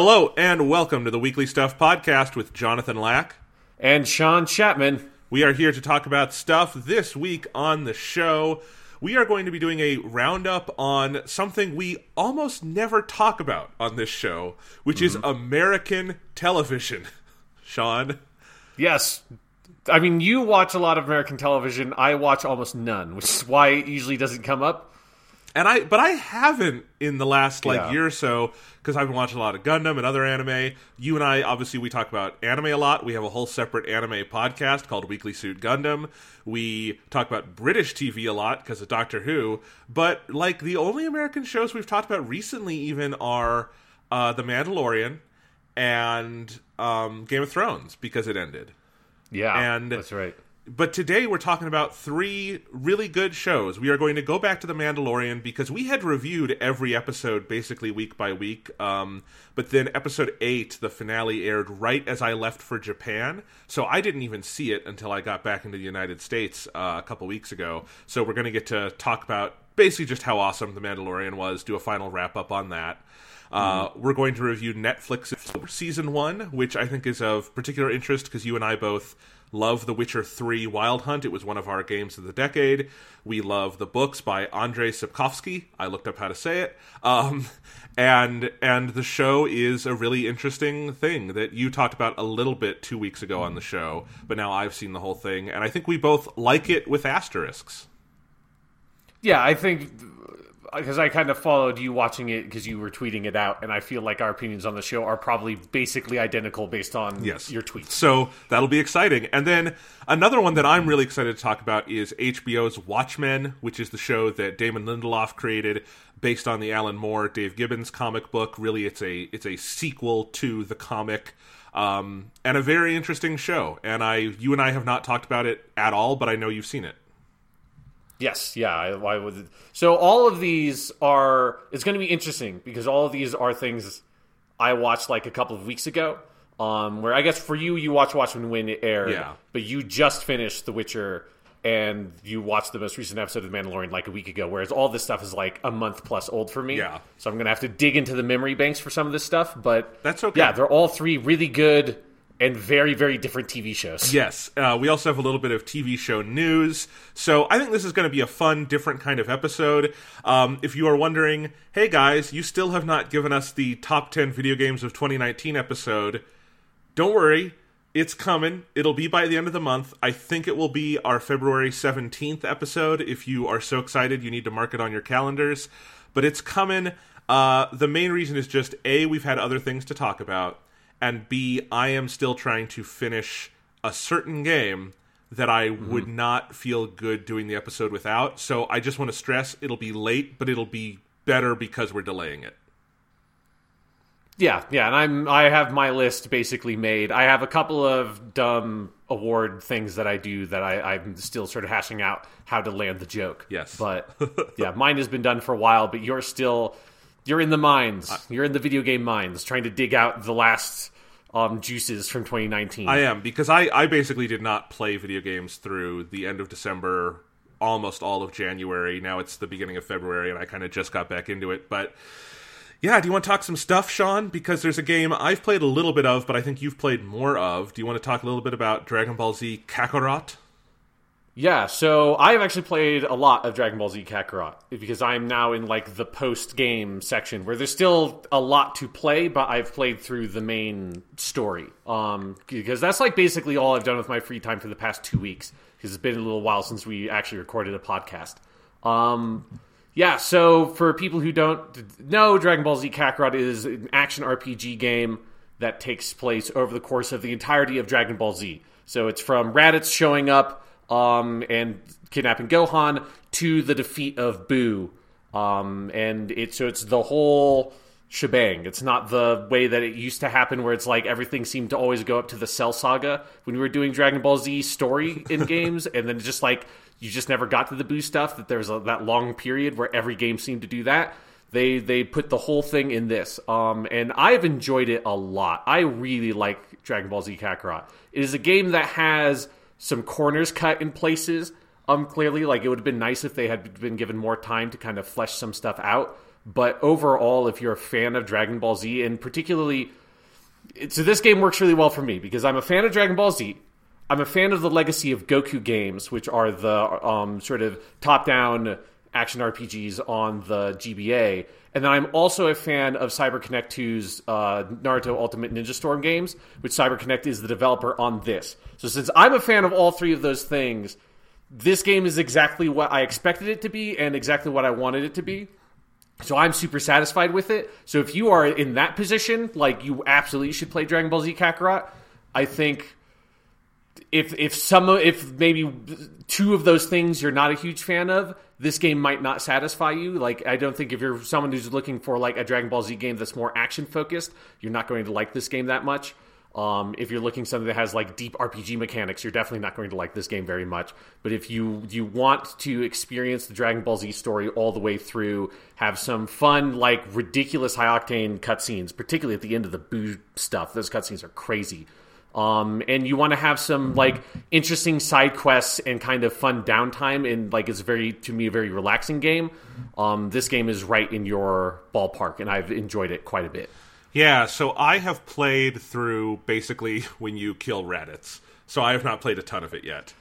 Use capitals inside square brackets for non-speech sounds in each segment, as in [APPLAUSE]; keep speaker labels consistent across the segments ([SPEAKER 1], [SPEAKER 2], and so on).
[SPEAKER 1] Hello and welcome to the Weekly Stuff Podcast with Jonathan Lack.
[SPEAKER 2] And Sean Chapman.
[SPEAKER 1] We are here to talk about stuff this week on the show. We are going to be doing a roundup on something we almost never talk about on this show, which is mm-hmm. American television. [LAUGHS] Sean?
[SPEAKER 2] Yes. I mean, you watch a lot of American television. I watch almost none, which is why it usually doesn't come up.
[SPEAKER 1] And I, but I haven't in the last like
[SPEAKER 2] Yeah.
[SPEAKER 1] year or so because I've been watching a lot of Gundam and other anime. You and I, obviously, we talk about anime a lot. We have a whole separate anime podcast called Weekly Suit Gundam. We talk about British TV a lot because of Doctor Who. But like the only American shows we've talked about recently, even are uh, The Mandalorian and um, Game of Thrones because it ended.
[SPEAKER 2] Yeah.
[SPEAKER 1] And-
[SPEAKER 2] that's right.
[SPEAKER 1] But today we're talking about three really good shows. We are going to go back to The Mandalorian because we had reviewed every episode basically week by week. Um, but then episode eight, the finale, aired right as I left for Japan. So I didn't even see it until I got back into the United States uh, a couple weeks ago. So we're going to get to talk about basically just how awesome The Mandalorian was, do a final wrap up on that. Uh, We're going to review Netflix season one, which I think is of particular interest because you and I both love The Witcher 3 Wild Hunt. It was one of our games of the decade. We love the books by Andrzej Sapkowski. I looked up how to say it. Um, [LAUGHS] and and the show is a really interesting thing that you talked about a little bit two weeks ago on the show, but now I've seen the whole thing, and I think we both like it with asterisks.
[SPEAKER 2] Yeah, I think because I kind of followed you watching it because you were tweeting it out, and I feel like our opinions on the show are probably basically identical based on
[SPEAKER 1] Yes.
[SPEAKER 2] your tweets.
[SPEAKER 1] So that'll be exciting. And then another one that I'm really excited to talk about is HBO's Watchmen, which is the show that Damon Lindelof created based on the Alan Moore Dave Gibbons comic book. Really it's a it's a sequel to the comic. Um, and a very interesting show. And I you and I have not talked about it at all, but I know you've seen it.
[SPEAKER 2] Yes, yeah. Why would so all of these are? It's going to be interesting because all of these are things I watched like a couple of weeks ago. Um, where I guess for you, you watch Watchmen when it aired,
[SPEAKER 1] Yeah.
[SPEAKER 2] but you just finished The Witcher and you watched the most recent episode of The Mandalorian like a week ago. Whereas all this stuff is like a month plus old for me.
[SPEAKER 1] Yeah.
[SPEAKER 2] So I'm going to have to dig into the memory banks for some of this stuff. But
[SPEAKER 1] That's okay.
[SPEAKER 2] Yeah, they're all three really good and very very different TV shows.
[SPEAKER 1] Yes. Uh, we also have a little bit of TV show news. So I think this is going to be a fun, different kind of episode. Um, if you are wondering, hey guys, you still have not given us the top 10 video games of 2019 episode, don't worry. It's coming. It'll be by the end of the month. I think it will be our February 17th episode. If you are so excited, you need to mark it on your calendars. But it's coming. Uh, the main reason is just A, we've had other things to talk about, and B, I am still trying to finish a certain game that I mm-hmm. would not feel good doing the episode without. So I just want to stress it'll be late, but it'll be better because we're delaying it.
[SPEAKER 2] Yeah, yeah, and I'm I have my list basically made. I have a couple of dumb award things that I do that I, I'm still sort of hashing out how to land the joke.
[SPEAKER 1] Yes.
[SPEAKER 2] but [LAUGHS] yeah, mine has been done for a while, but you're still you're in the mines. You're in the video game mines, trying to dig out the last um, juices from 2019.
[SPEAKER 1] I am because I I basically did not play video games through the end of December, almost all of January. Now it's the beginning of February, and I kind of just got back into it. But yeah, do you want to talk some stuff, Sean? Because there's a game I've played a little bit of, but I think you've played more of. Do you want to talk a little bit about Dragon Ball Z Kakarot?
[SPEAKER 2] Yeah, so I've actually played a lot of Dragon Ball Z Kakarot because I'm now in like the post game section where there's still a lot to play, but I've played through the main story. Um, because that's like basically all I've done with my free time for the past two weeks because it's been a little while since we actually recorded a podcast. Um, yeah, so for people who don't know, Dragon Ball Z Kakarot is an action RPG game that takes place over the course of the entirety of Dragon Ball Z. So it's from Raditz showing up um, and kidnapping Gohan to the defeat of Buu. Um, and it so it's the whole shebang. It's not the way that it used to happen, where it's like everything seemed to always go up to the Cell Saga when we were doing Dragon Ball Z story in [LAUGHS] games, and then just like you just never got to the Buu stuff. That there was a, that long period where every game seemed to do that. They they put the whole thing in this, um, and I've enjoyed it a lot. I really like Dragon Ball Z Kakarot. It is a game that has some corners cut in places. Um, clearly, like it would have been nice if they had been given more time to kind of flesh some stuff out. But overall, if you're a fan of Dragon Ball Z, and particularly, so this game works really well for me because I'm a fan of Dragon Ball Z. I'm a fan of the legacy of Goku games, which are the um, sort of top-down action RPGs on the GBA. And then I'm also a fan of CyberConnect 2's uh, Naruto Ultimate Ninja Storm games, which CyberConnect is the developer on this. So since I'm a fan of all three of those things, this game is exactly what I expected it to be and exactly what I wanted it to be. So I'm super satisfied with it. So if you are in that position, like you absolutely should play Dragon Ball Z Kakarot. I think if if some if maybe two of those things you're not a huge fan of, this game might not satisfy you. Like I don't think if you're someone who's looking for like a Dragon Ball Z game that's more action focused, you're not going to like this game that much. Um, if you're looking something that has like deep RPG mechanics, you're definitely not going to like this game very much. But if you you want to experience the Dragon Ball Z story all the way through, have some fun like ridiculous high octane cutscenes, particularly at the end of the Buu stuff. Those cutscenes are crazy. Um, and you want to have some like interesting side quests and kind of fun downtime and like it's very to me a very relaxing game um, this game is right in your ballpark and i've enjoyed it quite a bit
[SPEAKER 1] Yeah, so I have played through basically [LAUGHS] when you kill Raditz. So I have not played a ton of it yet.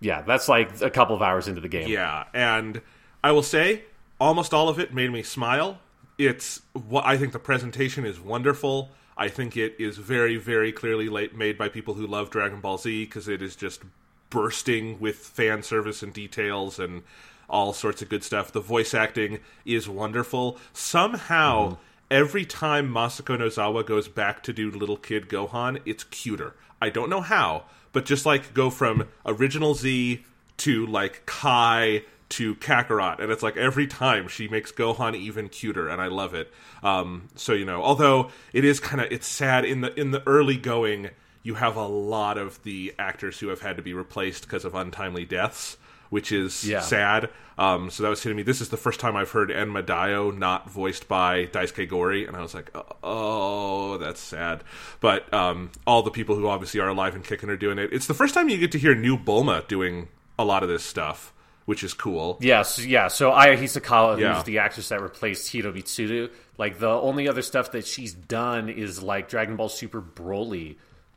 [SPEAKER 2] yeah that's like a couple of hours into the game
[SPEAKER 1] Yeah, and I will say almost all of it made me smile. It's what I think the presentation is wonderful. I think it is very, very clearly late, made by people who love Dragon Ball Z because it is just bursting with fan service and details and all sorts of good stuff. The voice acting is wonderful. Somehow, mm-hmm. every time Masako Nozawa goes back to do Little Kid Gohan, it's cuter. I don't know how, but just like go from original Z to like Kai to Kakarot, and it's like every time she makes Gohan even cuter, and I love it. Um, so you know, although it is kind of it's sad in the in the early going, you have a lot of the actors who have had to be replaced because of untimely deaths, which is
[SPEAKER 2] Yeah.
[SPEAKER 1] sad. Um, so that was hitting me. This is the first time I've heard Enma Daio not voiced by Daisuke Gori, and I was like, oh, that's sad. But um, all the people who obviously are alive and kicking are doing it. It's the first time you get to hear new Bulma doing a lot of this stuff, which is cool.
[SPEAKER 2] Yes, yeah. So Aya Hisakawa,
[SPEAKER 1] Yeah.
[SPEAKER 2] who's the actress that replaced Hiromi Tsuru, like the only other stuff that she's done is like Dragon Ball Super Broly.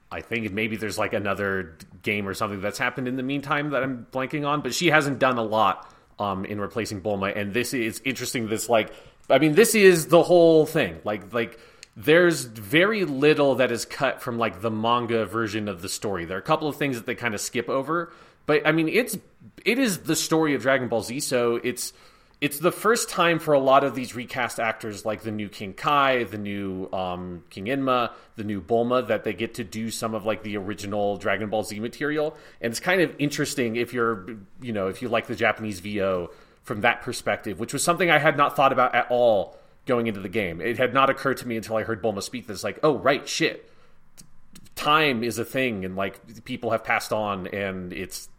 [SPEAKER 2] I think maybe there's like another game or something that's happened in the meantime that I'm blanking on, but she hasn't done a lot um, in replacing Bulma. And this is interesting. This like, I mean, this is the whole thing. Like, like there's very little that is cut from like the manga version of the story. There are a couple of things that they kind of skip over, but I mean, it's it is the story of Dragon Ball Z, so it's it's the first time for a lot of these recast actors, like the new King Kai, the new um, King Enma, the new Bulma, that they get to do some of like the original Dragon Ball Z material, and it's kind of interesting if you're you know if you like the Japanese VO from that perspective, which was something I had not thought about at all going into the game. It had not occurred to me until I heard Bulma speak this, like, oh right, shit, time is a thing, and like people have passed on, and it's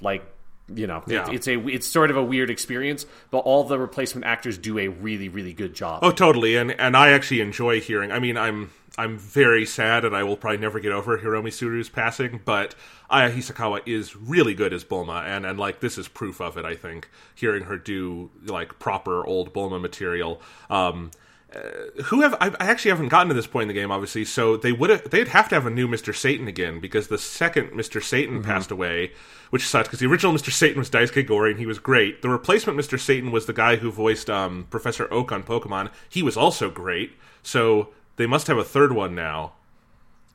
[SPEAKER 2] like you know
[SPEAKER 1] Yeah.
[SPEAKER 2] it, it's a it's sort of a weird experience but all the replacement actors do a really really good job
[SPEAKER 1] Oh, totally. And and I actually enjoy hearing. I mean, I'm I'm very sad, and I will probably never get over Hiromi Tsuru's passing. But Aya Hisakawa is really good as Bulma, and and like this is proof of it. I think hearing her do like proper old Bulma material. Um, uh, who have I, I actually haven't gotten to this point in the game, obviously. So they would have they'd have to have a new Mister Satan again because the second Mister Satan passed away, which sucks because the original Mister Satan was Daisuke Gori and he was great. The replacement Mister Satan was the guy who voiced um, Professor Oak on Pokemon. He was also great. So they must have a third one now.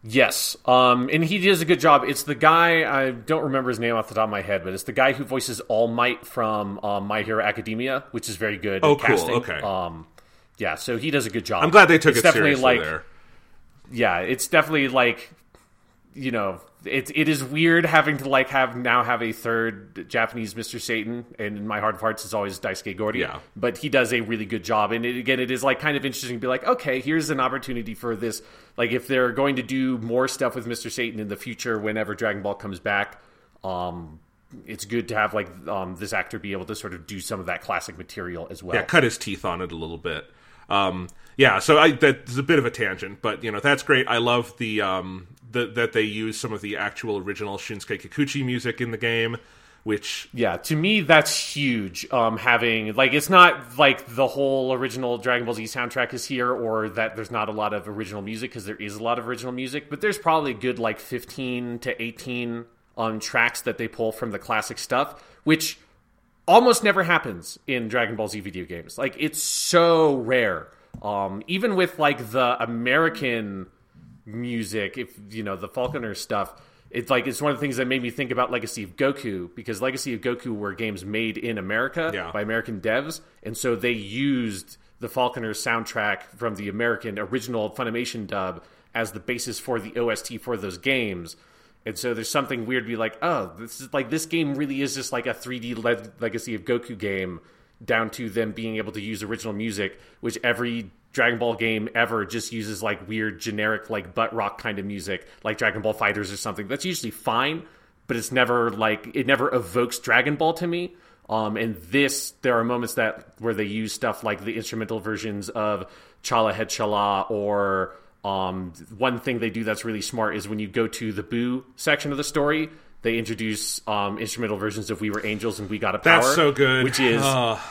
[SPEAKER 2] yes um and he does a good job it's the guy i don't remember his name off the top of my head but it's the guy who voices all might from um, my hero academia which is very good
[SPEAKER 1] Oh, cool.
[SPEAKER 2] casting.
[SPEAKER 1] Okay.
[SPEAKER 2] um yeah so he does a good job
[SPEAKER 1] I'm glad they took
[SPEAKER 2] it's
[SPEAKER 1] it
[SPEAKER 2] definitely
[SPEAKER 1] seriously
[SPEAKER 2] like
[SPEAKER 1] there.
[SPEAKER 2] yeah, it's definitely like you know, it it is weird having to like have now have a third Japanese Mr. Satan, and in my heart of hearts is always Daisuke Gori.
[SPEAKER 1] Yeah.
[SPEAKER 2] But he does a really good job, and it, again, it is like kind of interesting to be like, okay, here's an opportunity for this. Like, if they're going to do more stuff with Mr. Satan in the future, whenever Dragon Ball comes back, um, it's good to have like um, this actor be able to sort of do some of that classic material as well.
[SPEAKER 1] yeah, cut his teeth on it a little bit. Um, yeah, so I, that's a bit of a tangent, but you know that's great. I love the, um, the that they use some of the actual original Shinsuke Kikuchi music in the game, which
[SPEAKER 2] Yeah, to me that's huge. Um, having like it's not like the whole original Dragon Ball Z soundtrack is here, or that there's not a lot of original music because there is a lot of original music, but there's probably a good like 15 to 18 um tracks that they pull from the classic stuff, which almost never happens in Dragon Ball Z video games. Like it's so rare. Um, even with like the American music, if you know the Faulconer stuff, it's like it's one of the things that made me think about Legacy of Goku because Legacy of Goku were games made in America
[SPEAKER 1] Yeah.
[SPEAKER 2] by American devs, and so they used the Faulconer soundtrack from the American original Funimation dub as the basis for the OST for those games. And so there's something weird to be like, oh, this is like this game really is just like a 3D Le- Legacy of Goku game, down to them being able to use original music, which every Dragon Ball game ever just uses like weird generic like butt rock kind of music, like Dragon Ball Fighters or something. That's usually fine, but it's never like it never evokes Dragon Ball to me. Um, and this, there are moments that where they use stuff like the instrumental versions of Chala Head Chala or um, one thing they do that's really smart is when you go to the Buu section of the story, they introduce um, instrumental versions of "We Were Angels" and "We Got a Power."
[SPEAKER 1] That's so good.
[SPEAKER 2] Which is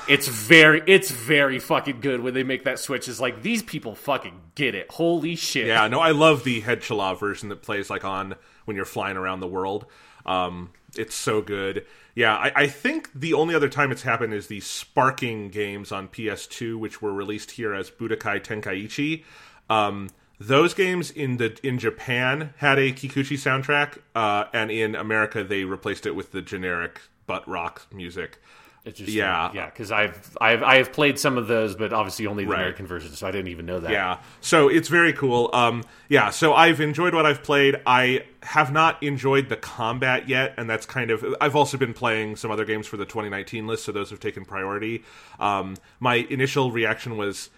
[SPEAKER 2] it's very it's very fucking good when they make that switch. It's like these people fucking get it. Holy shit!
[SPEAKER 1] Yeah, no, I love the head chala version that plays like on when you're flying around the world. Um, it's so good. Yeah, I, I think the only other time it's happened is the Sparking games on PS2, which were released here as Budokai Tenkaichi. Um, those games in the in Japan had a Kikuchi soundtrack, uh, and in America they replaced it with the generic butt rock music. Yeah.
[SPEAKER 2] yeah. Because I've I've I have played some of those, but obviously only the
[SPEAKER 1] Right.
[SPEAKER 2] American version, so I didn't even know that.
[SPEAKER 1] Yeah. So it's very cool. Um, yeah. So I've enjoyed what I've played. I have not enjoyed the combat yet, and that's kind of. I've also been playing some other games for the 2019 list, so those have taken priority. Um, my initial reaction was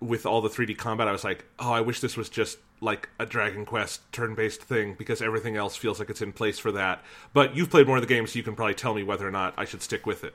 [SPEAKER 1] with all the 3D combat. I was like, oh, I wish this was just like a Dragon Quest turn-based thing because everything else feels like it's in place for that. But you've played more of the game, so you can probably tell me whether or not I should stick with it.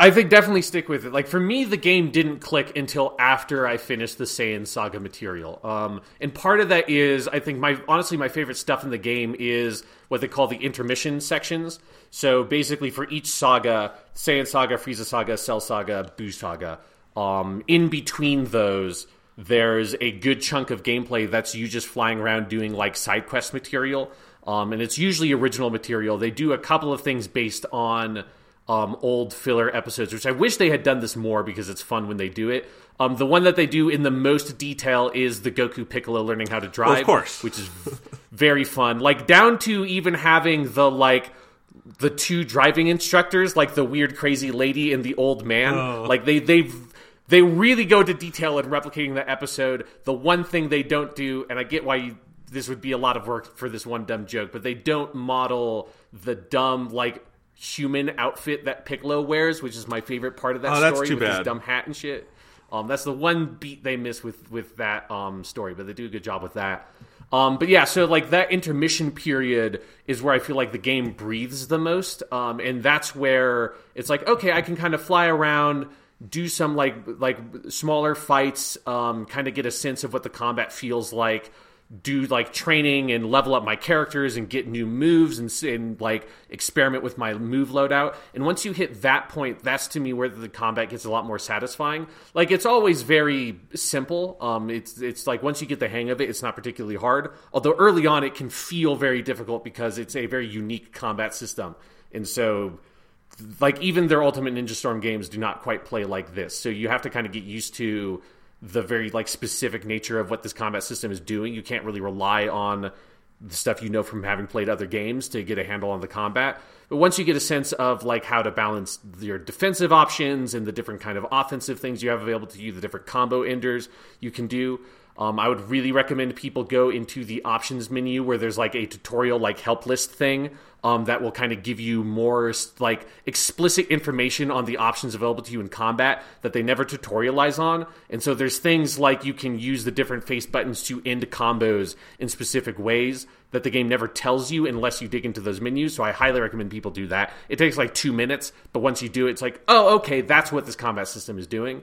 [SPEAKER 2] I think definitely stick with it. Like for me, the game didn't click until after I finished the Saiyan Saga material. Um, and part of that is, I think my honestly my favorite stuff in the game is what they call the intermission sections. So basically, for each saga, Saiyan Saga, Frieza Saga, Cell Saga, Buu Saga, um, in between those, there's a good chunk of gameplay that's you just flying around doing like side quest material. Um, and it's usually original material. They do a couple of things based on um, old filler episodes, which I wish they had done this more because it's fun when they do it. Um, the one that they do in the most detail is the Goku Piccolo learning how to drive, of
[SPEAKER 1] course.
[SPEAKER 2] which is very fun. Like down to even having the like the two driving instructors, like the weird crazy lady and the old man. Like they they they really go to detail in replicating that episode. The one thing they don't do, and I get why you, this would be a lot of work for this one dumb joke, but they don't model the dumb like human outfit that Piccolo wears, which is my favorite part of that
[SPEAKER 1] Oh, that's
[SPEAKER 2] story
[SPEAKER 1] too
[SPEAKER 2] with his
[SPEAKER 1] bad.
[SPEAKER 2] dumb hat and shit. Um, that's the one beat they miss with with that um, story, but they do a good job with that. Um, but yeah, so like that intermission period is where I feel like the game breathes the most, um, and that's where it's like, okay, I can kind of fly around, do some like like smaller fights, um, kind of get a sense of what the combat feels like, do like training and level up my characters and get new moves and, and like experiment with my move loadout. And once you hit that point, that's to me where the combat gets a lot more satisfying. Like it's always very simple. Um, it's it's like once you get the hang of it, it's not particularly hard. Although early on, it can feel very difficult because it's a very unique combat system, and so like even their Ultimate Ninja Storm games do not quite play like this. So you have to kind of get used to the very like specific nature of what this combat system is doing. You can't really rely on the stuff you know from having played other games to get a handle on the combat. But once you get a sense of like how to balance your defensive options and the different kind of offensive things you have available to you, the different combo enders you can do, um, I would really recommend people go into the options menu where there's like a tutorial like help list thing um, that will kind of give you more like explicit information on the options available to you in combat that they never tutorialize on. And so there's things like you can use the different face buttons to end combos in specific ways that the game never tells you unless you dig into those menus. So I highly recommend people do that. It takes like two minutes, but once you do it, it's like, oh, okay, that's what this combat system is doing.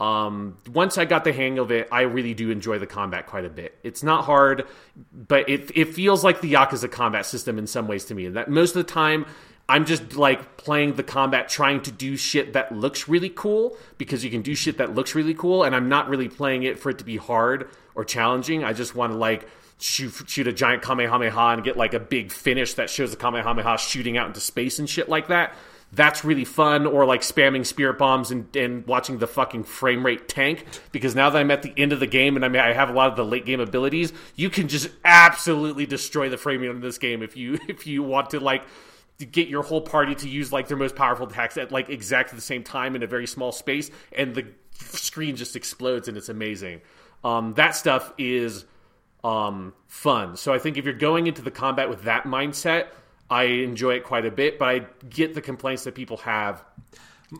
[SPEAKER 2] Um, once I got the hang of it, I really do enjoy the combat quite a bit. It's not hard, but it it feels like the Yakuza combat system in some ways to me. And that most of the time, I'm just like playing the combat, trying to do shit that looks really cool because you can do shit that looks really cool, and I'm not really playing it for it to be hard or challenging. I just want to like shoot shoot a giant kamehameha and get like a big finish that shows the kamehameha shooting out into space and shit like that. That's really fun, or like spamming spirit bombs and, and watching the fucking frame rate tank. Because now that I'm at the end of the game and I mean I have a lot of the late game abilities, you can just absolutely destroy the frame rate in this game if you [LAUGHS] if you want to like get your whole party to use like their most powerful attacks at like exactly the same time in a very small space, and the screen just explodes and it's amazing. Um, that stuff is um, fun. So I think if you're going into the combat with that mindset, I enjoy it quite a bit. But I get the complaints that people have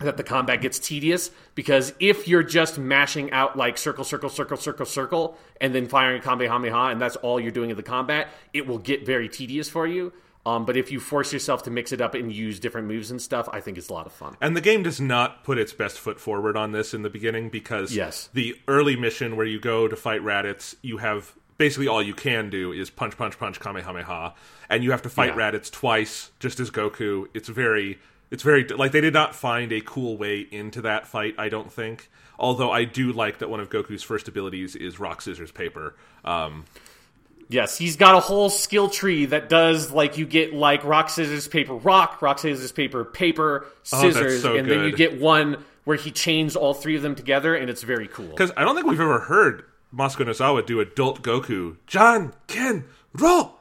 [SPEAKER 2] that the combat gets tedious because if you're just mashing out like circle, circle, circle, circle, circle, and then firing kamehameha, and that's all you're doing in the combat, it will get very tedious for you. Um, but if you force yourself to mix it up and use different moves and stuff, I think it's a lot of fun.
[SPEAKER 1] And the game does not put its best foot forward on this in the beginning because
[SPEAKER 2] Yes.
[SPEAKER 1] the early mission where you go to fight Raditz, you have basically all you can do is punch, punch, punch, kamehameha, and you have to fight
[SPEAKER 2] Yeah.
[SPEAKER 1] Raditz twice, just as Goku. It's very, it's very like they did not find a cool way into that fight. I don't think. Although I do like that one of Goku's first abilities is rock scissors paper. Um,
[SPEAKER 2] Yes, he's got a whole skill tree that does like you get like rock scissors paper rock, rock scissors paper paper
[SPEAKER 1] Oh,
[SPEAKER 2] scissors,
[SPEAKER 1] so
[SPEAKER 2] and then you get one where he chains all three of them together, and it's very cool.
[SPEAKER 1] Because I don't think we've ever heard Masako Nozawa do adult Goku. John Ken roll.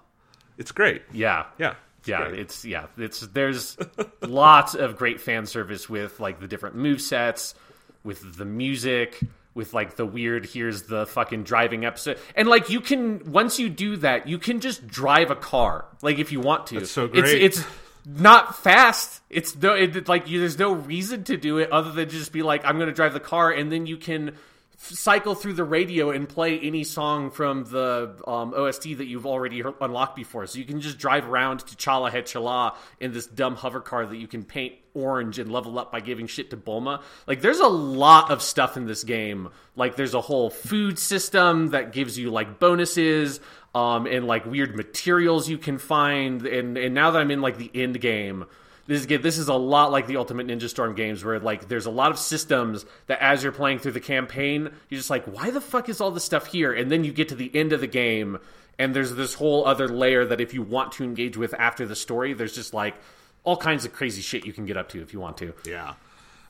[SPEAKER 1] It's great.
[SPEAKER 2] Yeah,
[SPEAKER 1] Yeah.
[SPEAKER 2] yeah,
[SPEAKER 1] great.
[SPEAKER 2] it's yeah, it's there's [LAUGHS] lots of great fan service with like the different move sets, with the music, with like the weird here's the fucking driving episode, and like you can once you do that, you can just drive a car like if you want to.
[SPEAKER 1] That's so great.
[SPEAKER 2] It's, it's not fast. It's no it, like you, there's no reason to do it other than just be like I'm going to drive the car, and then you can cycle through the radio and play any song from the um, OST that you've already he- unlocked before. So you can just drive around to Chala Head Chala in this dumb hover car that you can paint orange and level up by giving shit to Bulma. Like there's a lot of stuff in this game. Like there's a whole food system that gives you like bonuses um, and like weird materials you can find. And and now that I'm in like the end game. This is this is a lot like the Ultimate Ninja Storm games, where like there's a lot of systems that as you're playing through the campaign, you're just like, why the fuck is all this stuff here? And then you get to the end of the game, and there's this whole other layer that if you want to engage with after the story, there's just like all kinds of crazy shit you can get up to if you want to.
[SPEAKER 1] Yeah.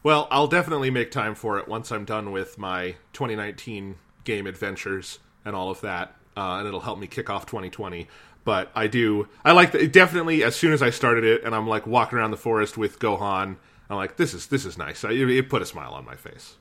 [SPEAKER 1] Well, I'll definitely make time for it once I'm done with my 2019 game adventures and all of that, uh, and it'll help me kick off 2020. But I do, I like the, definitely as soon as I started it, and I'm like walking around the forest with Gohan. I'm like, this is this is nice. I, it put a smile on my face.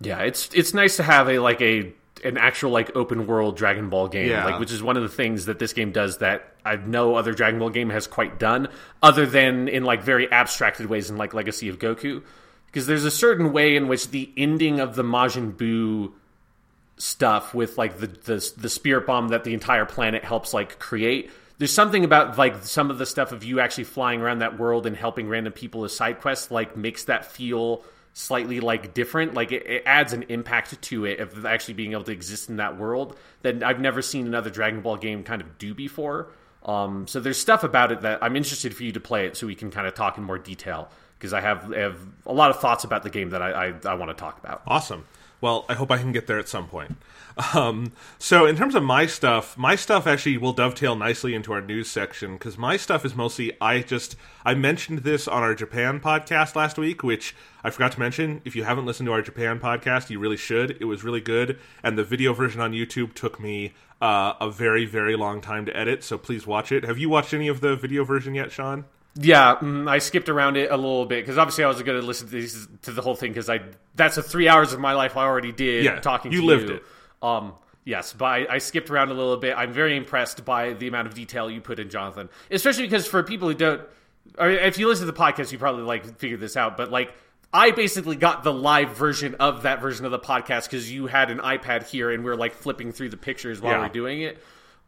[SPEAKER 2] Yeah, it's it's nice to have a like a an actual like open world Dragon Ball game,
[SPEAKER 1] Yeah.
[SPEAKER 2] like which is one of the things that this game does that I no other Dragon Ball game has quite done, other than in like very abstracted ways in like Legacy of Goku, because there's a certain way in which the ending of the Majin Buu stuff with like the, the the spirit bomb that the entire planet helps like create. There's something about like some of the stuff of you actually flying around that world and helping random people as side quests like makes that feel slightly like different. Like it, it adds an impact to it of actually being able to exist in that world that I've never seen another Dragon Ball game kind of do before. Um, so there's stuff about it that I'm interested for you to play it so we can kind of talk in more detail because I have, have a lot of thoughts about the game that I, I, I want to talk about.
[SPEAKER 1] Awesome. Well, I hope I can get there at some point. Um, so, in terms of my stuff, my stuff actually will dovetail nicely into our news section because my stuff is mostly I just I mentioned this on our Japan podcast last week, which I forgot to mention. If you haven't listened to our Japan podcast, you really should. It was really good, and the video version on YouTube took me uh, a very very long time to edit. So please watch it. Have you watched any of the video version yet, Sean?
[SPEAKER 2] Yeah, mm, I skipped around it a little bit because obviously I was going to listen to, these, to the whole thing because I that's a three hours of my life I already did
[SPEAKER 1] Yeah,
[SPEAKER 2] talking.
[SPEAKER 1] you
[SPEAKER 2] to
[SPEAKER 1] lived
[SPEAKER 2] you.
[SPEAKER 1] it.
[SPEAKER 2] Um, yes, but I, I skipped around a little bit. I'm very impressed by the amount of detail you put in, Jonathan. Especially because for people who don't, or if you listen to the podcast, you probably like figured this out. But like, I basically got the live version of that version of the podcast because you had an iPad here and we are like flipping through the pictures while
[SPEAKER 1] Yeah.
[SPEAKER 2] we're doing it.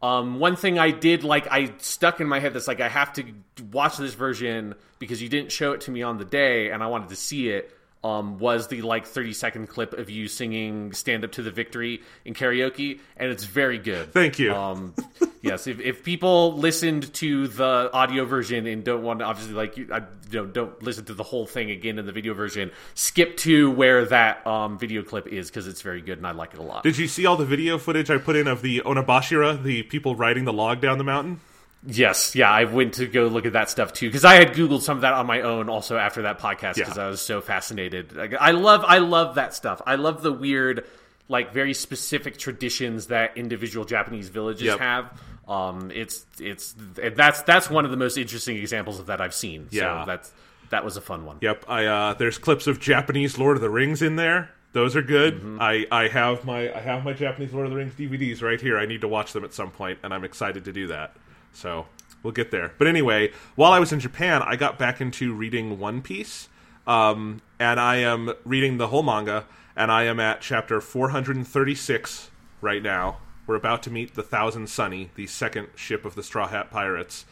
[SPEAKER 2] Um, one thing I did like I stuck in my head that's like I have to watch this version because you didn't show it to me on the day and I wanted to see it. Um, was the like 30 second clip of you singing "Stand Up to the Victory" in karaoke, and it's very good.
[SPEAKER 1] Thank you.
[SPEAKER 2] Um, [LAUGHS] yes, if, if people listened to the audio version and don't want to, obviously, like you, I, you know, don't listen to the whole thing again in the video version, skip to where that um, video clip is because it's very good and I like it a lot.
[SPEAKER 1] Did you see all the video footage I put in of the Onbashira, the people riding the log down the mountain?
[SPEAKER 2] Yes, yeah, I went to go look at that stuff too because I had googled some of that on my own also after that podcast because
[SPEAKER 1] Yeah.
[SPEAKER 2] I was so fascinated. Like, I love, I love that stuff. I love the weird, like very specific traditions that individual Japanese villages
[SPEAKER 1] Yep.
[SPEAKER 2] have. Um, it's it's that's that's one of the most interesting examples of that I've seen.
[SPEAKER 1] Yeah.
[SPEAKER 2] so that's that was a fun one.
[SPEAKER 1] Yep, I uh, there's clips of Japanese Lord of the Rings in there. Those are good. I, I have my I have my Japanese Lord of the Rings DVDs right here. I need to watch them at some point, and I'm excited to do that. So we'll get there. But anyway, while I was in Japan, I got back into reading One Piece, um, and I am reading the whole manga, and I am at chapter 436 right now. We're about to meet the Thousand Sunny, the second ship of the Straw Hat Pirates.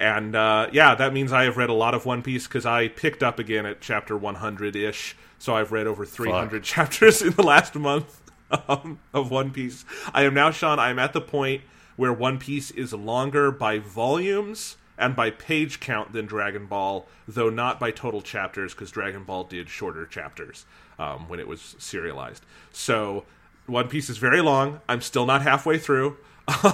[SPEAKER 1] And uh, yeah, that means I have read a lot of One Piece because I picked up again at chapter 100 ish. So I've read over 300 [LAUGHS] chapters in the last month um, of One Piece. I am now, Sean, I am at the point where One Piece is longer by volumes and by page count than Dragon Ball, though not by total chapters because Dragon Ball did shorter chapters um, when it was serialized. So One Piece is very long. I'm still not halfway through.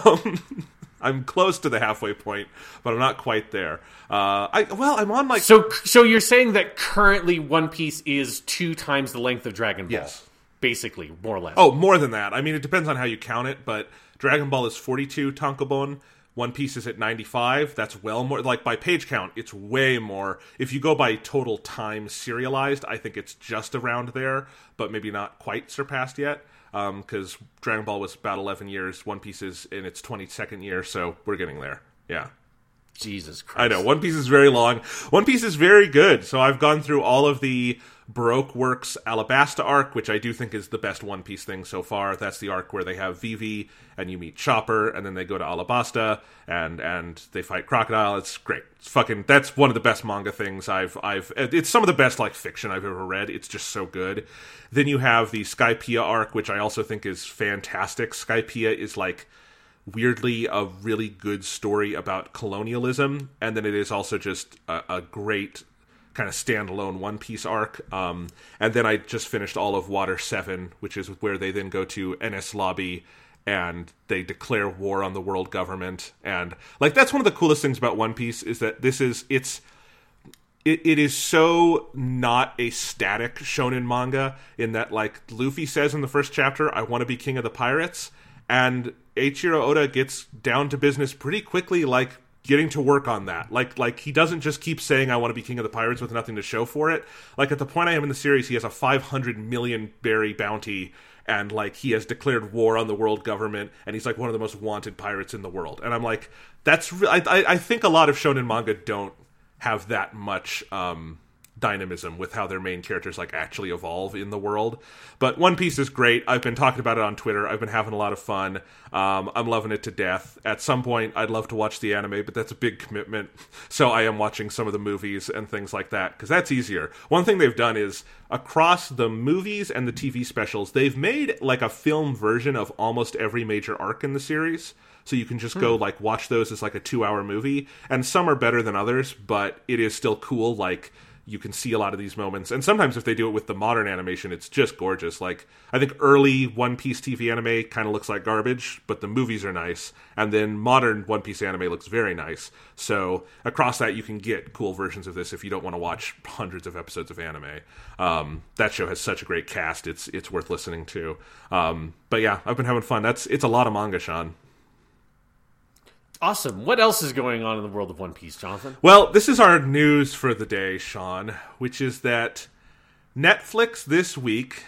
[SPEAKER 1] Um, [LAUGHS] I'm close to the halfway point, but I'm not quite there. Uh, I well, I'm on like
[SPEAKER 2] So so you're saying that currently One Piece is two times the length of Dragon Ball?
[SPEAKER 1] Yes.
[SPEAKER 2] basically, more or less.
[SPEAKER 1] oh more than that. I mean, it depends on how you count it, but Dragon Ball is 42 tankobon. One Piece is at 95. That's well more. Like by page count, it's way more. If you go by total time serialized, I think it's just around there, but maybe not quite surpassed yet. Um, because Dragon Ball was about 11 years. One Piece is in its 22nd year, so we're getting there. Yeah.
[SPEAKER 2] Jesus Christ!
[SPEAKER 1] I know One Piece is very long. One Piece is very good. So I've gone through all of the Baroque Works Alabasta arc, which I do think is the best One Piece thing so far. That's the arc where they have Vivi and you meet Chopper, and then they go to Alabasta and and they fight Crocodile. It's great. It's fucking. That's one of the best manga things I've I've. It's some of the best like fiction I've ever read. It's just so good. Then you have the Skypiea arc, which I also think is fantastic. Skypiea is like weirdly a really good story about colonialism, and then it is also just a, a great kind of standalone One Piece arc. Um, and then I just finished all of Water Seven, which is where they then go to Enies Lobby and they declare war on the world government. And like that's one of the coolest things about One Piece is that this is it's it, it is so not a static shonen manga in that like Luffy says in the first chapter, I want to be king of the pirates, and Eiichiro Oda gets down to business pretty quickly, like getting to work on that. Like like he doesn't just keep saying I want to be king of the pirates with nothing to show for it. Like at the point I am in the series, he has a 500 million berry bounty and like he has declared war on the world government and he's like one of the most wanted pirates in the world. And I'm like that's re- I I, I think a lot of shonen manga don't have that much um, dynamism with how their main characters like actually evolve in the world. But One Piece is great. I've been talking about it on Twitter. I've been having a lot of fun. Um, I'm loving it to death. At some point, I'd love to watch the anime, but that's a big commitment. So I am watching some of the movies and things like that because that's easier. One thing they've done is across the movies and the TV specials, they've made like a film version of almost every major arc in the series so you can just go like watch those as like a two hour movie and some are better than others but it is still cool like you can see a lot of these moments. And sometimes if they do it with the modern animation it's just gorgeous. Like i think early one piece tv anime kind of looks like garbage but the movies are nice. And then modern one piece anime looks very nice. So across that you can get cool versions of this if you don't want to watch hundreds of episodes of anime. Um, that show has such a great cast. It's it's worth listening to. Um, but yeah i've been having fun. That's it's a lot of manga sean
[SPEAKER 2] Awesome. What else is going on in the world of One Piece, Jonathan?
[SPEAKER 1] Well, this is our news for the day, Sean, which is that Netflix this week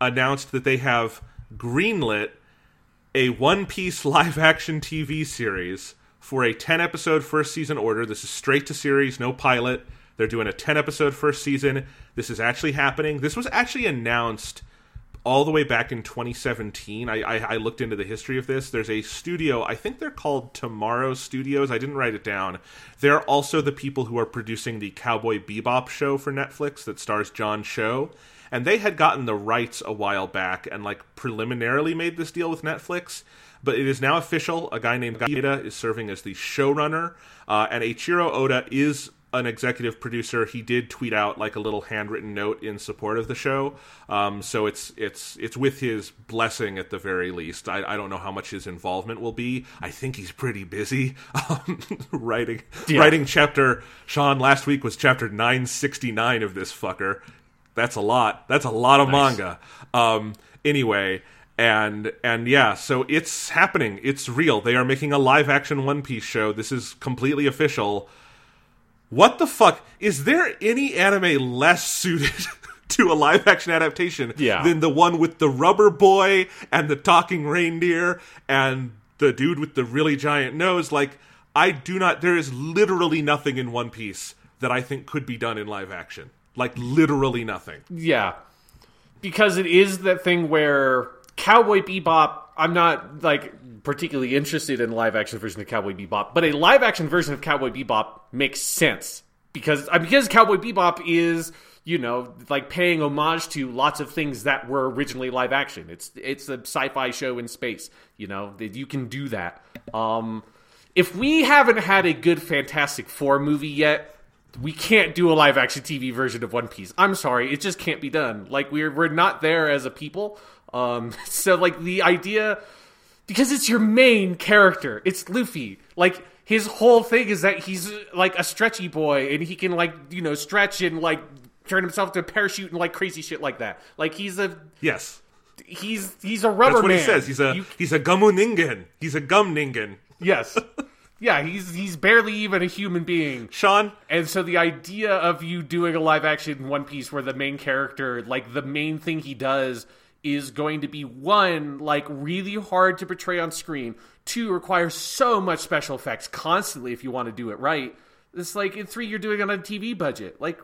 [SPEAKER 1] announced that they have greenlit a One Piece [LAUGHS] live action TV series for a 10 episode first season order. This is straight to series, no pilot. They're doing a 10 episode first season. This is actually happening. This was actually announced all the way back in 2017. I, I, I, looked into the history of this. There's a studio, I think they're called Tomorrow Studios. I didn't write it down. They're also the people who are producing the Cowboy Bebop show for Netflix that stars John Cho. And they had gotten the rights a while back and like preliminarily made this deal with Netflix. But it is now official. A guy named Gaida is serving as the showrunner, uh, and Eiichiro Oda is an executive producer, he did tweet out like a little handwritten note in support of the show. Um, so it's it's it's with his blessing at the very least. I, I, don't know how much his involvement will be. I think he's pretty busy [LAUGHS] um, writing yeah. writing chapter. Sean last week was chapter nine sixty nine of this fucker. That's a lot. That's a lot of nice. manga. Um, anyway and and yeah so it's happening it's real they are making a live action one piece show this is completely official what the fuck? Is there any anime less suited [LAUGHS] to a live action adaptation
[SPEAKER 2] yeah.
[SPEAKER 1] than the one with the rubber boy and the talking reindeer and the dude with the really giant nose? Like i do not there is literally nothing in one piece that i think could be done in live action. Like literally nothing.
[SPEAKER 2] Yeah. Because it is that thing where cowboy bebop i'm not like particularly interested in live action version of Cowboy Bebop, but a live action version of Cowboy Bebop makes sense because uh, because Cowboy Bebop is you know like paying homage to lots of things that were originally live action. It's it's a sci-fi show in space. You know you can do that. Um, if we haven't had a good Fantastic Four movie yet, we can't do a live action TV version of One Piece. I'm sorry, it just can't be done. Like we're we're not there as a people. Um, [LAUGHS] so like the idea because it's your main character. It's Luffy. Like his whole thing is that he's like a stretchy boy and he can like you know stretch and like turn himself to a parachute and like crazy shit like that. Like he's a
[SPEAKER 1] yes.
[SPEAKER 2] He's he's a rubber
[SPEAKER 1] That's what
[SPEAKER 2] man.
[SPEAKER 1] he says. He's a you, he's a gumu. He's a gum ningen.
[SPEAKER 2] Yes. [LAUGHS] yeah, he's he's barely even a human being.
[SPEAKER 1] Sean.
[SPEAKER 2] And so the idea of you doing a live action One Piece where the main character, like the main thing he does is going to be one like really hard to portray on screen. Two requires so much special effects constantly if you want to do it right. It's like in three you're doing it on a tv budget. Like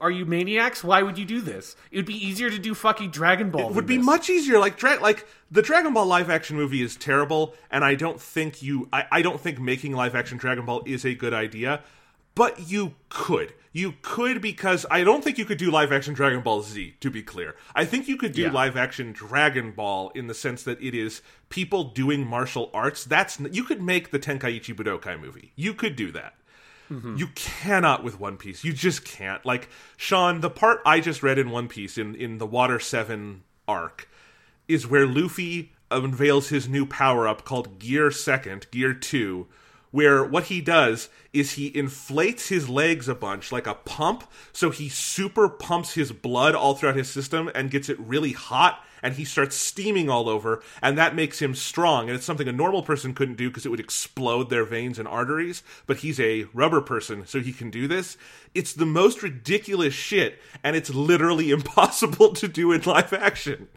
[SPEAKER 2] are you maniacs? Why would you do this? It would be easier to do fucking dragon ball
[SPEAKER 1] it would be
[SPEAKER 2] this.
[SPEAKER 1] much easier like dra- like the dragon ball live action movie is terrible and i don't think you I, I don't think making live action dragon ball is a good idea but you could. You could because I don't think you could do live action Dragon Ball Z, to be clear. I think you could do yeah. live action Dragon Ball in the sense that it is people doing martial arts. That's you could make the Tenkaichi Budokai movie. You could do that. Mm-hmm. You cannot with One Piece. You just can't. Like Sean, the part I just read in One Piece in in the Water 7 arc is where Luffy unveils his new power up called Gear Second, Gear 2 where what he does is he inflates his legs a bunch like a pump. So he super pumps his blood all throughout his system and gets it really hot and he starts steaming all over and that makes him strong. And it's something a normal person couldn't do because it would explode their veins and arteries but he's a rubber person so he can do this. It's the most ridiculous shit and it's literally [LAUGHS] impossible to do in live action.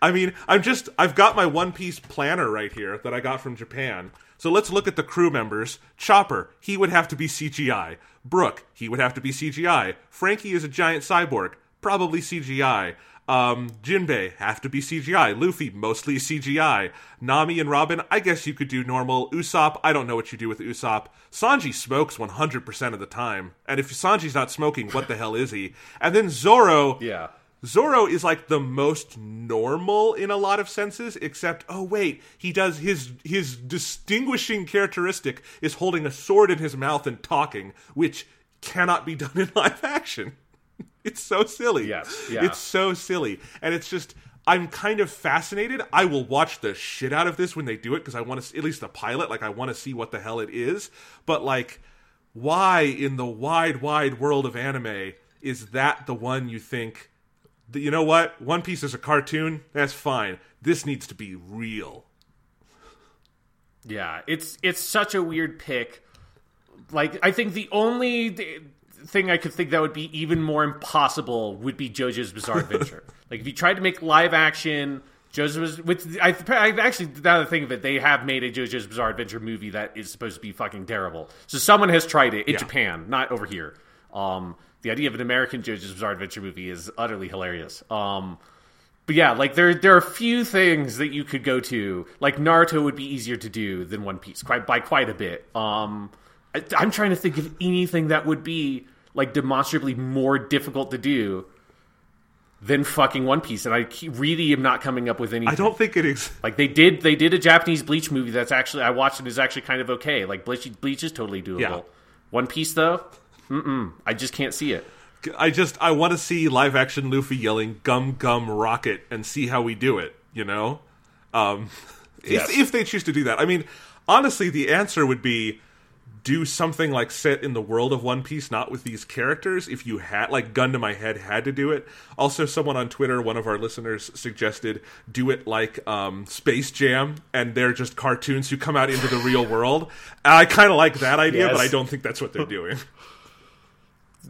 [SPEAKER 1] I mean i'm just i've got my one piece planner right here that i got from japan so let's look at the crew members. Chopper, he would have to be CGI. Brook, he would have to be CGI. Frankie is a giant cyborg, probably CGI. Um, Jinbei have to be CGI. Luffy mostly CGI. Nami and Robin, I guess you could do normal. Usopp, I don't know what you do with Usopp. Sanji smokes 100% of the time, and if Sanji's not smoking, what the hell is he? And then Zoro,
[SPEAKER 2] yeah,
[SPEAKER 1] Zoro is like the most normal in a lot of senses, except oh wait, he does his his distinguishing characteristic is holding a sword in his mouth and talking, which cannot be [LAUGHS] done in live action. [LAUGHS] It's so silly.
[SPEAKER 2] Yes, yeah.
[SPEAKER 1] It's so silly, and it's just I'm kind of fascinated. I will watch the shit out of this when they do it because I want to at least the pilot. Like I want to see what the hell it is. But like, why in the wide, wide world of anime is that the one you think? You know what? One Piece is a cartoon. That's fine. This needs to be real.
[SPEAKER 2] Yeah, it's it's such a weird pick. Like I think the only thing I could think that would be even more impossible would be JoJo's Bizarre [LAUGHS] Adventure. like if you tried to make live action JoJo's which I, I actually now that I think of it, they have made a JoJo's Bizarre Adventure movie that is supposed to be fucking terrible. So someone has tried it in yeah. Japan, not over here. Um, the idea of an American JoJo's Bizarre Adventure movie is utterly hilarious. Um, But yeah, like there there are a few things that you could go to. Like Naruto would be easier to do than One Piece, quite by quite a bit. Um, I, I'm trying to think of anything that would be like demonstrably more difficult to do than fucking One Piece, and I really am not coming up with anything.
[SPEAKER 1] I don't think it is.
[SPEAKER 2] like they did. They did a Japanese Bleach movie that's actually I watched and is actually kind of okay. Like Bleach, Bleach is totally doable.
[SPEAKER 1] Yeah.
[SPEAKER 2] One Piece though, mm-mm, I just can't see it.
[SPEAKER 1] I just I want to see live action Luffy yelling "Gum Gum Rocket" and see how we do it. You know, um,
[SPEAKER 2] Yes.
[SPEAKER 1] if if they choose to do that. I mean, honestly, the answer would be do something like set in the world of One Piece, not with these characters. If you had like gun to my head, had to do it. Also, someone on Twitter, one of our listeners, suggested do it like um, Space Jam, and they're just cartoons who come out into the real world. I kind of like that idea,
[SPEAKER 2] Yes.
[SPEAKER 1] but I don't think that's what they're doing. [LAUGHS]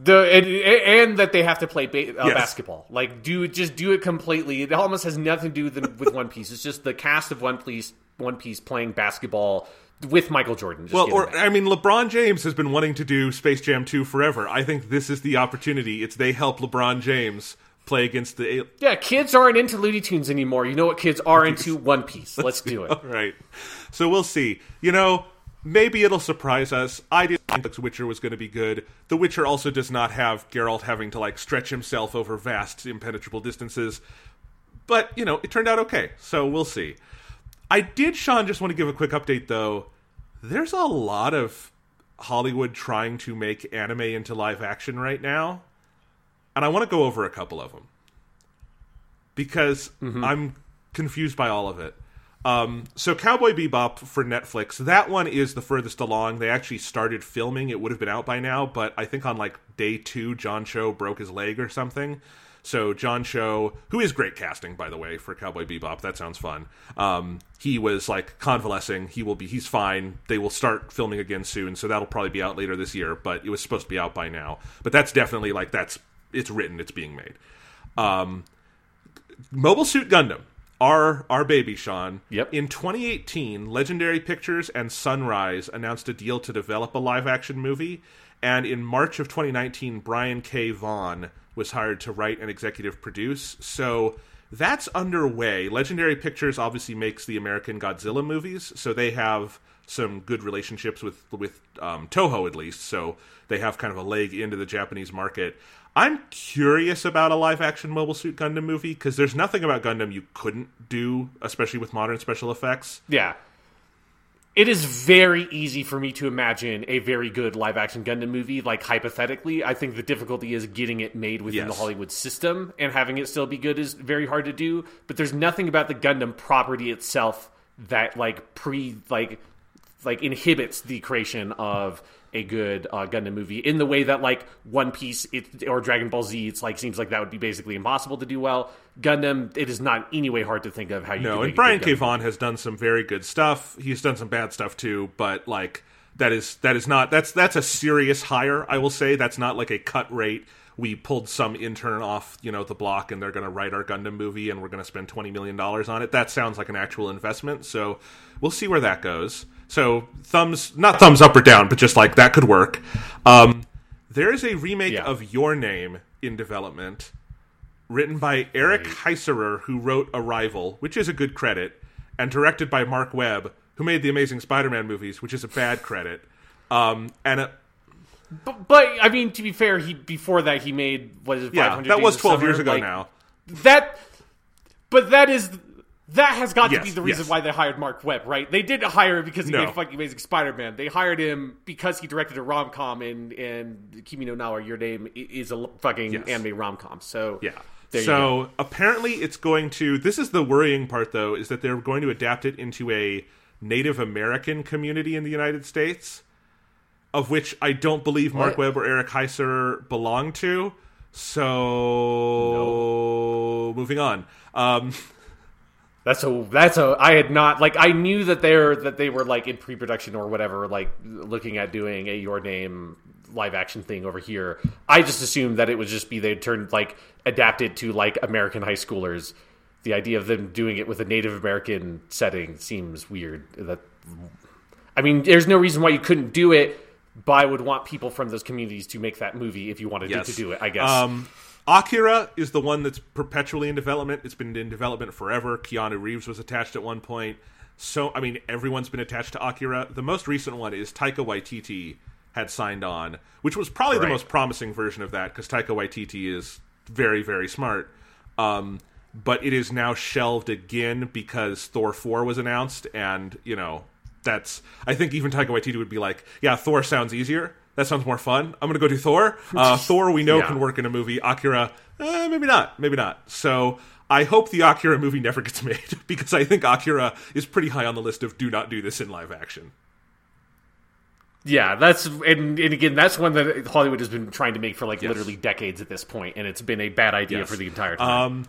[SPEAKER 2] The and, and that they have to play ba- uh,
[SPEAKER 1] Yes.
[SPEAKER 2] basketball. Like do just do it completely. It almost has nothing to do with, with One Piece. It's just the cast of One Piece, One Piece playing basketball with Michael Jordan. Just
[SPEAKER 1] Well, or. I mean, LeBron James has been wanting to do Space Jam 2 forever. I think this is the opportunity. It's they help LeBron James play against the.
[SPEAKER 2] yeah, kids aren't into Looney Tunes anymore. You know what kids are into? One Piece. Let's do it.
[SPEAKER 1] Right. So we'll see. You know, maybe it'll surprise us. I didn't think The Witcher was going to be good. The Witcher also does not have Geralt having to like stretch himself over vast, impenetrable distances. But you know, it turned out okay. So we'll see. I did, Sean, just want to give a quick update though. There's a lot of Hollywood trying to make anime into live action right now, and I want to go over a couple of them because mm-hmm. I'm confused by all of it. Um, so Cowboy Bebop for Netflix, that one is the furthest along. They actually started filming; it would have been out by now, but I think on like day two, John Cho broke his leg or something. So John Cho, who is great casting by the way for Cowboy Bebop, that sounds fun. Um, he was like convalescing. He will be. He's fine. They will start filming again soon, so that'll probably be out later this year. But it was supposed to be out by now. But that's definitely like that's it's written. It's being made. Um, Mobile Suit Gundam, our our baby Sean.
[SPEAKER 2] Yep.
[SPEAKER 1] In 2018, Legendary Pictures and Sunrise announced a deal to develop a live action movie, and in March of 2019, Brian K. Vaughan was hired to write and executive produce. So that's underway. Legendary Pictures obviously makes the American Godzilla movies, so they have some good relationships with with um, Toho at least. So they have kind of a leg into the Japanese market. I'm curious about a live action Mobile Suit Gundam movie because there's nothing about Gundam you couldn't do, especially with modern special effects.
[SPEAKER 2] Yeah. It is very easy for me to imagine a very good live action Gundam movie, like hypothetically. I think the difficulty is getting it made within
[SPEAKER 1] Yes.
[SPEAKER 2] the Hollywood system, and having it still be good is very hard to do. But there's nothing about the Gundam property itself that like pre like like inhibits the creation of a good uh, Gundam movie in the way that like One Piece it, or Dragon Ball Z, it's like seems like that would be basically impossible to do well. Gundam, it is not in any way hard to think of how you.
[SPEAKER 1] No, and Brian K. Vaughan has done some very good stuff. He's done some bad stuff too, but like that is that is not that's that's a serious hire. I will say that's not like a cut rate. We pulled some intern off, you know, the block, and they're going to write our Gundam movie, and we're going to spend twenty million dollars on it. That sounds like an actual investment. So we'll see where that goes. So thumbs, not thumbs up or down, but just like that could work. Um, there is a remake
[SPEAKER 2] Yeah.
[SPEAKER 1] of Your Name in development written by Eric Heisserer, who wrote Arrival, which is a good credit, and directed by Marc Webb, who made the Amazing Spider-Man movies, which is a bad credit. Um, and uh,
[SPEAKER 2] But, but I mean, to be fair, he before that he made what is it?
[SPEAKER 1] yeah, that was 12
[SPEAKER 2] Summer?
[SPEAKER 1] years ago
[SPEAKER 2] Like,
[SPEAKER 1] now.
[SPEAKER 2] That, but that is that has got to be the reason
[SPEAKER 1] yes.
[SPEAKER 2] why they hired Marc Webb, right? They didn't hire him because he
[SPEAKER 1] No.
[SPEAKER 2] made fucking Amazing Spider-Man. They hired him because he directed a rom com and and Kimi no Na or Your Name is a fucking
[SPEAKER 1] Yes.
[SPEAKER 2] anime rom com. So
[SPEAKER 1] Yeah.
[SPEAKER 2] there you go.
[SPEAKER 1] so apparently it's going to. This is the worrying part, though, is that they're going to adapt it into a Native American community in the United States, of which I don't believe Mark
[SPEAKER 2] What?
[SPEAKER 1] Webb or Eric Heiser belong to. So moving on. Um, [LAUGHS]
[SPEAKER 2] That's a that's a I had not like I knew that they're that they were like in pre-production or whatever like looking at doing a your name live action thing over here. I just assumed that it would just be they'd turned like adapted to like American high schoolers. The idea of them doing it with a Native American setting seems weird. That I mean, there's no reason why you couldn't do it, but I would want people from those communities to make that movie if you wanted
[SPEAKER 1] Yes.
[SPEAKER 2] to do it. I guess.
[SPEAKER 1] Um, Akira is the one that's perpetually in development. It's been in development forever. Keanu Reeves was attached at one point. So, I mean, everyone's been attached to Akira. The most recent one is Taika Waititi had signed on, which was probably
[SPEAKER 2] Right.
[SPEAKER 1] the most promising version of that because Taika Waititi is very, very smart. Um, but it is now shelved again because Thor 4 was announced, and, you know, that's. I think even Taika Waititi would be like, yeah, Thor sounds easier. That sounds more fun. I'm going to go do Thor. Uh, [LAUGHS] Thor, we know,
[SPEAKER 2] Yeah.
[SPEAKER 1] can work in a movie. Akira, eh, maybe not. Maybe not. So I hope the Akira movie never gets [LAUGHS] made because I think Akira is pretty high on the list of do not do this in live action.
[SPEAKER 2] Yeah, that's and, and again, that's one that Hollywood has been trying to make for like
[SPEAKER 1] Yes.
[SPEAKER 2] literally decades at this point, and it's been a bad idea
[SPEAKER 1] Yes.
[SPEAKER 2] for the entire time.
[SPEAKER 1] Um,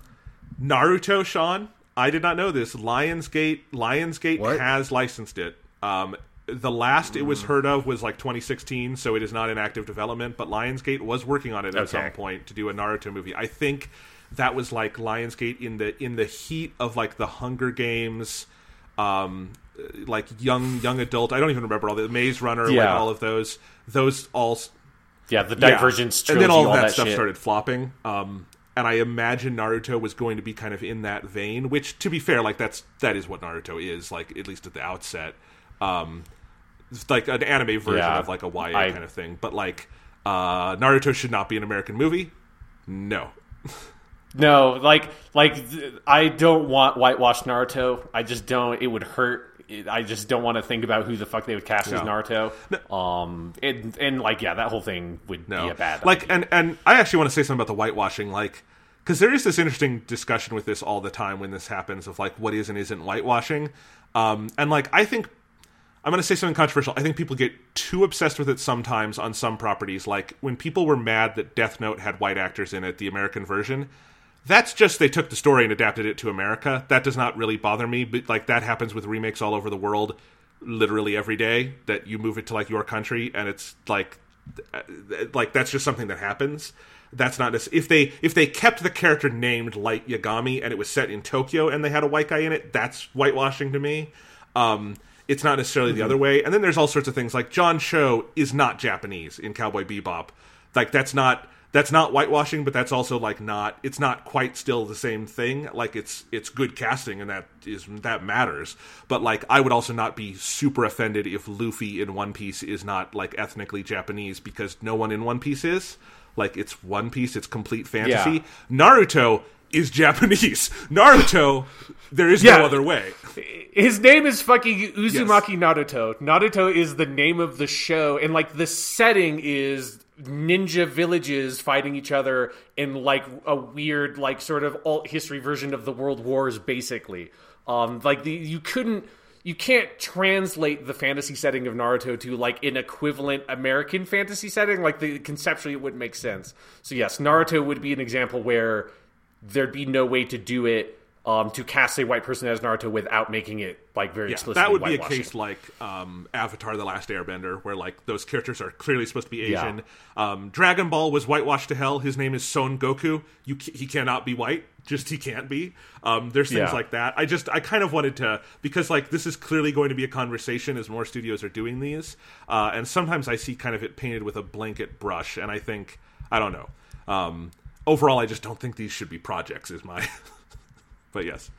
[SPEAKER 1] Naruto, Sean, I did not know this. Lionsgate, Lionsgate
[SPEAKER 2] What?
[SPEAKER 1] has licensed it. Um, the last it was heard of was like 2016, so it is not in active development. But Lionsgate was working on it at some point to do a Naruto movie. I think that was like Lionsgate in the in the heat of like the Hunger Games, um, like young young adult. I don't even remember all the Maze Runner, like all of those. Those all
[SPEAKER 2] yeah, the
[SPEAKER 1] yeah.
[SPEAKER 2] Divergence
[SPEAKER 1] and
[SPEAKER 2] trilogy,
[SPEAKER 1] then all, of that,
[SPEAKER 2] that
[SPEAKER 1] stuff
[SPEAKER 2] shit.
[SPEAKER 1] started flopping. Um, and I imagine Naruto was going to be kind of in that vein. Which, to be fair, like that's that is what Naruto is like, at least at the outset. Um, it's like an anime version
[SPEAKER 2] Yeah.
[SPEAKER 1] of like a YA
[SPEAKER 2] I-
[SPEAKER 1] kind of thing. But like, uh, Naruto should not be an American movie. No,
[SPEAKER 2] No, like like I don't want whitewashed Naruto. I just don't. It would hurt. I just don't want to think about who the fuck they would cast as
[SPEAKER 1] No.
[SPEAKER 2] Naruto. Um, and, and like yeah, that whole thing would
[SPEAKER 1] no.
[SPEAKER 2] be a bad.
[SPEAKER 1] like,
[SPEAKER 2] idea.
[SPEAKER 1] and and I actually want to say something about the whitewashing, like. Because there is this interesting discussion with this all the time when this happens of like what is and isn't whitewashing, um, and like I think I'm going to say something controversial. I think people get too obsessed with it sometimes on some properties. Like when people were mad that Death Note had white actors in it, the American version. That's just they took the story and adapted it to America. That does not really bother me, but like that happens with remakes all over the world, literally every day. That you move it to like your country, and it's like, like that's just something that happens. That's not if they if they kept the character named Light Yagami and it was set in Tokyo and they had a white guy in it. That's whitewashing to me. Um, it's not necessarily the mm-hmm. other way. And then there's all sorts of things like John Cho is not Japanese in Cowboy Bebop. Like that's not that's not whitewashing, but that's also like not it's not quite still the same thing. Like it's it's good casting and that is that matters. But like I would also not be super offended if Luffy in One Piece is not like ethnically Japanese because no one in One Piece is. Like it's One Piece, it's complete fantasy.
[SPEAKER 2] Yeah.
[SPEAKER 1] Naruto is Japanese. [LAUGHS] Naruto, there is
[SPEAKER 2] Yeah.
[SPEAKER 1] no other way.
[SPEAKER 2] His name is fucking Uzumaki Naruto. Naruto is the name of the show, and like the setting is ninja villages fighting each other in like a weird, like sort of alt history version of the World Wars, basically. Um, like the you couldn't. You can't translate the fantasy setting of Naruto to like an equivalent American fantasy setting. Like the conceptually, it wouldn't make sense. So yes, Naruto would be an example where there'd be no way to do it um, to cast a white person as Naruto without making it like very
[SPEAKER 1] Yeah,
[SPEAKER 2] explicitly
[SPEAKER 1] that would be a case like um, Avatar: The Last Airbender, where like those characters are clearly supposed to be
[SPEAKER 2] Yeah.
[SPEAKER 1] Asian. Um, Dragon Ball was whitewashed to hell. His name is Son Goku. You he cannot be white. Just he can't be. Um, there's things
[SPEAKER 2] Yeah.
[SPEAKER 1] like that. I just I kind of wanted to because like this is clearly going to be a conversation as more studios are doing these, uh, and sometimes I see kind of it painted with a blanket brush, and I think I don't know. Um, overall, I just don't think these should be projects. Is my [LAUGHS] but yes.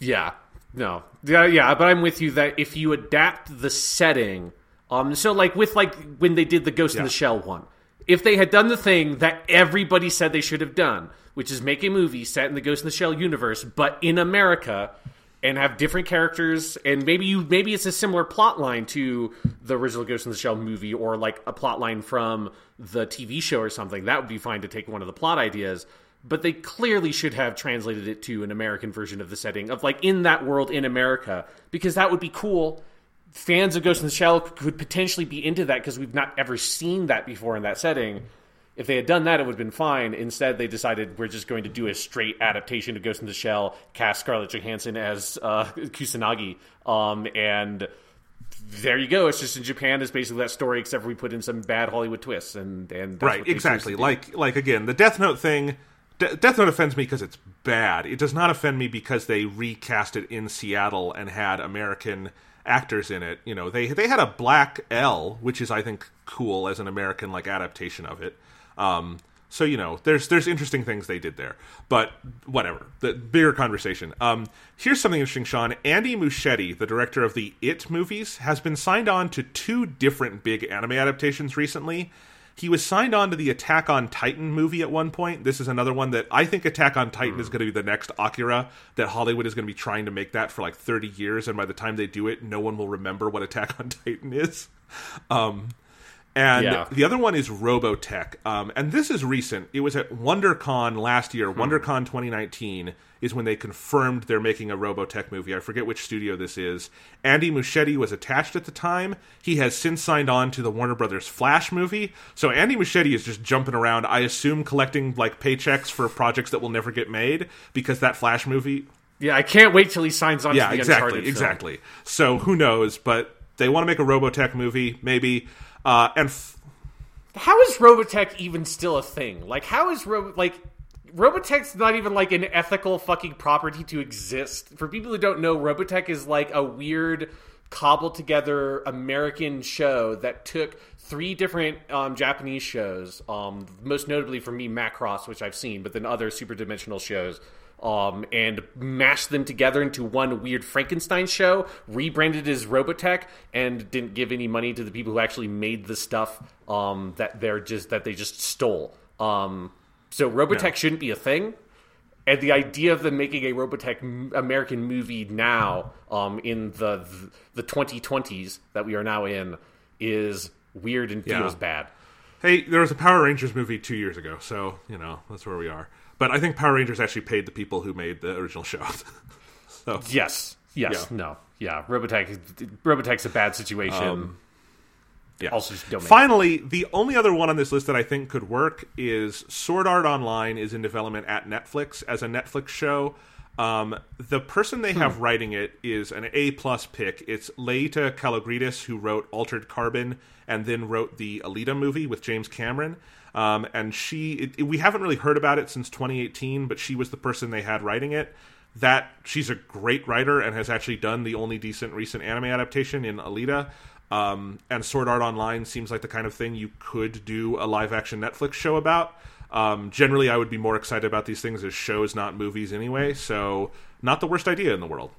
[SPEAKER 2] Yeah, no, yeah, yeah. But I'm with you that if you adapt the setting, um, so like with like when they did the Ghost in the Shell one, if they had done the thing that everybody said they should have done, which is make a movie set in the Ghost in the Shell universe, but in America. And have different characters, and maybe you maybe it's a similar plot line to the original Ghost in the Shell movie, or like a plot line from the TV show or something. That would be fine to take one of the plot ideas but they clearly should have translated it to an American version of the setting of like in that world in America because that would be cool. Fans of Ghost in the Shell could potentially be into that because we've not ever seen that before in that setting. If they had done that, it would have been fine. Instead, they decided we're just going to do a straight adaptation of Ghost in the Shell, cast Scarlett Johansson as uh, Kusanagi, um, and there you go. It's just in Japan. It's basically that story, except we put in some bad Hollywood twists, and and
[SPEAKER 1] right
[SPEAKER 2] what they choose to
[SPEAKER 1] exactly like like again the death note thing De- death note offends me because it's bad it does not offend me because they recast it in seattle and had american actors in it you know they they had a black l which is i think cool as an american like adaptation of it um So you know, there's there's interesting things they did there, but whatever. The bigger conversation. Um, here's something interesting, Sean. Andy Muschietti, the director of the It movies, has been signed on to two different big anime adaptations recently. He was signed on to the Attack on Titan movie at one point. This is another one that I think Attack on Titan mm. is going to be the next Akira. That Hollywood is going to be trying to make that for like 30 years, and by the time they do it, no one will remember what Attack on Titan is. [LAUGHS] Um, and yeah. the other one is Robotech. Um, and this is recent. It was at WonderCon last year. Hmm. WonderCon 2019 is when they confirmed they're making a Robotech movie. I forget which studio this is. Andy Muschietti was attached at the time. He has since signed on to the Warner Brothers Flash movie. So Andy Muschietti is just jumping around, I assume collecting like paychecks for projects that will never get made because that Flash movie.
[SPEAKER 2] Yeah, I can't wait till he signs on
[SPEAKER 1] yeah, exactly, Exactly. So who knows, but they want to make a Robotech movie, maybe. Uh, and f-
[SPEAKER 2] how is Robotech even still a thing? Like, how is Robo like Robotech's not even like an ethical fucking property to exist. For people who don't know, Robotech is like a weird cobbled together American show that took three different um, Japanese shows, um, most notably for me Macross, which I've seen, but then other super dimensional shows, um, and mashed them together into one weird Frankenstein show, rebranded as Robotech, and didn't give any money to the people who actually made the stuff um, that they're just that they just stole. Um, so Robotech no. shouldn't be a thing. And the idea of them making a Robotech American movie now, um, in the the 2020s that we are now in, is weird and feels yeah. bad.
[SPEAKER 1] Hey, there was a Power Rangers movie two years ago, so you know that's where we are. But I think Power Rangers actually paid the people who made the original show. [LAUGHS]
[SPEAKER 2] so yes, yes, yeah. no, yeah. Robotech, Robotech's a bad situation. Um,
[SPEAKER 1] yeah. Also, Finally, the only other one on this list that I think could work is Sword Art Online is in development at Netflix as a Netflix show. Um, the person they have hmm. writing it is an A plus pick. It's Laeta Kalogridis, who wrote Altered Carbon and then wrote the Alita movie with James Cameron. Um, and she, it, we haven't really heard about it since 2018, but she was the person they had writing it. That she's a great writer and has actually done the only decent recent anime adaptation in Alita. Um, and Sword Art Online seems like the kind of thing you could do a live action Netflix show about. Um, generally, I would be more excited about these things as shows, not movies, anyway. So, not the worst idea in the world.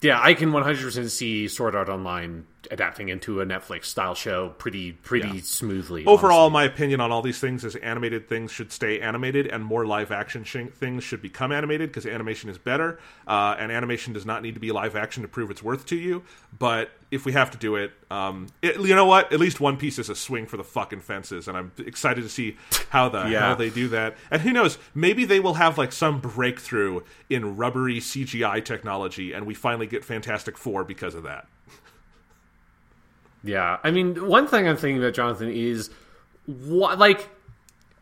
[SPEAKER 2] Yeah, I can 100% see Sword Art Online adapting into a Netflix style show pretty pretty yeah. smoothly.
[SPEAKER 1] Overall, honestly. my opinion on all these things is animated things should stay animated, and more live action sh- things should become animated because animation is better. Uh, and animation does not need to be live action to prove its worth to you. But if we have to do it, um, it, you know what? At least One Piece is a swing for the fucking fences, and I'm excited to see how the [LAUGHS] yeah. how they do that. And who knows? Maybe they will have like some breakthrough in rubbery CGI technology, and we finally get Fantastic Four because of that.
[SPEAKER 2] Yeah, I mean, one thing I'm thinking about, Jonathan, is what like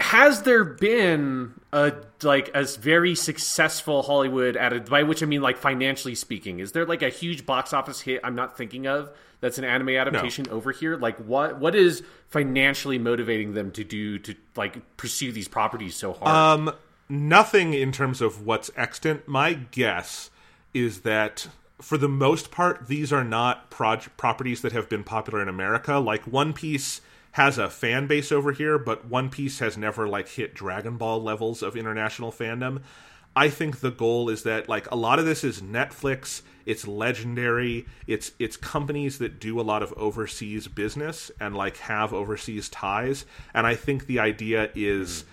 [SPEAKER 2] has there been a like a very successful Hollywood added by which I mean like financially speaking, is there like a huge box office hit I'm not thinking of that's an anime adaptation no. over here? Like what what is financially motivating them to do to like pursue these properties so hard?
[SPEAKER 1] Um nothing in terms of what's extant. My guess is that for the most part, these are not properties that have been popular in America. Like One Piece has a fan base over here, but One Piece has never like hit Dragon Ball levels of international fandom. I think the goal is that like a lot of this is Netflix, it's legendary, it's it's companies that do a lot of overseas business and like have overseas ties, and I think the idea is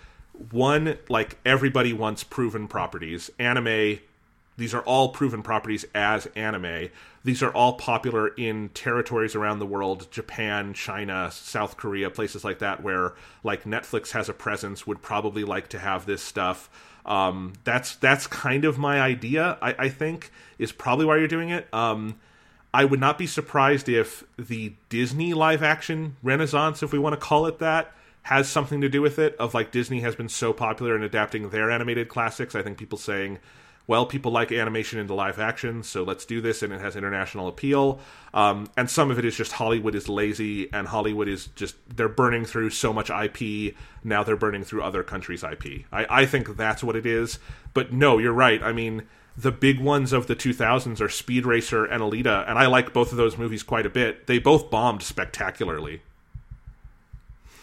[SPEAKER 1] one like everybody wants proven properties. Anime these are all proven properties as anime. These are all popular in territories around the world Japan, China, South Korea, places like that, where like Netflix has a presence, would probably like to have this stuff. Um, that's that's kind of my idea. I, I, think is probably why you're doing it. Um, I would not be surprised if the Disney live action renaissance, if we want to call it that, has something to do with it. Of like Disney has been so popular in adapting their animated classics. I think people saying well, people like animation into live action, so let's do this, and it has international appeal. Um, and some of it is just Hollywood is lazy, and Hollywood is just they're burning through so much IP now they're burning through other countries' IP. I, I think that's what it is. But no, you're right. I mean, the big ones of the 2000s are Speed Racer and Alita, and I like both of those movies quite a bit. They both bombed spectacularly.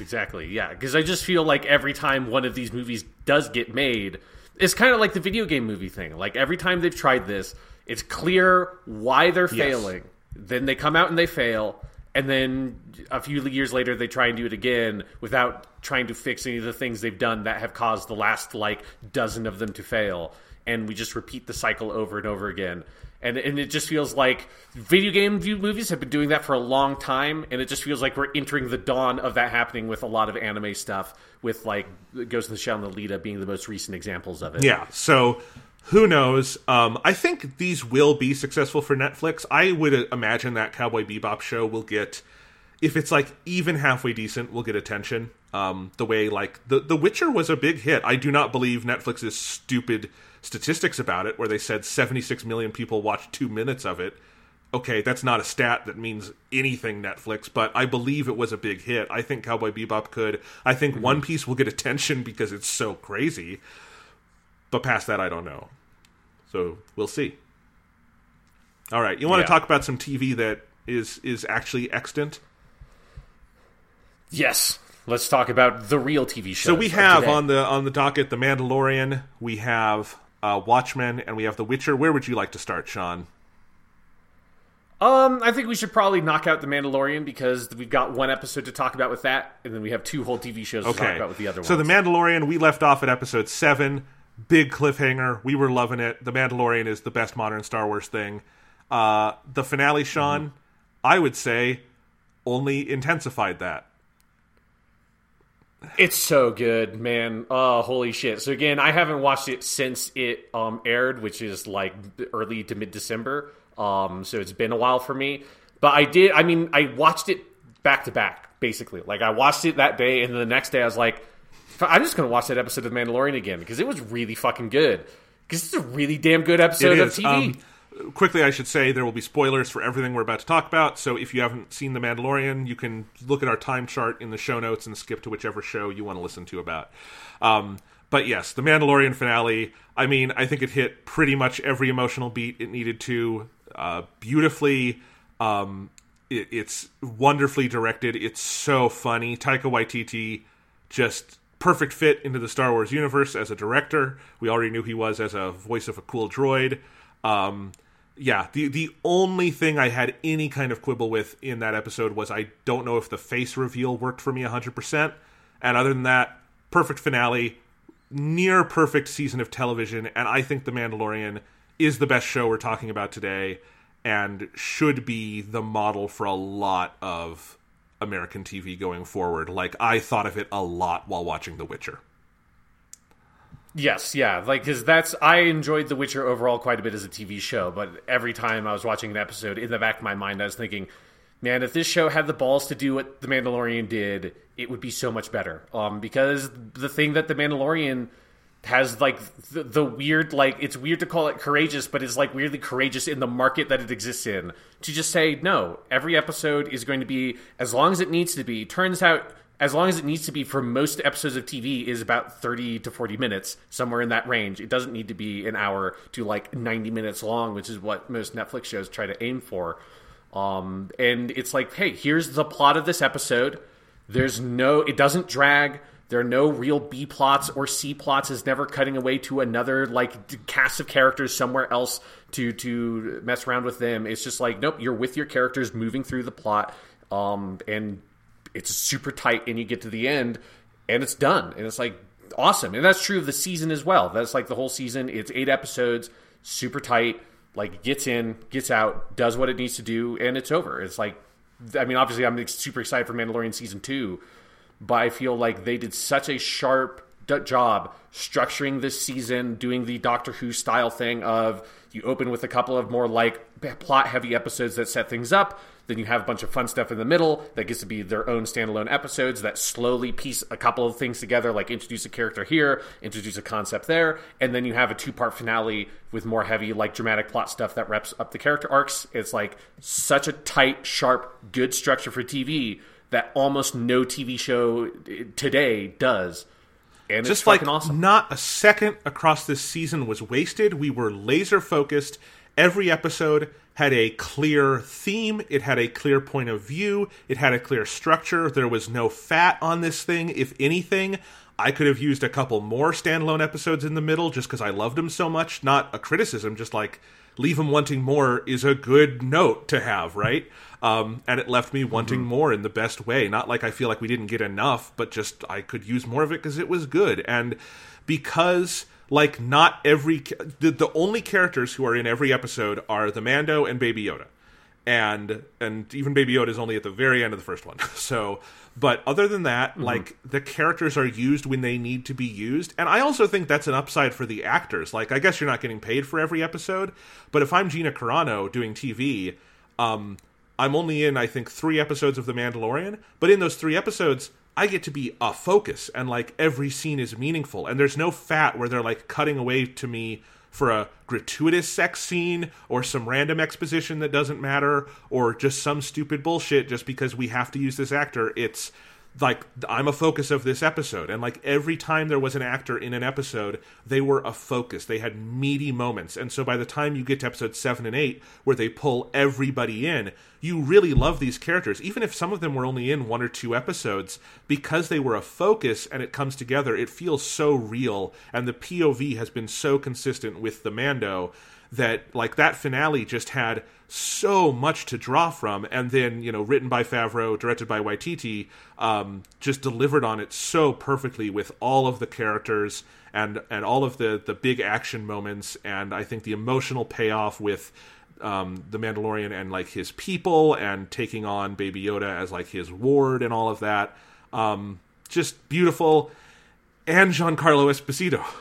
[SPEAKER 2] exactly. Yeah, because I just feel like every time one of these movies does get made, it's kind of like the video game movie thing. Like every time they've tried this, it's clear why they're failing. Then they come out and they fail, and then a few years later they try and do it again without trying to fix any of the things they've done that have caused the last like dozen of them to fail. And we just repeat the cycle over and over again and and it just feels like video game view movies have been doing that for a long time, and it just feels like we're entering the dawn of that happening with a lot of anime stuff, with like Ghost in the Shell and Alita being the most recent examples of it.
[SPEAKER 1] Yeah, so who knows? Um, I think these will be successful for Netflix. I would imagine that Cowboy Bebop show will get, if it's like even halfway decent, will get attention. Um, the way like the The Witcher was a big hit. I do not believe Netflix is stupid statistics about it where they said 76 million people watched two minutes of it. Okay, that's not a stat that means anything, Netflix, but I believe it was a big hit. I think Cowboy Bebop could. I think mm-hmm. One Piece will get attention because it's so crazy. But past that, I don't know. So we'll see. All right, you want yeah. to talk about some TV that is is actually extant?
[SPEAKER 2] Yes. Let's talk about the real TV show.
[SPEAKER 1] So we have on the on the docket The Mandalorian. We have uh, Watchmen, and we have The Witcher. Where would you like to start, Sean?
[SPEAKER 2] Um, I think we should probably knock out The Mandalorian because we've got one episode to talk about with that, and then we have two whole TV shows okay. to talk about with the other
[SPEAKER 1] so ones. So The Mandalorian, we left off at episode seven. Big cliffhanger. We were loving it. The Mandalorian is the best modern Star Wars thing. Uh, the finale, Sean, mm-hmm. I would say, only intensified that.
[SPEAKER 2] It's so good, man. Oh, holy shit. So again, I haven't watched it since it um, aired, which is like early to mid December. Um, so it's been a while for me. But I did I mean, I watched it back to back, basically. Like I watched it that day and then the next day I was like, I'm just gonna watch that episode of Mandalorian again because it was really fucking good. Because it's a really damn good episode of TV. Um,
[SPEAKER 1] quickly, I should say there will be spoilers for everything we're about to talk about. So if you haven't seen The Mandalorian, you can look at our time chart in the show notes and skip to whichever show you want to listen to about. Um, but yes, the Mandalorian finale. I mean, I think it hit pretty much every emotional beat it needed to. Uh, beautifully, um, it, it's wonderfully directed. It's so funny. Taika Waititi just perfect fit into the Star Wars universe as a director. We already knew he was as a voice of a cool droid. Um, yeah, the the only thing I had any kind of quibble with in that episode was I don't know if the face reveal worked for me 100%. And other than that, perfect finale, near perfect season of television, and I think The Mandalorian is the best show we're talking about today and should be the model for a lot of American TV going forward. Like I thought of it a lot while watching The Witcher.
[SPEAKER 2] Yes, yeah, like because that's I enjoyed The Witcher overall quite a bit as a TV show, but every time I was watching an episode, in the back of my mind, I was thinking, man, if this show had the balls to do what The Mandalorian did, it would be so much better. Um, because the thing that The Mandalorian has like the, the, weird like it's weird to call it courageous but it's like weirdly courageous in the market that it exists in to just say no every episode is going to be as long as it needs to be turns out as long as it needs to be for most episodes of TV is about 30 to 40 minutes, somewhere in that range. It doesn't need to be an hour to like 90 minutes long, which is what most Netflix shows try to aim for. Um, and it's like, hey, here's the plot of this episode. There's no, it doesn't drag. There are no real B plots or C plots. Is never cutting away to another like cast of characters somewhere else to to mess around with them. It's just like, nope, you're with your characters moving through the plot. Um, and it's super tight and you get to the end and it's done and it's like awesome and that's true of the season as well. That's like the whole season. It's eight episodes super tight like gets in gets out does what it needs to do and it's over. It's like i mean obviously i'm super excited for mandalorian season two but i feel like they did such a sharp job structuring this season doing the doctor who style thing of you open with a couple of more like plot heavy episodes that set things up then you have a bunch of fun stuff in the middle that gets to be their own standalone episodes that slowly piece a couple of things together, like introduce a character here, introduce a concept there, and then you have a two part finale with more heavy, like dramatic plot stuff that reps up the character arcs. It's like such a tight, sharp, good structure for TV that almost no TV show eh, today does. And it's
[SPEAKER 1] just like awesome. not a second across this season was wasted. We were laser focused every episode had a clear theme, it had a clear point of view, it had a clear structure. There was no fat on this thing. If anything, I could have used a couple more standalone episodes in the middle just because I loved them so much. Not a criticism, just like leave them wanting more is a good note to have, right? Um, and it left me wanting mm-hmm. more in the best way. Not like I feel like we didn't get enough, but just I could use more of it because it was good. And because like not every the, the only characters who are in every episode are the Mando and Baby Yoda, and and even Baby Yoda is only at the very end of the first one. [LAUGHS] So, but other than that, mm-hmm. like the characters are used when they need to be used, and I also think that's an upside for the actors. Like, I guess you're not getting paid for every episode, but if I'm Gina Carano doing TV, um, I'm only in I think three episodes of The Mandalorian, but in those three episodes I get to be a focus and like every scene is meaningful and there's no fat where they're like cutting away to me for a gratuitous sex scene or some random exposition that doesn't matter or just some stupid bullshit just because we have to use this actor. It's like I'm a focus of this episode. And like every time there was an actor in an episode they were a focus. They had meaty moments. And so by the time you get to episode 7 and 8 where they pull everybody in you really love these characters. Even if some of them were only in one or two episodes because they were a focus and it comes together it feels so real. And the POV has been so consistent with the Mando that like that finale just had so much to draw from, and then you know, written by Favreau, directed by Waititi, um, just delivered on it so perfectly with all of the characters and and all of the the big action moments, and I think the emotional payoff with. Um, the Mandalorian and like his people and taking on Baby Yoda as like his ward and all of that. Um, just beautiful. And Giancarlo Esposito. [LAUGHS]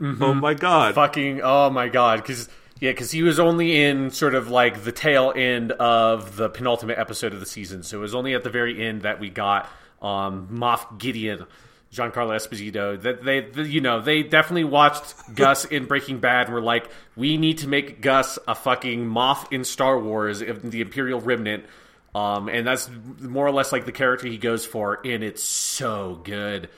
[SPEAKER 1] Mm-hmm. Oh my god!
[SPEAKER 2] Fucking oh my god! Because yeah, because he was only in sort of like the tail end of the penultimate episode of the season, so it was only at the very end that we got um, Moff Gideon. Giancarlo Esposito. That they, they, you know they definitely watched Gus [LAUGHS] in Breaking Bad and were like we need to make Gus a fucking Moff in Star Wars the Imperial Remnant. Um, and that's more or less like the character he goes for and it's so good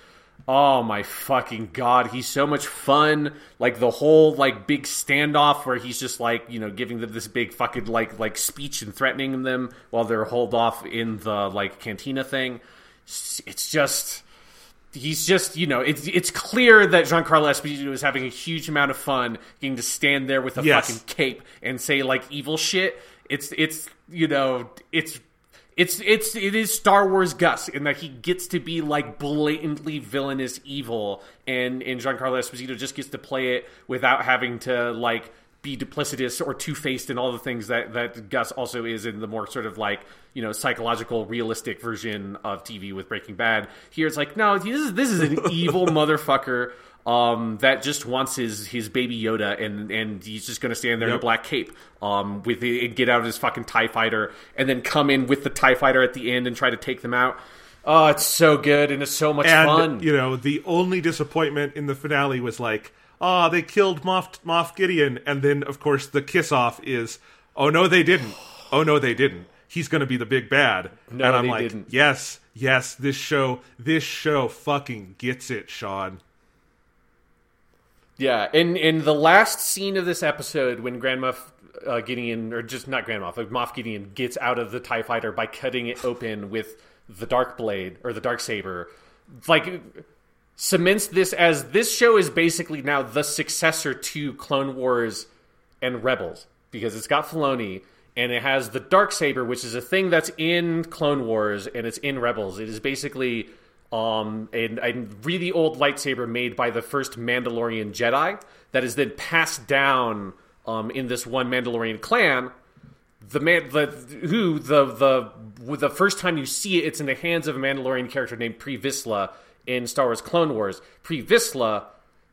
[SPEAKER 2] Oh my fucking god, he's so much fun. Like the whole like big standoff where he's just like, you know, giving them this big fucking like like speech and threatening them while they're holed off in the like cantina thing. It's just he's just, you know, it's it's clear that Giancarlo Esposito is having a huge amount of fun getting to stand there with a yes. fucking cape and say like evil shit. It's it's you know, it's it's it's it is Star Wars Gus in that he gets to be like blatantly villainous evil, and and Giancarlo Esposito just gets to play it without having to like be duplicitous or two faced and all the things that that Gus also is in the more sort of like you know psychological realistic version of TV with Breaking Bad. Here it's like no, this is this is an evil [LAUGHS] motherfucker um, that just wants his his baby Yoda, and and he's just going to stand there yep. in a black cape, um, with the, get out of his fucking Tie Fighter, and then come in with the Tie Fighter at the end and try to take them out. Oh, it's so good and it's so much
[SPEAKER 1] and,
[SPEAKER 2] fun.
[SPEAKER 1] You know, the only disappointment in the finale was like, oh, they killed Moff Moff Gideon, and then of course the kiss off is, oh no, they didn't. Oh no, they didn't. He's going to be the big bad.
[SPEAKER 2] No,
[SPEAKER 1] and I'm
[SPEAKER 2] like,
[SPEAKER 1] didn't. yes, yes, this show, this show fucking gets it, Sean.
[SPEAKER 2] Yeah, in in the last scene of this episode, when Grand Moff uh, Gideon, or just not Grand Moff, like Moff Gideon gets out of the Tie Fighter by cutting it open with the Dark Blade or the Dark Saber, like cements this as this show is basically now the successor to Clone Wars and Rebels because it's got Filoni and it has the Dark Saber, which is a thing that's in Clone Wars and it's in Rebels. It is basically um, a, a really old lightsaber made by the first Mandalorian Jedi that is then passed down um, in this one Mandalorian clan. The man, the who the the the first time you see it, it's in the hands of a Mandalorian character named Pre Vizsla in Star Wars Clone Wars. Pre Vizsla,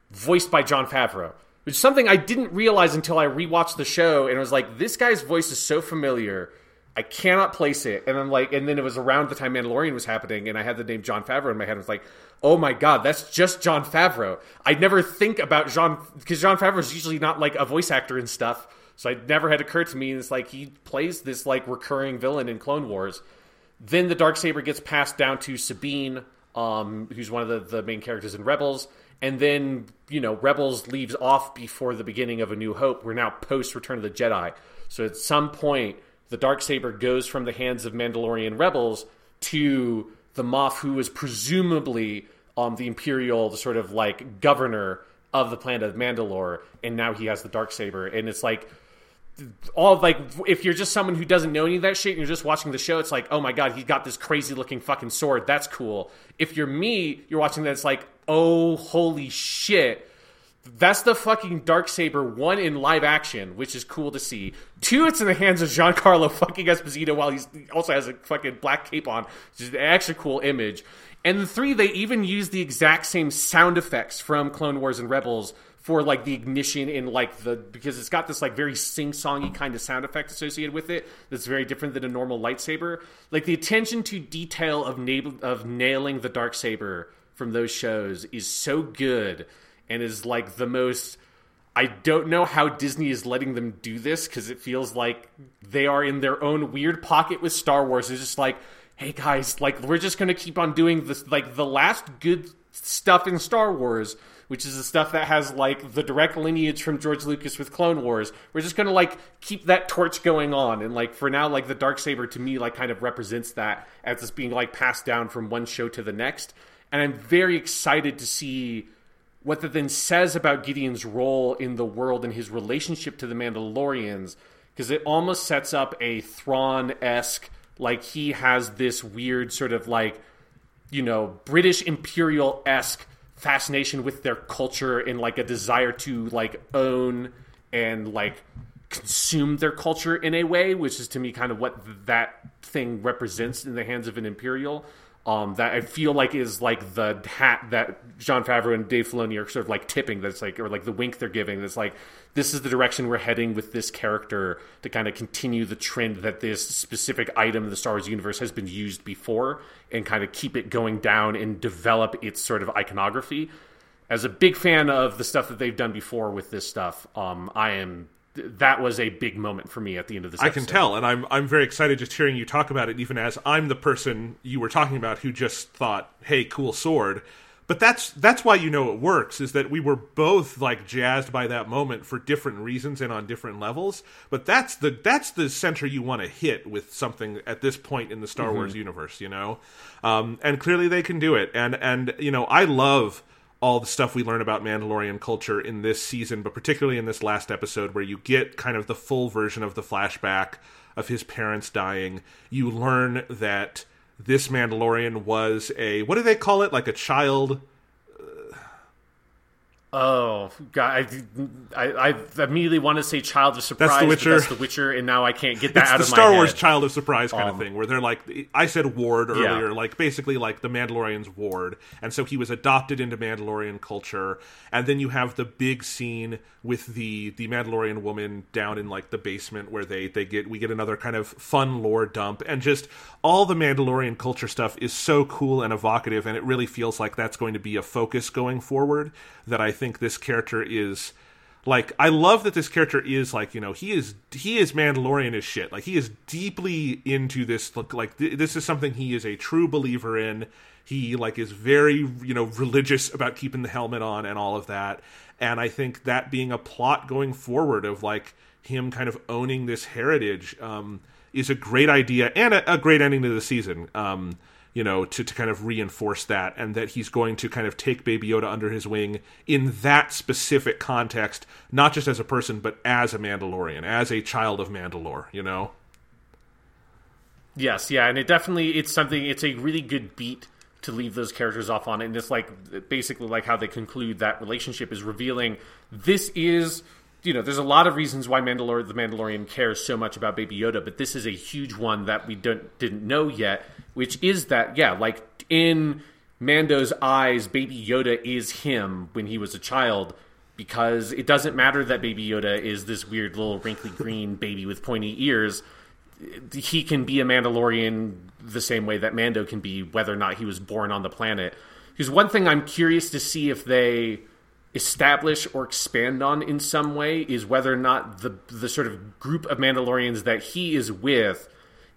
[SPEAKER 2] voiced by Jon Favreau, which is something I didn't realize until I rewatched the show, and I was like, this guy's voice is so familiar I cannot place it. And I'm like, and then it was around the time Mandalorian was happening, and I had the name Jon Favreau in my head. I was like, oh my god, that's just Jon Favreau. I never think about Jon because Jon Favreau is usually not like a voice actor and stuff. So it never had occurred to me. It's like he plays this like recurring villain in Clone Wars. Then the dark saber gets passed down to Sabine um, who's one of the, the main characters in Rebels. And then, you know, Rebels leaves off before the beginning of A New Hope. We're now post Return of the Jedi. So at some point, the dark saber goes from the hands of Mandalorian rebels to the Moff, who is presumably um, the Imperial, the sort of like governor of the planet of Mandalore, and now he has the dark saber, and it's like all like if you're just someone who doesn't know any of that shit and you're just watching the show it's like oh my god he got this crazy looking fucking sword. That's cool. If you're me you're watching that it's like oh holy shit that's the fucking dark saber one in live action which is cool to see. Two it's in the hands of giancarlo fucking esposito while he's, he also has a fucking black cape on. Which is an extra cool image. And three they even use the exact same sound effects from clone wars and rebels for like the ignition in like the because it's got this like very sing-songy kind of sound effect associated with it that's very different than a normal lightsaber. Like the attention to detail of na- of nailing the dark saber from those shows is so good and is like the most I don't know how Disney is letting them do this because it feels like they are in their own weird pocket with Star Wars. It's just like, hey guys, like we're just gonna keep on doing this. Like the last good stuff in Star Wars which is the stuff that has like the direct lineage from George Lucas with Clone Wars. We're just gonna like keep that torch going on, and like for now, like the dark saber to me like kind of represents that as it's being like passed down from one show to the next. And I'm very excited to see what that then says about Gideon's role in the world and his relationship to the Mandalorians, because it almost sets up a Thrawn esque like he has this weird sort of like you know British imperial esque fascination with their culture and like a desire to like own and like consume their culture in a way, which is to me kind of what that thing represents in the hands of an imperial. Um, that I feel like is like the hat that Jon Favreau and Dave Filoni are sort of like tipping. That's like, or like the wink they're giving. That's like, this is the direction we're heading with this character to kind of continue the trend that this specific item in the Star Wars universe has been used before, and kind of keep it going down and develop its sort of iconography. As a big fan of the stuff that they've done before with this stuff, um, I am that was a big moment for me at the end of this.
[SPEAKER 1] I can tell, and I'm I'm very excited just hearing you talk about it. Even as I'm the person you were talking about who just thought, "Hey, cool sword." But that's that's why you know it works is that we were both like jazzed by that moment for different reasons and on different levels. But that's the that's the center you want to hit with something at this point in the Star mm-hmm. Wars universe, you know. Um, and clearly they can do it. And and you know I love all the stuff we learn about Mandalorian culture in this season, but particularly in this last episode where you get kind of the full version of the flashback of his parents dying. You learn that this Mandalorian was a what do they call it? Like a child
[SPEAKER 2] Oh God! I, I, I immediately want to say Child of Surprise.
[SPEAKER 1] That's The Witcher.
[SPEAKER 2] That's The Witcher, and now I can't get that
[SPEAKER 1] it's
[SPEAKER 2] out
[SPEAKER 1] the
[SPEAKER 2] of
[SPEAKER 1] Star
[SPEAKER 2] my
[SPEAKER 1] Wars. Child of Surprise kind
[SPEAKER 2] Um,
[SPEAKER 1] of thing, where they're like, I said ward earlier,
[SPEAKER 2] Yeah.
[SPEAKER 1] like basically like the Mandalorian's ward, and so he was adopted into Mandalorian culture, and then you have the big scene with the the Mandalorian woman down in like the basement where they they get we get another kind of fun lore dump, and just all the Mandalorian culture stuff is so cool and evocative, and it really feels like that's going to be a focus going forward. That I think this character is like I love that this character is like you know he is he is Mandalorian as shit. Like he is deeply into this look like th- this is something he is a true believer in. He like is very you know religious about keeping the helmet on and all of that. And I think that being a plot going forward of like him kind of owning this heritage um, is a great idea and a, a great ending to the season. Um, you know, to, to kind of reinforce that, and that he's going to kind of take Baby Yoda under his wing in that specific context, not just as a person, but as a Mandalorian, as a child of Mandalore, you know?
[SPEAKER 2] Yes, yeah, and it definitely it's something. It's a really good beat to leave those characters off on, and it's like basically like how they conclude that relationship is revealing. This is, you know, there's a lot of reasons why Mandalore the Mandalorian cares so much about Baby Yoda, but this is a huge one that we don't didn't know yet, which is that yeah, like in Mando's eyes, Baby Yoda is him when he was a child. Because it doesn't matter that Baby Yoda is this weird little wrinkly [LAUGHS] green baby with pointy ears he can be a Mandalorian the same way that Mando can be, whether or not he was born on the planet. Because one thing I'm curious to see if they establish or expand on in some way is whether or not the the sort of group of Mandalorians that he is with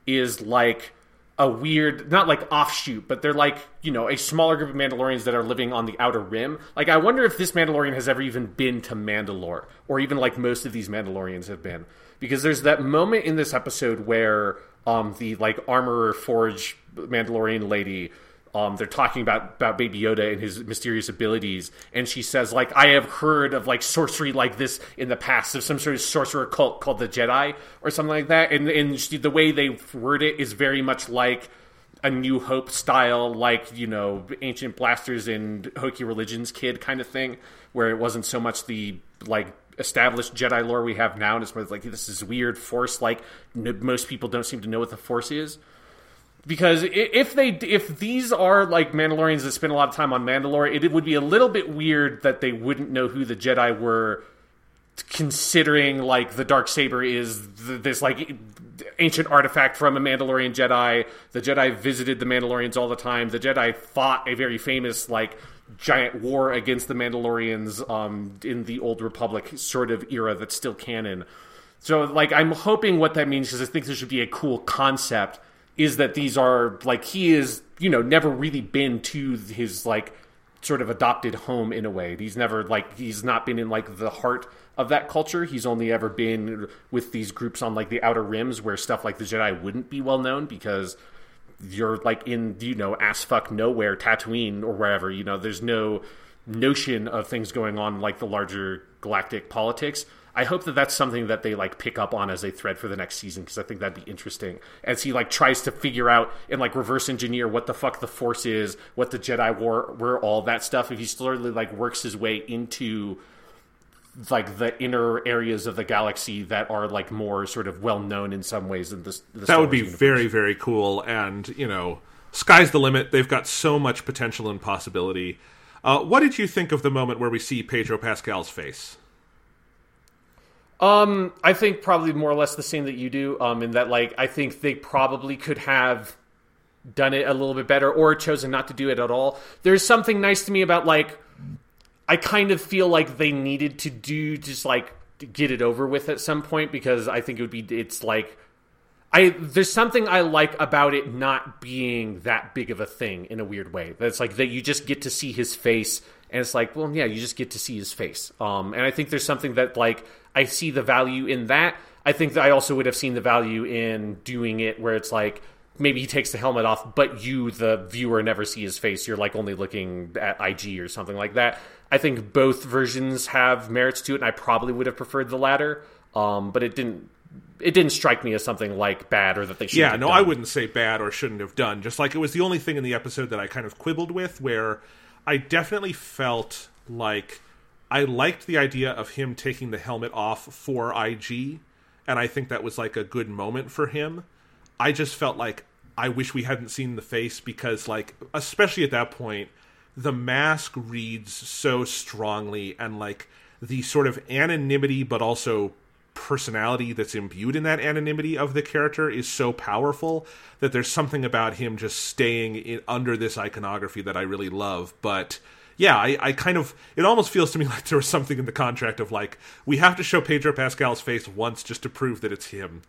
[SPEAKER 2] is like a weird, not like offshoot, but they're like, you know, a smaller group of Mandalorians that are living on the outer rim. Like, I wonder if this Mandalorian has ever even been to Mandalore, or even like most of these Mandalorians have been. Because there's that moment in this episode where um, the like armorer forge Mandalorian lady um, they're talking about about Baby Yoda and his mysterious abilities, and she says like I have heard of like sorcery like this in the past. Of some sort of sorcerer cult called the Jedi or something like that, and and she, the way they word it is very much like a New Hope style, like you know ancient blasters and hokey religions kid kind of thing, where it wasn't so much the like established Jedi lore we have now, and it's more like this is weird Force like most people don't seem to know what the Force is because if they if these are like Mandalorians that spend a lot of time on Mandalore, it, would be a little bit weird that they wouldn't know who the Jedi were, considering like the dark saber is this like ancient artifact from a Mandalorian Jedi. The Jedi visited the Mandalorians all the time. The Jedi fought a very famous like giant war against the Mandalorians um, in the Old Republic sort of era that's still canon. So like I'm hoping what that means because I think this should be a cool concept is that these are like he is you know never really been to his like sort of adopted home in a way. He's never like he's not been in like the heart of that culture. He's only ever been with these groups on like the outer rims where stuff like the jedi wouldn't be well known because you're like in you know ass fuck nowhere tatooine or wherever you know there's no notion of things going on like the larger galactic politics I hope that that's something that they like pick up on as a thread for the next season because I think that'd be interesting. As he like tries to figure out and like reverse engineer what the fuck the Force is, what the Jedi war were, all that stuff. If he slowly like works his way into like the inner areas of the galaxy that are like more sort of well known in some ways in this.
[SPEAKER 1] that would be universe. very very cool, and you know, sky's the limit. They've got so much potential and possibility. Uh, what did you think of the moment where we see Pedro Pascal's face?
[SPEAKER 2] Um, I think probably more or less the same that you do. Um, in that like I think they probably could have done it a little bit better or chosen not to do it at all. There's something nice to me about like I kind of feel like they needed to do just like get it over with at some point because I think it would be it's like I there's something I like about it not being that big of a thing in a weird way. That's like that you just get to see his face and it's like, well, yeah, you just get to see his face. Um, and I think there's something that like I see the value in that. I think that I also would have seen the value in doing it where it's like maybe he takes the helmet off, but you, the viewer, never see his face. You're like only looking at IG or something like that. I think both versions have merits to it, and I probably would have preferred the latter. Um, but it didn't. It didn't strike me as something like bad or that they should.
[SPEAKER 1] Yeah, no,
[SPEAKER 2] done.
[SPEAKER 1] I wouldn't say bad or shouldn't have done. Just like it was the only thing in the episode that I kind of quibbled with, where I definitely felt like I liked the idea of him taking the helmet off for IG, and I think that was like a good moment for him. I just felt like I wish we hadn't seen the face because, like, especially at that point, the mask reads so strongly, and like the sort of anonymity, but also personality that's imbued in that anonymity of the character is so powerful that there's something about him just staying in, under this iconography that I really love. But yeah, I, I kind of it almost feels to me [LAUGHS] like there was something in the contract of like we have to show Pedro Pascal's face once just to prove that it's him.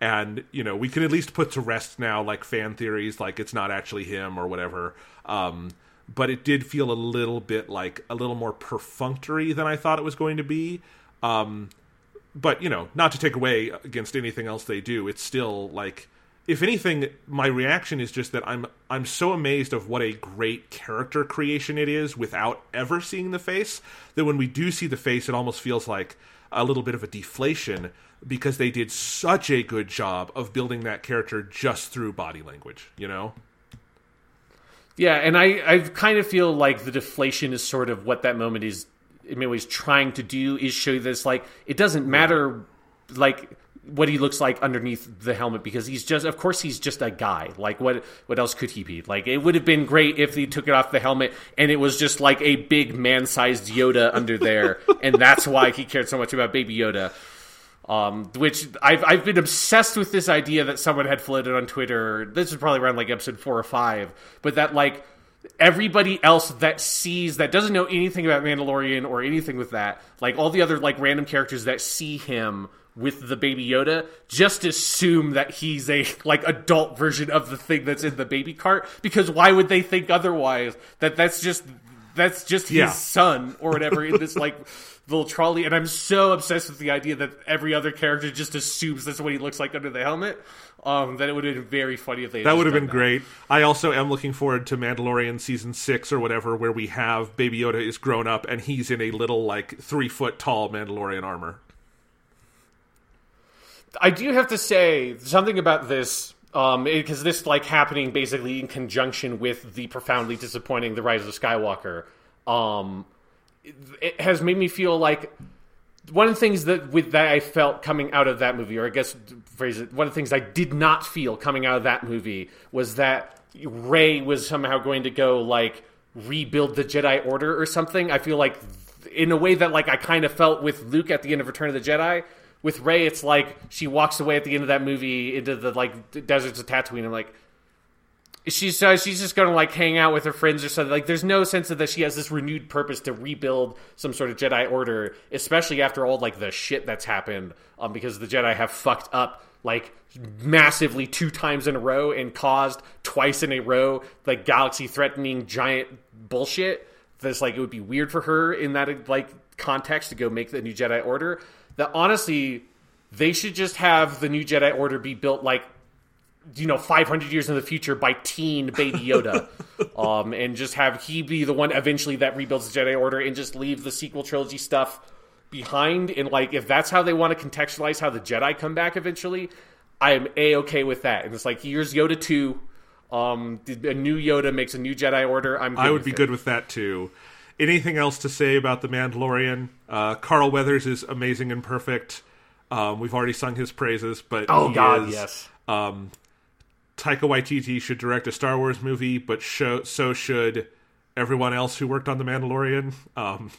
[SPEAKER 1] And you know we can at least put to rest now like fan theories like it's not actually him or whatever. Um, but it did feel a little bit like a little more perfunctory than I thought it was going to be. Um, but you know, not to take away against anything else they do, it's still like if anything, my reaction is just that I'm I'm so amazed of what a great character creation it is without ever seeing the face that when we do see the face, it almost feels like a little bit of a deflation because they did such a good job of building that character just through body language, you know?
[SPEAKER 2] Yeah, and I, I kind of feel like the deflation is sort of what that moment is in many ways trying to do is show you this like it doesn't matter like what he looks like underneath the helmet because he's just of course he's just a guy. Like what what else could he be? Like it would have been great if he took it off the helmet and it was just like a big man-sized yoda under there [LAUGHS] and that's why he cared so much about baby yoda. Um, which I've, I've been obsessed with this idea that someone had floated on twitter this is probably around like episode four or five but that like everybody else that sees that doesn't know anything about Mandalorian or anything with that, like all the other like random characters that see him with the baby Yoda, just assume that he's a [LAUGHS] like adult version of the thing that's in the baby cart because why would they think otherwise that that's just that's just his
[SPEAKER 1] Yeah.
[SPEAKER 2] son or whatever in this like [LAUGHS] little trolley and I'm so obsessed with the idea that every other character just assumes that's what he looks like under the helmet um that it would have been very funny if they
[SPEAKER 1] That would have been great. I also am looking forward to Mandalorian season six or whatever, where we have Baby Yoda is grown up and he's in a little like three foot tall Mandalorian armor.
[SPEAKER 2] I do have to say something about this um because this like happening basically in conjunction with the profoundly disappointing The Rise of Skywalker um it has made me feel like one of the things that with that I felt coming out of that movie or I guess phrase it one of the things I did not feel coming out of that movie was that Rey was somehow going to go like rebuild the Jedi Order or something I feel like in a way that like I kind of felt with Luke at the end of Return of the Jedi with Rey, it's like she walks away at the end of that movie into the like deserts of Tatooine. and like, she's she's just gonna like hang out with her friends or something. Like, there's no sense of that she has this renewed purpose to rebuild some sort of Jedi Order, especially after all like the shit that's happened. Um, because the Jedi have fucked up like massively two times in a row and caused twice in a row like galaxy threatening giant bullshit. That's like it would be weird for her in that like context to go make the new Jedi Order. That honestly, they should just have the new Jedi Order be built like you know 500 years in the future by teen baby yoda [LAUGHS] um and just have he be the one eventually that rebuilds the jedi order and just leave the sequel trilogy stuff behind and like if that's how they want to contextualize how the jedi come back eventually i am a-okay with that and it's like here's yoda 2 um a new yoda makes a new jedi order i'm good
[SPEAKER 1] I would
[SPEAKER 2] with
[SPEAKER 1] be
[SPEAKER 2] it.
[SPEAKER 1] good with that too. Anything else to say about the Mandalorian? Uh, Carl Weathers is amazing and perfect. Um, we've already sung his praises, but
[SPEAKER 2] oh
[SPEAKER 1] he
[SPEAKER 2] god
[SPEAKER 1] is,
[SPEAKER 2] yes
[SPEAKER 1] Um, Taika Waititi should direct a Star Wars movie, but show, so should everyone else who worked on the Mandalorian. Um,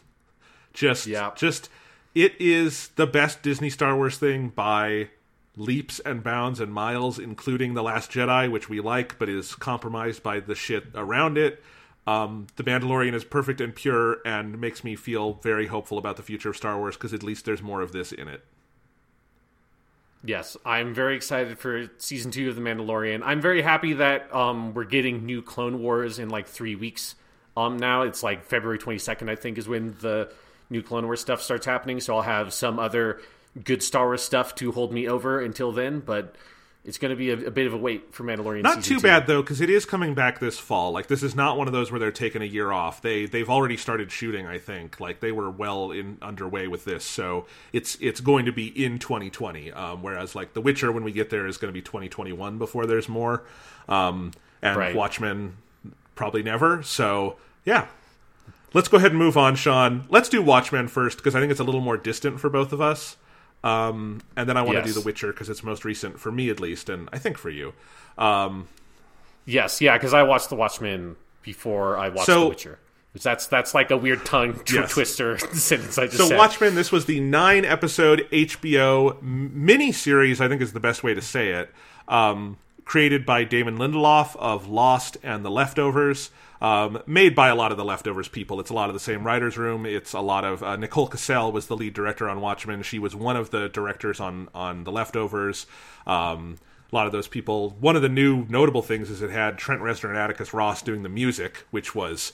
[SPEAKER 1] just,
[SPEAKER 2] Yeah.
[SPEAKER 1] just it is the best Disney Star Wars thing by leaps and bounds and miles, including the Last Jedi, which we like, but is compromised by the shit around it. Um, the Mandalorian is perfect and pure, and makes me feel very hopeful about the future of Star Wars because at least there's more of this in it.
[SPEAKER 2] Yes, I'm very excited for season two of The Mandalorian. I'm very happy that um, we're getting new Clone Wars in like three weeks. Um, now it's like February 22nd, I think, is when the new Clone Wars stuff starts happening. So I'll have some other good Star Wars stuff to hold me over until then. But it's going to be a, a bit of a wait for Mandalorian.
[SPEAKER 1] Not too
[SPEAKER 2] two.
[SPEAKER 1] bad though, because it is coming back this fall. Like this is not one of those where they're taking a year off. They they've already started shooting. I think like they were well in underway with this, so it's it's going to be in 2020. Um, whereas like The Witcher, when we get there, is going to be 2021 before there's more. Um, and
[SPEAKER 2] Right.
[SPEAKER 1] Watchmen probably never. So yeah, let's go ahead and move on, Sean. Let's do Watchmen first because I think it's a little more distant for both of us. Um, and then I want to
[SPEAKER 2] Yes.
[SPEAKER 1] do The Witcher because it's most recent for me at least, and I think for you. Um,
[SPEAKER 2] Yes, yeah, because I watched The Watchmen before I watched
[SPEAKER 1] So-
[SPEAKER 2] The Witcher. That's that's like a weird tongue [LAUGHS] tw-
[SPEAKER 1] Yes.
[SPEAKER 2] twister [LAUGHS] sentence I just
[SPEAKER 1] So
[SPEAKER 2] said.
[SPEAKER 1] Watchmen, this was the nine episode HBO mini series. I think is the best way to say it. Um, created by Damon Lindelof of Lost and The Leftovers. Um, made by a lot of the Leftovers people. It's a lot of the same writers' room. It's a lot of uh, Nicole Kassell was the lead director on Watchmen. She was one of the directors on on The Leftovers. Um, a lot of those people. One of the new notable things is it had Trent Reznor and Atticus Ross doing the music, which was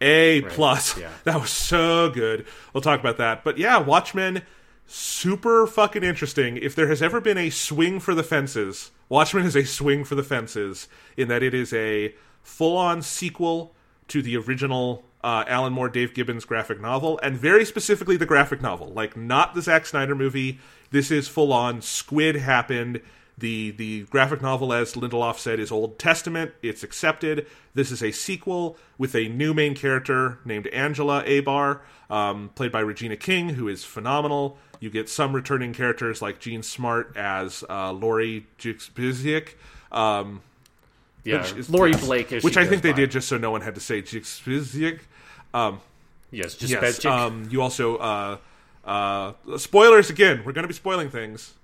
[SPEAKER 1] a plus.
[SPEAKER 2] yeah. [LAUGHS]
[SPEAKER 1] That was so good. We'll talk about that. But yeah, Watchmen, super fucking interesting. If there has ever been a swing for the fences, Watchmen is a swing for the fences in that it is a full on sequel to the original uh, Alan Moore, Dave Gibbons graphic novel, and very specifically the graphic novel. Like, not the Zack Snyder movie. This is full on Squid happened. The the graphic novel, as Lindelof said, is Old Testament. It's accepted. This is a sequel with a new main character named Angela Abar, um, played by Regina King, who is phenomenal. You get some returning characters like Jean Smart as uh, Laurie Juspeczyk, um,
[SPEAKER 2] yeah,
[SPEAKER 1] which is-
[SPEAKER 2] Lori Blake, as
[SPEAKER 1] which I think
[SPEAKER 2] goes
[SPEAKER 1] they did just so no one had to say Juspeczyk.
[SPEAKER 2] Yes, just
[SPEAKER 1] Yes. Um, you also uh, uh, spoilers again. We're going to be spoiling things.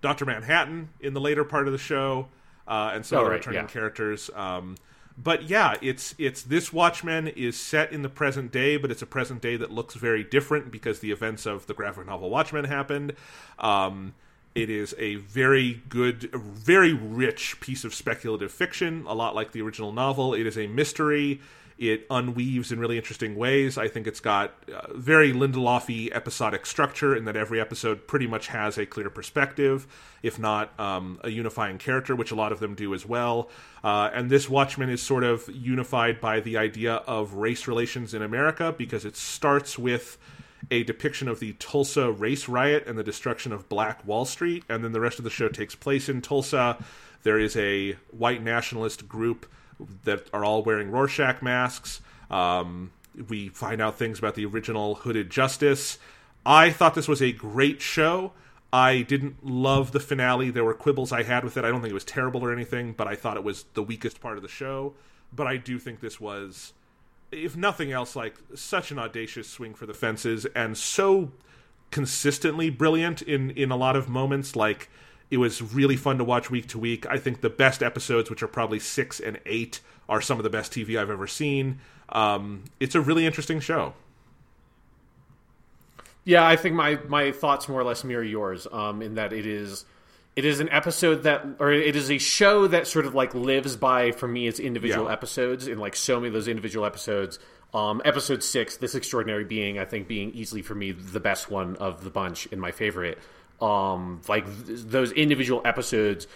[SPEAKER 1] Doctor Manhattan in the later part of the show, uh, and some
[SPEAKER 2] Oh,
[SPEAKER 1] other
[SPEAKER 2] right,
[SPEAKER 1] returning
[SPEAKER 2] yeah.
[SPEAKER 1] characters. Um, but yeah, it's it's this Watchmen is set in the present day, but it's a present day that looks very different because the events of the graphic novel Watchmen happened. Um, it is a very good, very rich piece of speculative fiction, a lot like the original novel. It is a mystery. It unweaves in really interesting ways. I think it's got uh, very Lindelofy episodic structure in that every episode pretty much has a clear perspective, if not um, a unifying character, which a lot of them do as well. Uh, and this Watchmen is sort of unified by the idea of race relations in America because it starts with a depiction of the Tulsa race riot and the destruction of Black Wall Street, and then the rest of the show takes place in Tulsa. There is a white nationalist group that are all wearing Rorschach masks. Um, we find out things about the original Hooded Justice. I thought this was a great show. I didn't love the finale. There were quibbles I had with it. I don't think it was terrible or anything, but I thought it was the weakest part of the show. But I do think this was, if nothing else, like such an audacious swing for the fences and so consistently brilliant in in a lot of moments. Like it was really fun to watch week to week. I think the best episodes, which are probably six and eight, are some of the best TV I've ever seen. Um, it's a really interesting show.
[SPEAKER 2] Yeah, I think my my thoughts more or less mirror yours. Um, in that it is it is an episode that or it is a show that sort of like lives by for me its individual
[SPEAKER 1] Yeah.
[SPEAKER 2] episodes and like so many of those individual episodes. Um, episode six, this extraordinary being, I think being easily for me the best one of the bunch and my favorite. Um, like th- those individual episodes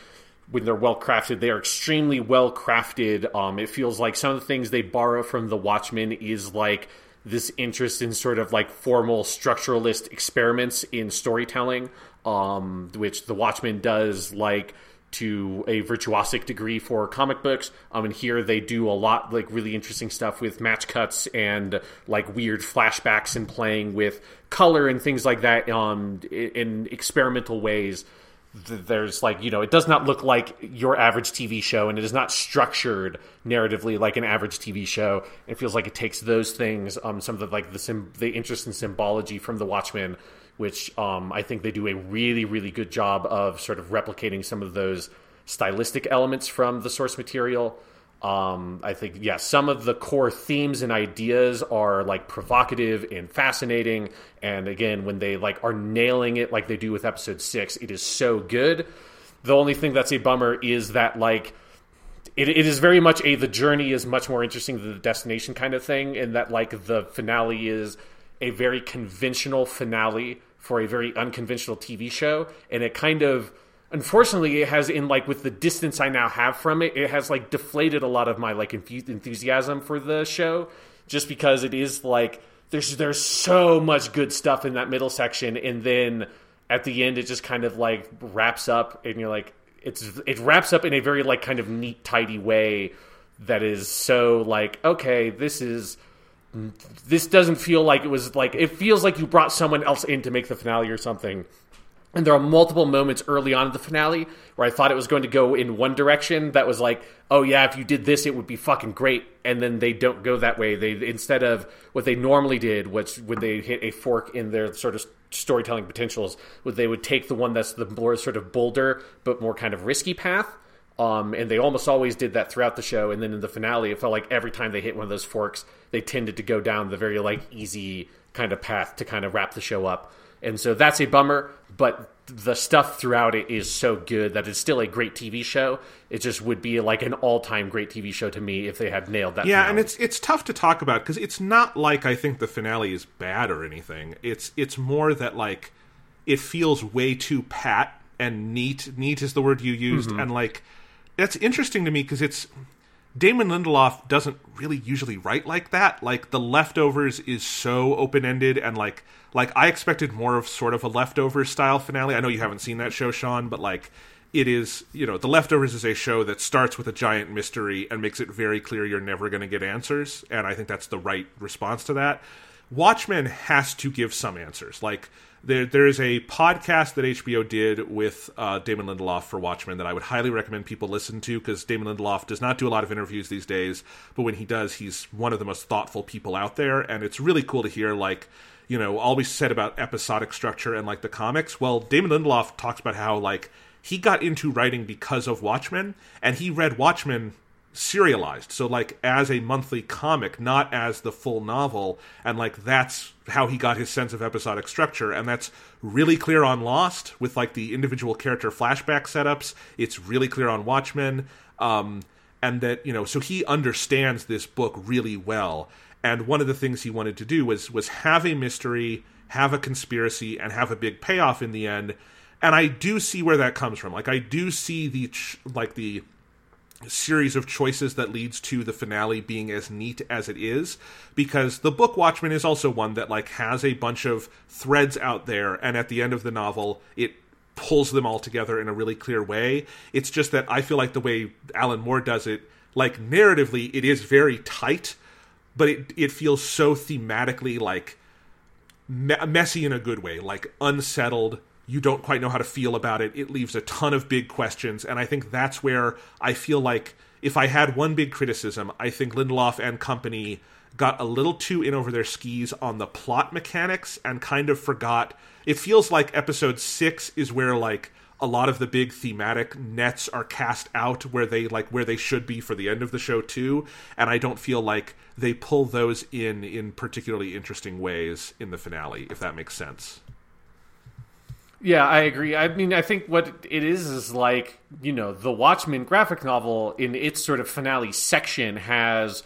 [SPEAKER 2] when they're well crafted, they are extremely well crafted. Um, it feels like some of the things they borrow from the Watchmen is like this interest in sort of like formal structuralist experiments in storytelling, um, which the Watchmen does like to a virtuosic degree for comic books. Um, and here they do a lot like really interesting stuff with match cuts and like weird flashbacks and playing with color and things like that um, in, experimental ways there's like you know it does not look like your average tv show and it is not structured narratively like an average tv show it feels like it takes those things um some of the like the sim- the interest in symbology from the watchmen which um i think they do a really really good job of sort of replicating some of those stylistic elements from the source material um, I think, yeah, some of the core themes and ideas are like provocative and fascinating. And again, when they like are nailing it like they do with episode six, it is so good. The only thing that's a bummer is that like it, it is very much a the journey is much more interesting than the destination kind of thing, and that like the finale is a very conventional finale for a very unconventional TV show, and it kind of unfortunately it has in like with the distance I now have from it, it has like deflated a lot of my like enthusiasm for the show, just because it is like there's there's so much good stuff in that middle section, and then at the end it just kind of like wraps up, and you're like it's it wraps up in a very like kind of neat tidy way that is so like okay this is this doesn't feel like it was like it feels like you brought someone else in to make the finale or something and there are multiple moments early on in the finale where I thought it was going to go in one direction that was like, oh yeah, if you did this, it would be fucking great. And then they don't go that way. They instead of what they normally did, which when they hit a fork in their sort of storytelling potentials, would they would take the one that's the more sort of bolder but more kind of risky path. Um, and they almost always did that throughout the show. And then in the finale, it felt like every time they hit one of those forks, they tended to go down the very like easy kind of path to kind of wrap the show up. And so that's a bummer, but the stuff throughout it is so good that it's still a great TV show. It just would be like an all-time great TV show to me if they had nailed that.
[SPEAKER 1] Yeah,
[SPEAKER 2] finale.
[SPEAKER 1] and it's it's tough to talk about because it's not like I think the finale is bad or anything. It's it's more that like it feels way too pat and neat. Neat is the word you used, mm-hmm. and like that's interesting to me because it's Damon Lindelof doesn't really usually write like that. Like the leftovers is so open ended and like like I expected more of sort of a leftovers style finale. I know you haven't seen that show, Sean, but like it is you know the leftovers is a show that starts with a giant mystery and makes it very clear you're never going to get answers and i think that's the right response to that watchmen has to give some answers like there, there is a podcast that hbo did with uh, damon lindelof for watchmen that i would highly recommend people listen to because damon lindelof does not do a lot of interviews these days but when he does he's one of the most thoughtful people out there and it's really cool to hear like you know all we said about episodic structure and like the comics. Well damon lindelof talks about how like he got into writing because of Watchmen, and he read Watchmen serialized. So like as a monthly comic, not as the full novel. And like that's how he got his sense of episodic structure. And that's really clear on Lost with like the individual character flashback setups. It's really clear on Watchmen. Um, and that, you know, so he understands this book really well. And one of the things he wanted to do was was have a mystery, have a conspiracy, and have a big payoff in the end. And I do see where that comes from. Like I do see the like the series of choices that leads to the finale being as neat as it is because the book Watchmen is also one that like has a bunch of threads out there and at the end of the novel it pulls them all together in a really clear way. It's just that I feel like the way Alan Moore does it like narratively it is very tight but it it feels so thematically like me- messy in a good way like unsettled you don't quite know how to feel about it. It leaves a ton of big questions, and I think that's where I feel like if I had one big criticism, I think Lindelof and company got a little too in over their skis on the plot mechanics and kind of forgot. It feels like episode 6 is where like a lot of the big thematic nets are cast out where they like where they should be for the end of the show too and i don't feel like they pull those in in particularly interesting ways in the finale if that makes sense
[SPEAKER 2] yeah, I agree. I mean, I think what it is is like, you know, the Watchmen graphic novel in its sort of finale section has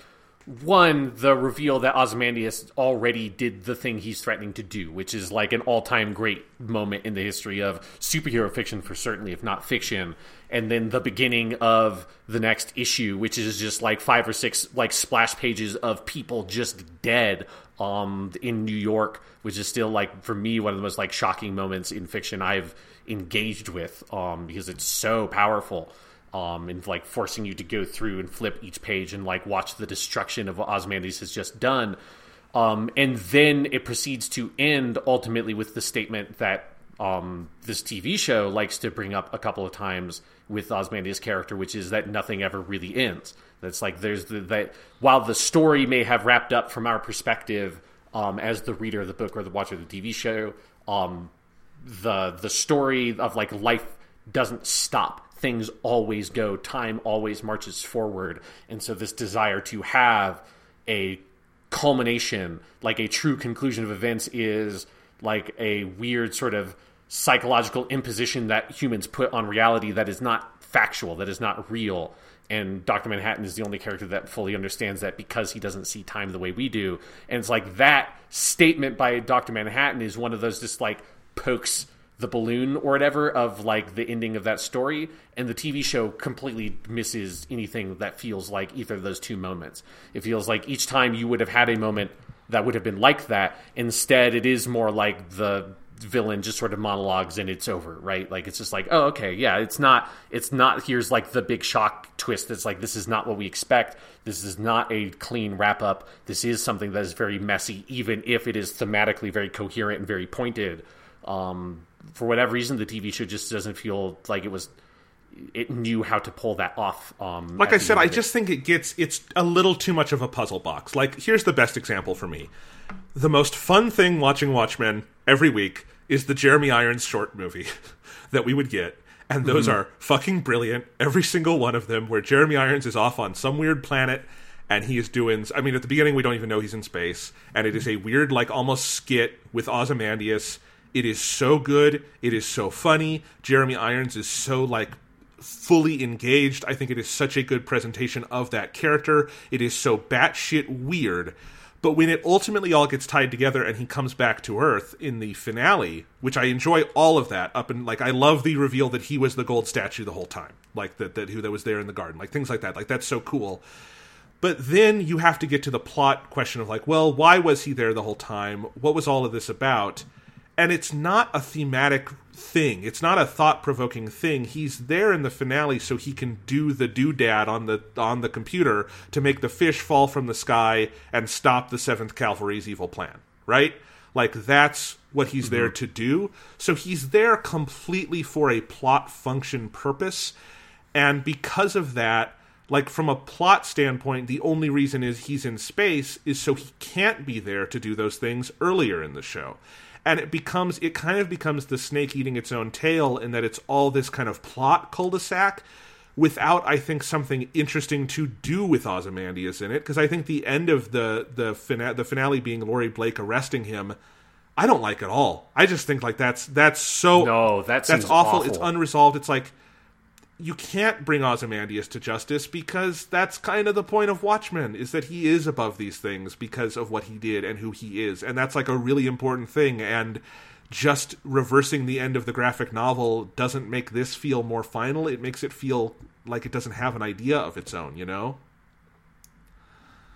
[SPEAKER 2] one, the reveal that Ozymandias already did the thing he's threatening to do, which is like an all time great moment in the history of superhero fiction, for certainly, if not fiction. And then the beginning of the next issue, which is just like five or six like splash pages of people just dead um, in New York, which is still like for me one of the most like shocking moments in fiction I've engaged with um, because it's so powerful um, and like forcing you to go through and flip each page and like watch the destruction of what Ozymandias has just done. Um, and then it proceeds to end ultimately with the statement that um, this TV show likes to bring up a couple of times with Ozymandias' character, which is that nothing ever really ends. That's like there's the, that while the story may have wrapped up from our perspective um, as the reader of the book or the watcher of the TV show, um, the the story of like life doesn't stop. Things always go. Time always marches forward, and so this desire to have a culmination, like a true conclusion of events, is like a weird sort of psychological imposition that humans put on reality that is not factual, that is not real. And Dr. Manhattan is the only character that fully understands that because he doesn't see time the way we do. And it's like that statement by Dr. Manhattan is one of those just like pokes the balloon or whatever of like the ending of that story and the TV show completely misses anything that feels like either of those two moments. It feels like each time you would have had a moment that would have been like that. Instead, it is more like the villain just sort of monologues and it's over, right? Like it's just like, oh, okay, yeah, it's not, it's not. Here's like the big shock twist. It's like this is not what we expect. This is not a clean wrap up. This is something that is very messy, even if it is thematically very coherent and very pointed. Um, for whatever reason, the TV show just doesn't feel like it was it knew how to pull that off. Um,
[SPEAKER 1] like I said, I just think it gets it's a little too much of a puzzle box. Like here's the best example for me: the most fun thing watching Watchmen every week is the Jeremy Irons short movie [LAUGHS] that we would get. And those mm-hmm. are fucking brilliant. Every single one of them, where Jeremy Irons is off on some weird planet and he is doing. I mean, at the beginning, we don't even know he's in space. And it is a weird, like, almost skit with Ozymandias. It is so good. It is so funny. Jeremy Irons is so, like, fully engaged. I think it is such a good presentation of that character. It is so batshit weird but when it ultimately all gets tied together and he comes back to Earth in the finale, which I enjoy all of that up and like I love the reveal that he was the gold statue the whole time, like that that who that was there in the garden, like things like that. Like that's so cool. But then you have to get to the plot question of like, well, why was he there the whole time? What was all of this about? And it's not a thematic thing. It's not a thought provoking thing. He's there in the finale so he can do the doodad on the on the computer to make the fish fall from the sky and stop the Seventh Cavalry's evil plan. Right? Like that's what he's mm-hmm. there to do. So he's there completely for a plot function purpose. And because of that, like from a plot standpoint, the only reason is he's in space is so he can't be there to do those things earlier in the show and it becomes it kind of becomes the snake eating its own tail in that it's all this kind of plot cul-de-sac without I think something interesting to do with Ozymandias in it because I think the end of the the fina- the finale being Laurie Blake arresting him I don't like at all. I just think like that's that's so
[SPEAKER 2] No, that
[SPEAKER 1] that's awful.
[SPEAKER 2] awful.
[SPEAKER 1] It's unresolved. It's like you can't bring Ozymandias to justice because that's kind of the point of Watchmen is that he is above these things because of what he did and who he is, and that's like a really important thing. And just reversing the end of the graphic novel doesn't make this feel more final. It makes it feel like it doesn't have an idea of its own. You know?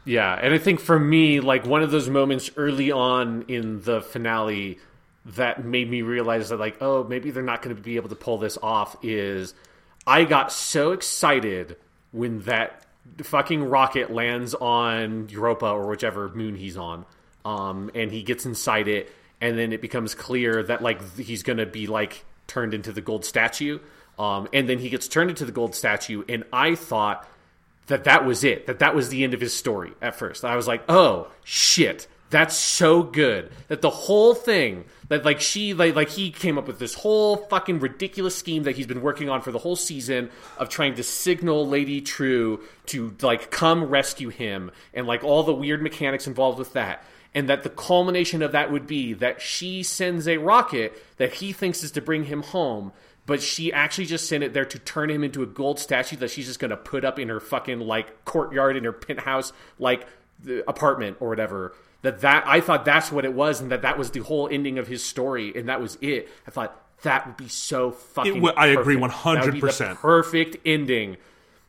[SPEAKER 2] Yeah, and I think for me, like one of those moments early on in the finale that made me realize that, like, oh, maybe they're not going to be able to pull this off is I got so excited when that fucking rocket lands on Europa or whichever moon he's on, um, and he gets inside it, and then it becomes clear that like he's to be like turned into the gold statue, um, and then he gets turned into the gold statue, and I thought that that was it that that was the end of his story at first. I was like oh shit that's so good that the whole thing that like she like like he came up with this whole fucking ridiculous scheme that he's been working on for the whole season of trying to signal lady Trieu to like come rescue him and like all the weird mechanics involved with that. And that the culmination of that would be that she sends a rocket that he thinks is to bring him home but she actually just sent it there to turn him into a gold statue that she's just going to put up in her fucking like courtyard in her penthouse like apartment or whatever that that i thought that's what it was and that that was the whole ending of his story and that was it i thought that would be so fucking
[SPEAKER 1] would- I agree
[SPEAKER 2] perfect. That would be the
[SPEAKER 1] 100%.
[SPEAKER 2] perfect ending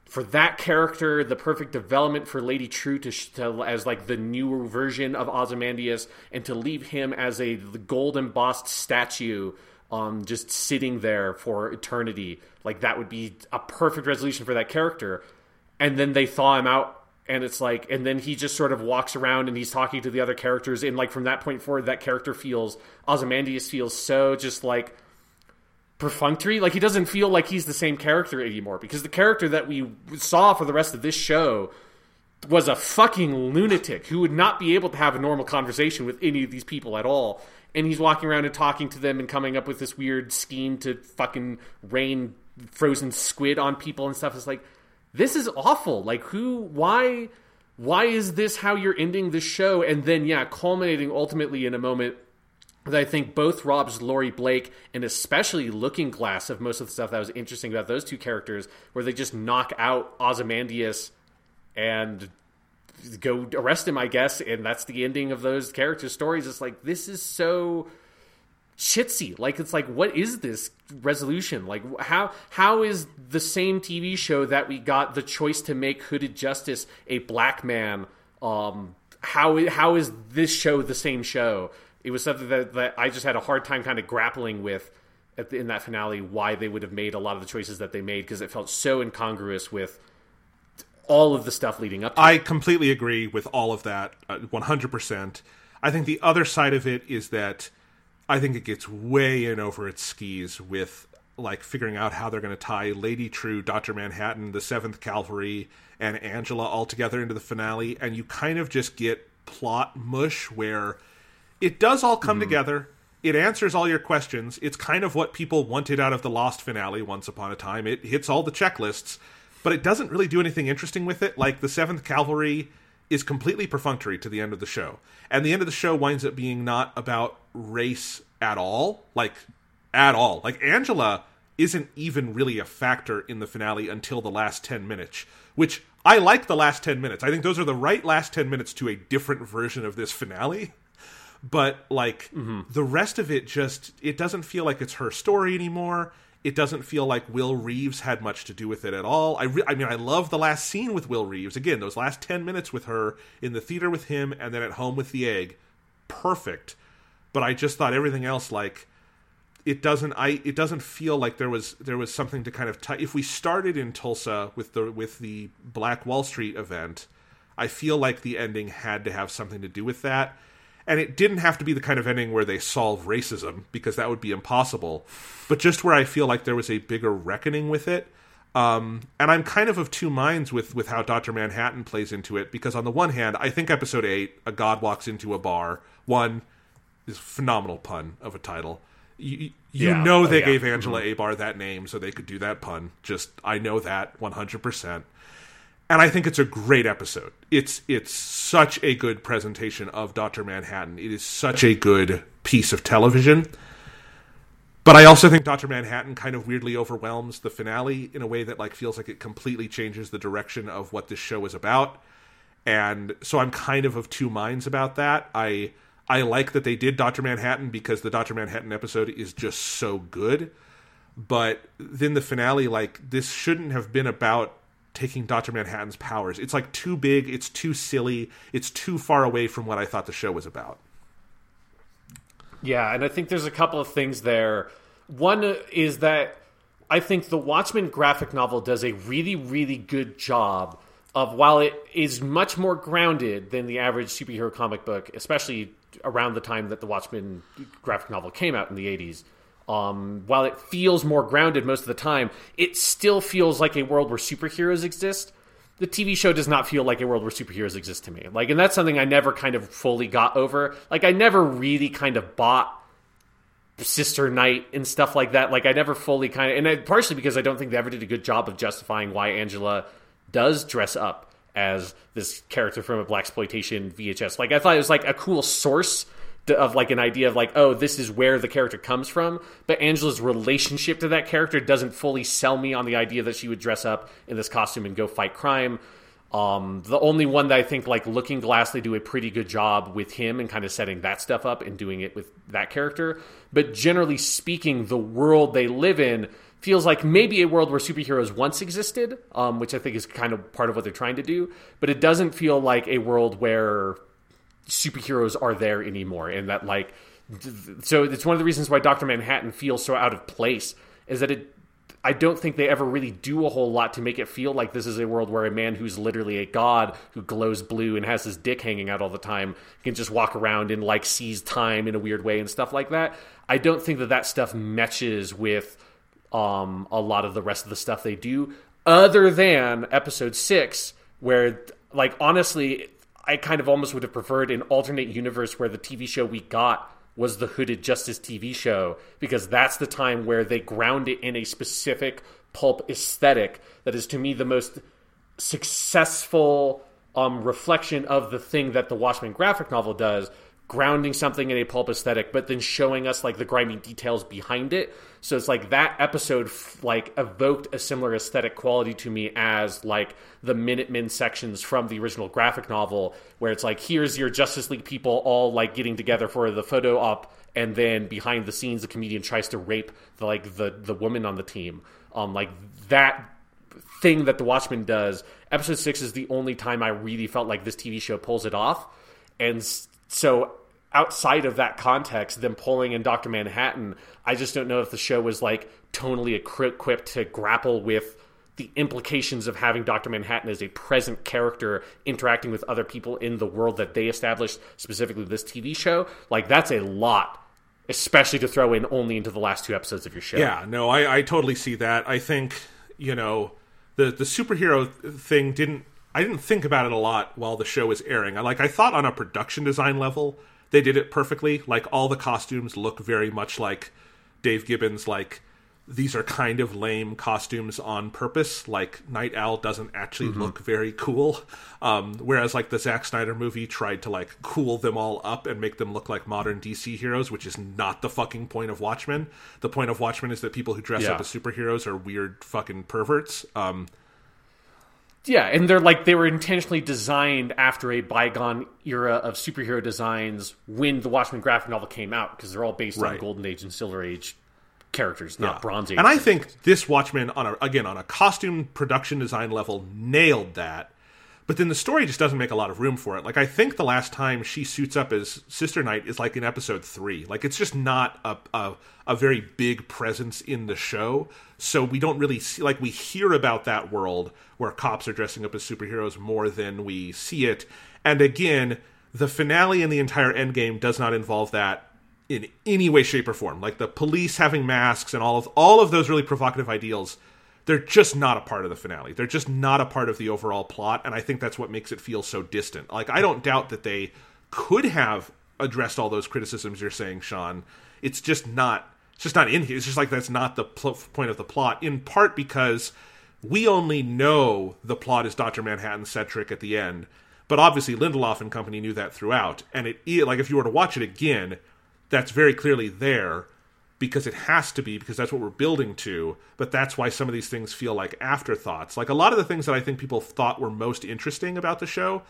[SPEAKER 2] for that character, the perfect development for Lady Trieu to, to as like the newer version of Ozymandias, and to leave him as a the gold embossed statue, um, just sitting there for eternity. Like that would be a perfect resolution for that character. And then they thaw him out, and it's like, and then he just sort of walks around and he's talking to the other characters, and like from that point forward, that character feels Ozymandias feels so just like perfunctory. Like he doesn't feel like he's the same character anymore because the character that we saw for the rest of this show was a fucking lunatic who would not be able to have a normal conversation with any of these people at all. And he's walking around and talking to them and coming up with this weird scheme to fucking rain frozen squid on people and stuff. It's like this is awful. Like who why why is this how you're ending the show? And then yeah, culminating ultimately in a moment that I think both Rob's Laurie Blake and especially Looking Glass of most of the stuff that was interesting about those two characters, where they just knock out Ozymandias and go arrest him, I guess, and that's the ending of those characters' stories. It's like this is so chitsy. Like it's like what is this resolution? Like how how is the same TV show that we got the choice to make Hooded Justice a black man? Um, how how is this show the same show? It was something that, that I just had a hard time kind of grappling with at the, in that finale. Why they would have made a lot of the choices that they made because it felt so incongruous with all of the stuff leading up to
[SPEAKER 1] I completely agree with all of that, uh, one hundred percent. I think the other side of it is that I think it gets way in over its skis with like figuring out how they're going to tie Lady Trieu, Doctor Manhattan, the Seventh Cavalry, and Angela all together into the finale, and you kind of just get plot mush where it does all come mm-hmm. together. It answers all your questions. It's kind of what people wanted out of the Lost finale once upon a time. It hits all the checklists, but it doesn't really do anything interesting with it. Like the Seventh Cavalry is completely perfunctory to the end of the show. And the end of the show winds up being not about race at all. Like, at all. Like, Angela isn't even really a factor in the finale until the last 10 minutes, which I like the last 10 minutes. I think those are the right last 10 minutes to a different version of this finale but like mm-hmm. the rest of it just it doesn't feel like it's her story anymore it doesn't feel like will reeves had much to do with it at all. I, re- I mean i love the last scene with will reeves. Again those last 10 minutes with her in the theater with him and then at home with the egg. Perfect. But i just thought everything else like it doesn't i it doesn't feel like there was there was something to kind of tie if we started in tulsa with the with the black wall street event i feel like the ending had to have something to do with that and it didn't have to be the kind of ending where they solve racism because that would be impossible but just where i feel like there was a bigger reckoning with it um, and i'm kind of of two minds with with how dr manhattan plays into it because on the one hand i think episode 8 a god walks into a bar one is a phenomenal pun of a title You, you
[SPEAKER 2] Yeah.
[SPEAKER 1] know
[SPEAKER 2] Oh,
[SPEAKER 1] they
[SPEAKER 2] yeah.
[SPEAKER 1] gave Angela Abar that name so they could do that pun. Just I know that 100%. And I think it's a great episode. It's it's such a good presentation of Dr. Manhattan. It is such a good piece of television. But I also think Dr. Manhattan kind of weirdly overwhelms the finale in a way that like feels like it completely changes the direction of what this show is about. And so I'm kind of of two minds about that. I I like that they did Dr. Manhattan because the Dr. Manhattan episode is just so good. But then the finale like this shouldn't have been about taking Dr. Manhattan's powers. It's like too big, it's too silly, it's too far away from what I thought the show was about.
[SPEAKER 2] Yeah, and I think there's a couple of things there. One is that I think the Watchmen graphic novel does a really, really good job of while it is much more grounded than the average superhero comic book, especially around the time that the Watchmen graphic novel came out in the 80s. Um, while it feels more grounded most of the time, it still feels like a world where superheroes exist. The TV show does not feel like a world where superheroes exist to me. Like, and that's something I never kind of fully got over. Like, I never really kind of bought Sister Night and stuff like that. Like I never fully kind of, and I, partially because I don't think they ever did a good job of justifying why Angela does dress up as this character from a blaxploitation VHS. Like I thought it was like a cool source of like an idea of like, oh, this is where the character comes from. But Angela's relationship to that character doesn't fully sell me on the idea that she would dress up in this costume and go fight crime. Um, the only one that I think, like Looking Glass, they do a pretty good job with him and kind of setting that stuff up and doing it with that character. But generally speaking, the world they live in feels like maybe a world where superheroes once existed, um, which I think is kind of part of what they're trying to do. But it doesn't feel like a world where superheroes are there anymore, and that like, so it's one of the reasons why Doctor Manhattan feels so out of place is that it I don't think they ever really do a whole lot to make it feel like this is a world where a man who's literally a god who glows blue and has his dick hanging out all the time can just walk around and like seize time in a weird way and stuff like that. I don't think that that stuff matches with um, a lot of the rest of the stuff they do, other than episode six, where like honestly, I kind of almost would have preferred an alternate universe where the TV show we got was the Hooded Justice TV show because that's the time where they ground it in a specific pulp aesthetic that is to me the most successful um, reflection of the thing that the Watchmen graphic novel does, grounding something in a pulp aesthetic, but then showing us like the grimy details behind it. So it's like that episode like evoked a similar aesthetic quality to me as like the Minutemen sections from the original graphic novel, where it's like here's your Justice League people all like getting together for the photo op, and then behind the scenes the comedian tries to rape the like the the woman on the team. Um, like that thing that the Watchmen does. Episode six is the only time I really felt like this TV show pulls it off, and so outside of that context, them pulling in Doctor Manhattan, I just don't know if the show was like tonally equipped to grapple with the implications of having Doctor Manhattan as a present character interacting with other people in the world that they established, specifically this TV show. Like that's a lot. Especially to throw in only into the last two episodes of your show.
[SPEAKER 1] Yeah, no, I, I totally see that. I think you know the the superhero thing didn't. I didn't think about it a lot while the show was airing. I like I thought on a production design level they did it perfectly. Like all the costumes look very much like Dave Gibbons. Like these are kind of lame costumes on purpose. Like Night Owl doesn't actually look very cool. Um, whereas like the Zack Snyder movie tried to like cool them all up and make them look like modern DC heroes, which is not the fucking point of Watchmen. The point of Watchmen is that people who dress
[SPEAKER 2] Yeah.
[SPEAKER 1] up as superheroes are weird fucking perverts. Um,
[SPEAKER 2] Yeah, and they're like they were intentionally designed after a bygone era of superhero designs when the Watchmen graphic novel came out because they're all based on Golden Age and Silver Age characters, not Bronze Age.
[SPEAKER 1] And I think this Watchmen on a again on a costume production design level nailed that. But then the story just doesn't make a lot of room for it. Like I think the last time she suits up as Sister Night is like in episode three. Like it's just not a a, a very big presence in the show. So we don't really see like we hear about that world where cops are dressing up as superheroes more than we see it. And again, the finale and the entire endgame does not involve that in any way, shape, or form. Like the police having masks and all of all of those really provocative ideals, they're just not a part of the finale. They're just not a part of the overall plot, and I think that's what makes it feel so distant. Like I don't doubt that they could have addressed all those criticisms you're saying, Sean. It's just not It's just not in here. It's just like that's not the pl- point of the plot. In part because we only know the plot is Doctor Manhattan centric at the end, but obviously Lindelof and company knew that throughout. And it like if you were to watch it again, that's very clearly there because it has to be because that's what we're building to but that's why some of these things feel like afterthoughts like a lot of the things that i think people thought were most interesting about the show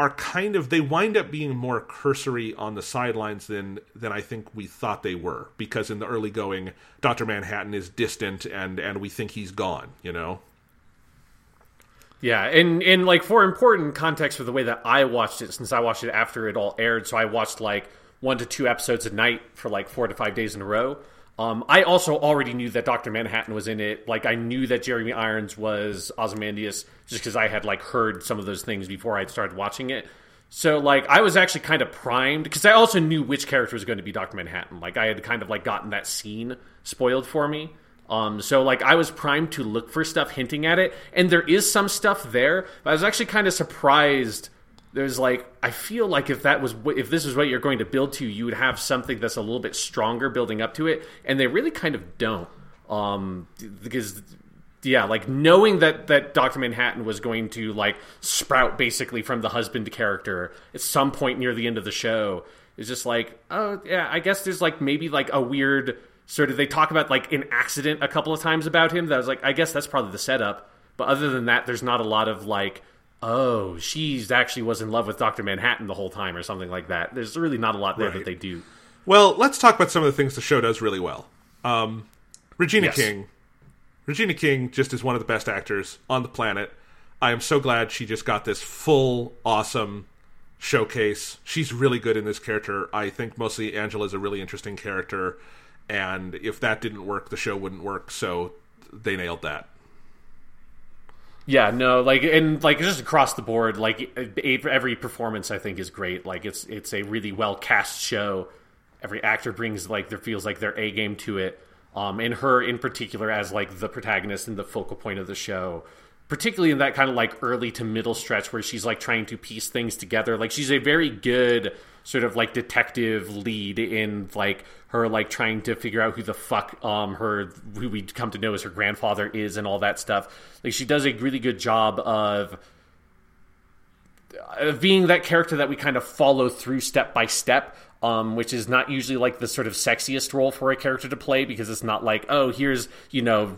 [SPEAKER 1] are kind of they wind up being more cursory on the sidelines than than I think we thought they were because in the early going Dr. Manhattan is distant and and we think he's gone, you know.
[SPEAKER 2] Yeah, and and like for important context for the way that I watched it since I watched it after it all aired, so I watched like one to two episodes a night for like 4 to 5 days in a row. Um, I also already knew that Doctor Manhattan was in it. Like I knew that Jeremy Irons was Ozymandias just because I had like heard some of those things before I started watching it. So like I was actually kind of primed because I also knew which character was going to be Doctor Manhattan. Like I had kind of like gotten that scene spoiled for me. Um, so like I was primed to look for stuff hinting at it, and there is some stuff there. But I was actually kind of surprised there's like I feel like if that was if this is what you're going to build to, you would have something that's a little bit stronger building up to it, and they really kind of don't. Um, because yeah, like knowing that that Doctor Manhattan was going to like sprout basically from the husband character at some point near the end of the show is just like oh yeah, I guess there's like maybe like a weird sort of they talk about like an accident a couple of times about him that was like I guess that's probably the setup, but other than that, there's not a lot of like oh, she's actually was in love with Doctor Manhattan the whole time, or something like that. There's really not a lot there right. that they do.
[SPEAKER 1] Well, let's talk about some of the things the show does really well. Um, Regina yes. King, Regina King, just is one of the best actors on the planet. I am so glad she just got this full, awesome showcase. She's really good in this character. I think mostly Angela's a really interesting character, and if that didn't work, the show wouldn't work. So they nailed that.
[SPEAKER 2] Yeah, no, like and like just across the board, like every performance I think is great. Like it's it's a really well cast show. Every actor brings like there feels like their A game to it. Um, and her in particular as like the protagonist and the focal point of the show, particularly in that kind of like early to middle stretch where she's like trying to piece things together. Like she's a very good sort of like detective lead in like her like trying to figure out who the fuck um her who we come to know as her grandfather is and all that stuff. Like she does a really good job of being that character that we kind of follow through step by step um, which is not usually like the sort of sexiest role for a character to play because it's not like oh here's you know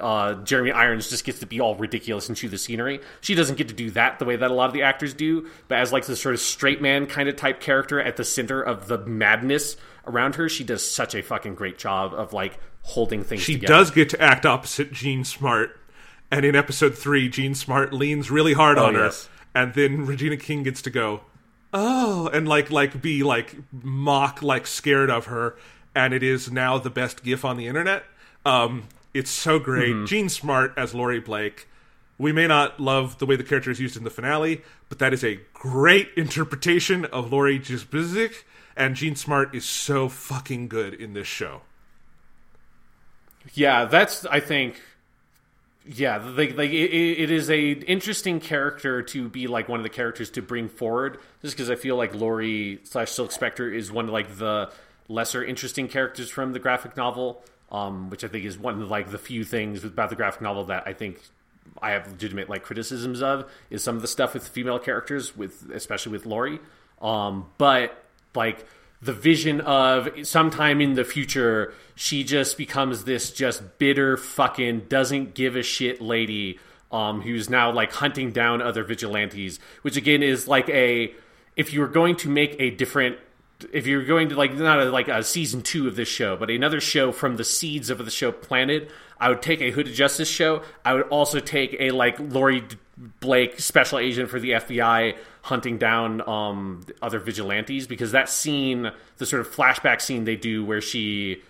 [SPEAKER 2] uh, Jeremy Irons just gets to be all ridiculous and chew the scenery. She doesn't get to do that the way that a lot of the actors do, but as like the sort of straight man kind of type character at the center of the madness around her, she does such a fucking great job of like holding things.
[SPEAKER 1] She
[SPEAKER 2] together.
[SPEAKER 1] does get to act opposite Jean Smart, and in episode three, Jean Smart leans really hard oh, on yes. her, and then Regina King gets to go, oh, and like like be like mock like scared of her, and it is now the best gif on the internet. Um, it's so great. Mm-hmm. Jean Smart as Laurie Blake. We may not love the way the character is used in the finale, but that is a great interpretation of Laurie Juspeczyk, and Jean Smart is so fucking good in this show.
[SPEAKER 2] Yeah, that's I think. Yeah, like like it, it is a interesting character to be like one of the characters to bring forward, just because I feel like Laurie slash Silk Spectre is one of like the lesser interesting characters from the graphic novel um, which I think is one of like the few things about the graphic novel that I think I have legitimate like criticisms of is some of the stuff with female characters, with especially with Laurie. Um, but like the vision of sometime in the future, she just becomes this just bitter fucking doesn't give a shit lady. Um, who's now like hunting down other vigilantes, which again is like a if you were going to make a different if you're going to like not a, like a season two of this show, but another show from the seeds of the show Planet, I would take a Hooded Justice show. I would also take a like Laurie Blake special agent for the FBI hunting down um, other vigilantes because that scene, the sort of flashback scene they do where she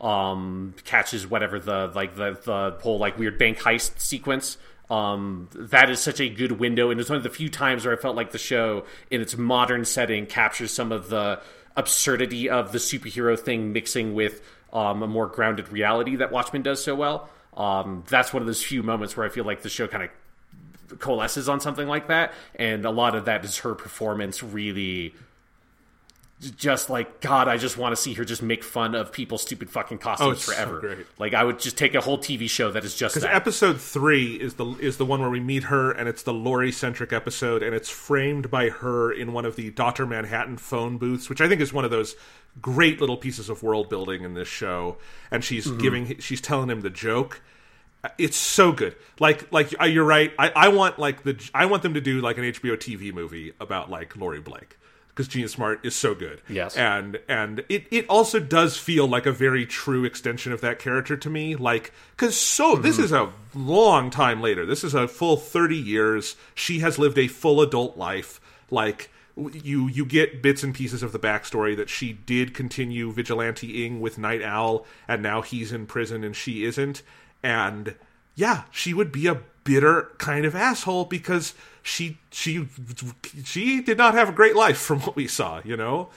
[SPEAKER 2] um, catches whatever the like the the whole like weird bank heist sequence um, that is such a good window, and it's one of the few times where I felt like the show, in its modern setting, captures some of the absurdity of the superhero thing mixing with um, a more grounded reality that Watchmen does so well. Um, that's one of those few moments where I feel like the show kind of coalesces on something like that, and a lot of that is her performance really just like God, I just want to see her just make fun of people's stupid fucking costumes
[SPEAKER 1] Oh, so
[SPEAKER 2] forever.
[SPEAKER 1] great.
[SPEAKER 2] Like I would just take a whole TV show that is just
[SPEAKER 1] Because episode three is the is the one where we meet her, and it's the Laurie centric episode, and it's framed by her in one of the Doctor Manhattan phone booths, which I think is one of those great little pieces of world building in this show. And she's
[SPEAKER 2] Mm-hmm.
[SPEAKER 1] giving she's telling him the joke. It's so good. Like like uh, you're right. I, I want like the I want them to do like an HBO TV movie about like Laurie Blake because Jean Smart is so good.
[SPEAKER 2] Yes.
[SPEAKER 1] and and it it also does feel like a very true extension of that character to me. Like because so mm-hmm. this is a long time later. This is a full thirty years. She has lived a full adult life. Like you you get bits and pieces of the backstory that she did continue vigilanteing with Night Owl, and now he's in prison and she isn't. And yeah, she would be a bitter kind of asshole because she she she did not have a great life from what we saw, you know.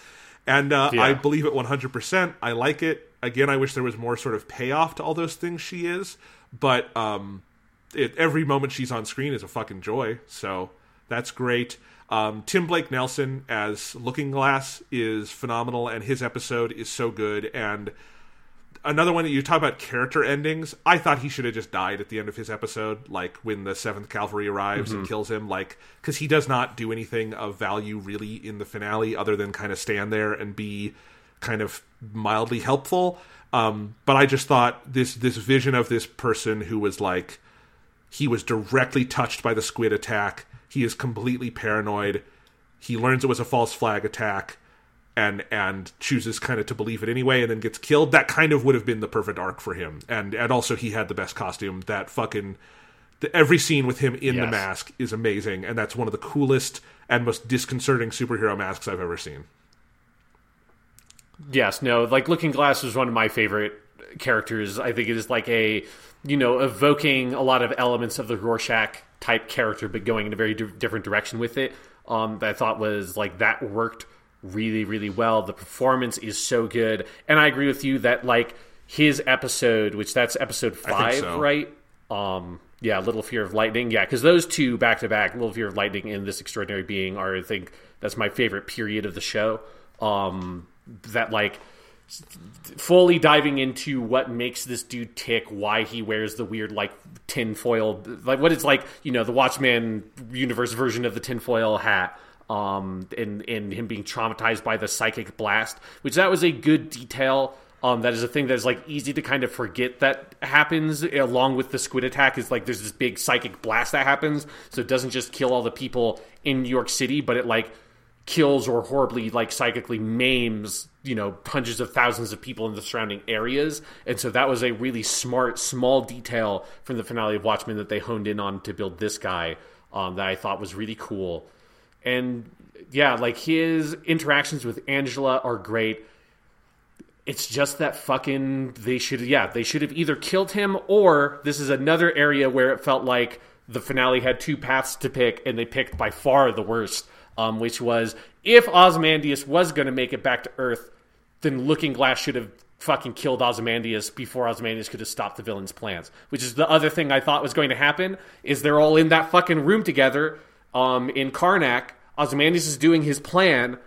[SPEAKER 1] And uh,
[SPEAKER 2] Yeah.
[SPEAKER 1] I believe it one hundred percent. I like it. Again, I wish there was more sort of payoff to all those things she is, but um, it, every moment she's on screen is a fucking joy. So that's great. Um, Tim Blake Nelson as Looking Glass is phenomenal, and his episode is so good. And another one that you talk about character endings. I thought he should have just died at the end of his episode, like when the Seventh Cavalry arrives and kills him, like because he does not do anything of value really in the finale, other than kind of stand there and be kind of mildly helpful. Um, but I just thought this this vision of this person who was like he was directly touched by the squid attack. He is completely paranoid. He learns it was a false flag attack and and chooses kind of to believe it anyway and then gets killed. That kind of would have been the perfect arc for him. And and also he had the best costume. That fucking the, every scene with him in the mask is amazing and that's one of the coolest and most disconcerting superhero masks I've ever seen.
[SPEAKER 2] Yes, no, like Looking Glass was one of my favorite characters. I think it is like a, you know, evoking a lot of elements of the Rorschach type character, but going in a very di- different direction with it. Um, that I thought was like that worked really, really well. The performance is so good, and I agree with you that like his episode, which that's episode five,
[SPEAKER 1] so.
[SPEAKER 2] right? Um, yeah, Little Fear of Lightning, yeah, because those two back to back, Little Fear of Lightning and This Extraordinary Being, are I think that's my favorite period of the show. Um, that like fully diving into what makes this dude tick, why he wears the weird like tinfoil, like what it's like, you know, the Watchmen universe version of the tinfoil hat, um, and and him being traumatized by the psychic blast, which that was a good detail. Um, that is a thing that is like easy to kind of forget that happens along with the squid attack. Is like there's this big psychic blast that happens, so it doesn't just kill all the people in New York City, but it like kills or horribly like psychically maims you know hundreds of thousands of people in the surrounding areas and so that was a really smart small detail from the finale of watchmen that they honed in on to build this guy um, that i thought was really cool and yeah like his interactions with angela are great it's just that fucking they should yeah they should have either killed him or this is another area where it felt like the finale had two paths to pick and they picked by far the worst um, which was if Ozymandias was going to make it back to Earth, then Looking Glass should have fucking killed Ozymandias before Ozymandias could have stopped the villain's plans. Which is the other thing I thought was going to happen is they're all in that fucking room together um, in Karnak. Ozymandias is doing his plan.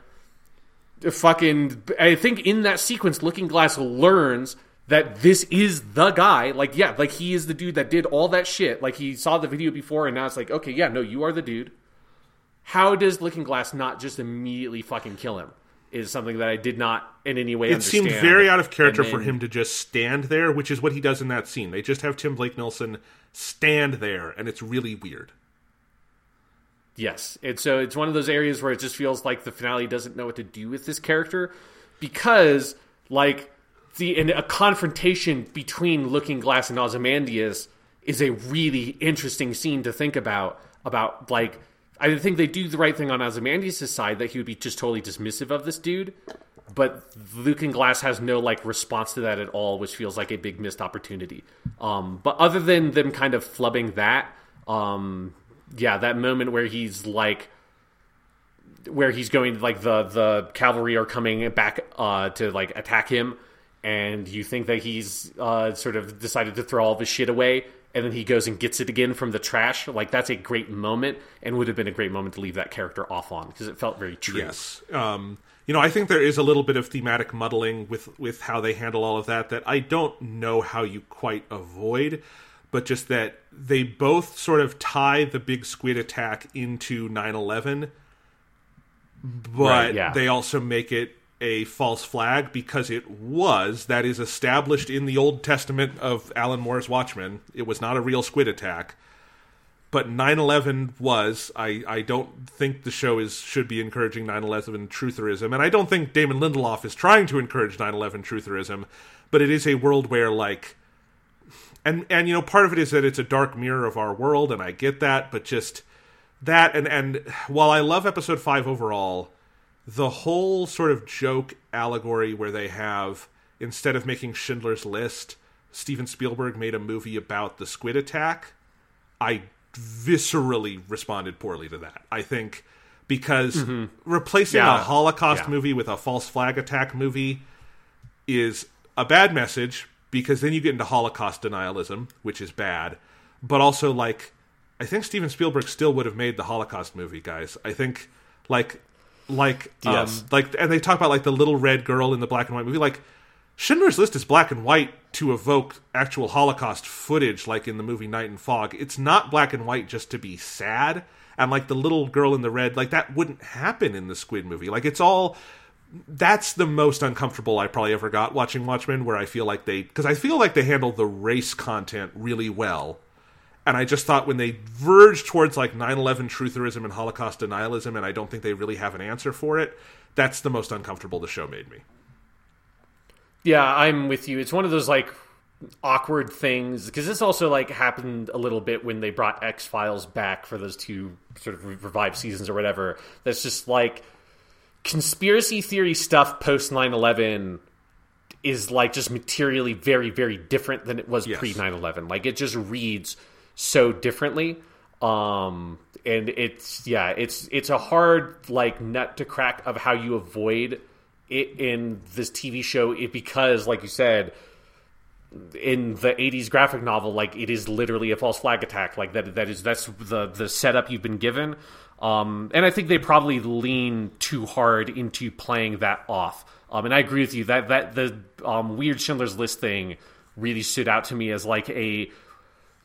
[SPEAKER 2] Fucking, I think in that sequence, Looking Glass learns that this is the guy. Like, yeah, like he is the dude that did all that shit. Like he saw the video before, and now it's like, okay, yeah, no, you are the dude how does Looking Glass not just immediately fucking kill him? Is something that I did not in any way.
[SPEAKER 1] It seemed very out of character
[SPEAKER 2] And
[SPEAKER 1] for him to just stand there, which is what he does in that scene. They just have Tim Blake Nelson stand there, and it's really weird.
[SPEAKER 2] Yes, and so it's one of those areas where it just feels like the finale doesn't know what to do with this character because, like, the in a confrontation between Looking Glass and Ozymandias is a really interesting scene to think about. About like, I think they do the right thing on Ozymandias' side that he would be just totally dismissive of this dude, but Looking Glass has no like response to that at all, which feels like a big missed opportunity. Um, but other than them kind of flubbing that, um, yeah, that moment where he's like, where he's going like the the cavalry are coming back uh, to like attack him, and you think that he's uh, sort of decided to throw all of his shit away, and then he goes and gets it again from the trash. Like that's a great moment, and would have been a great moment to leave that character off on because it felt very true.
[SPEAKER 1] Yes. Um, you know, I think there is a little bit of thematic muddling with with how they handle all of that that I don't know how you quite avoid, but just that they both sort of tie the big squid attack into 9/11, but
[SPEAKER 2] Right, yeah.
[SPEAKER 1] they also make it a false flag because it was that is established in the Old Testament of Alan Moore's Watchmen. It was not a real squid attack but 9/11 was. I, I don't think the show is should be encouraging 9/11 trutherism, and I don't think Damon Lindelof is trying to encourage 9/11 trutherism. But it is a world where like, and and you know part of it is that it's a dark mirror of our world, and I get that, but just that and and while I love episode five overall, the whole sort of joke allegory where they have instead of making Schindler's List, Steven Spielberg made a movie about the squid attack. I viscerally responded poorly to that. I think because mm-hmm. replacing
[SPEAKER 2] Yeah.
[SPEAKER 1] a Holocaust
[SPEAKER 2] Yeah.
[SPEAKER 1] movie with a false flag attack movie is a bad message because then you get into Holocaust denialism, which is bad. But also, like, I think Steven Spielberg still would have made the Holocaust movie, guys. I think, like, like,
[SPEAKER 2] Yes.
[SPEAKER 1] um, like, and they talk about like the little red girl in the black and white movie, like. Schindler's List is black and white to evoke actual Holocaust footage, like in the movie Night and Fog. It's not black and white just to be sad. And like the little girl in the red, like that wouldn't happen in the Squid movie. Like it's all. That's the most uncomfortable I probably ever got watching Watchmen, where I feel like they. Because I feel like they handle the race content really well. And I just thought when they verge towards like 9 11 trutherism and Holocaust denialism, and I don't think they really have an answer for it, that's the most uncomfortable the show made me.
[SPEAKER 2] Yeah, I'm with you. It's one of those like awkward things because this also like happened a little bit when they brought X Files back for those two sort of revived seasons or whatever. That's just like conspiracy theory stuff post 9/11 is like just materially very very different than it was
[SPEAKER 1] Yes.
[SPEAKER 2] pre 9/11. Like it just reads so differently. Um and it's yeah, it's it's a hard like nut to crack of how you avoid it in this TV show it, because like you said in the 80s graphic novel like it is literally a false flag attack like that that is that's the the setup you've been given um and i think they probably lean too hard into playing that off. Um and i agree with you. That that the um weird schindler's list thing really stood out to me as like a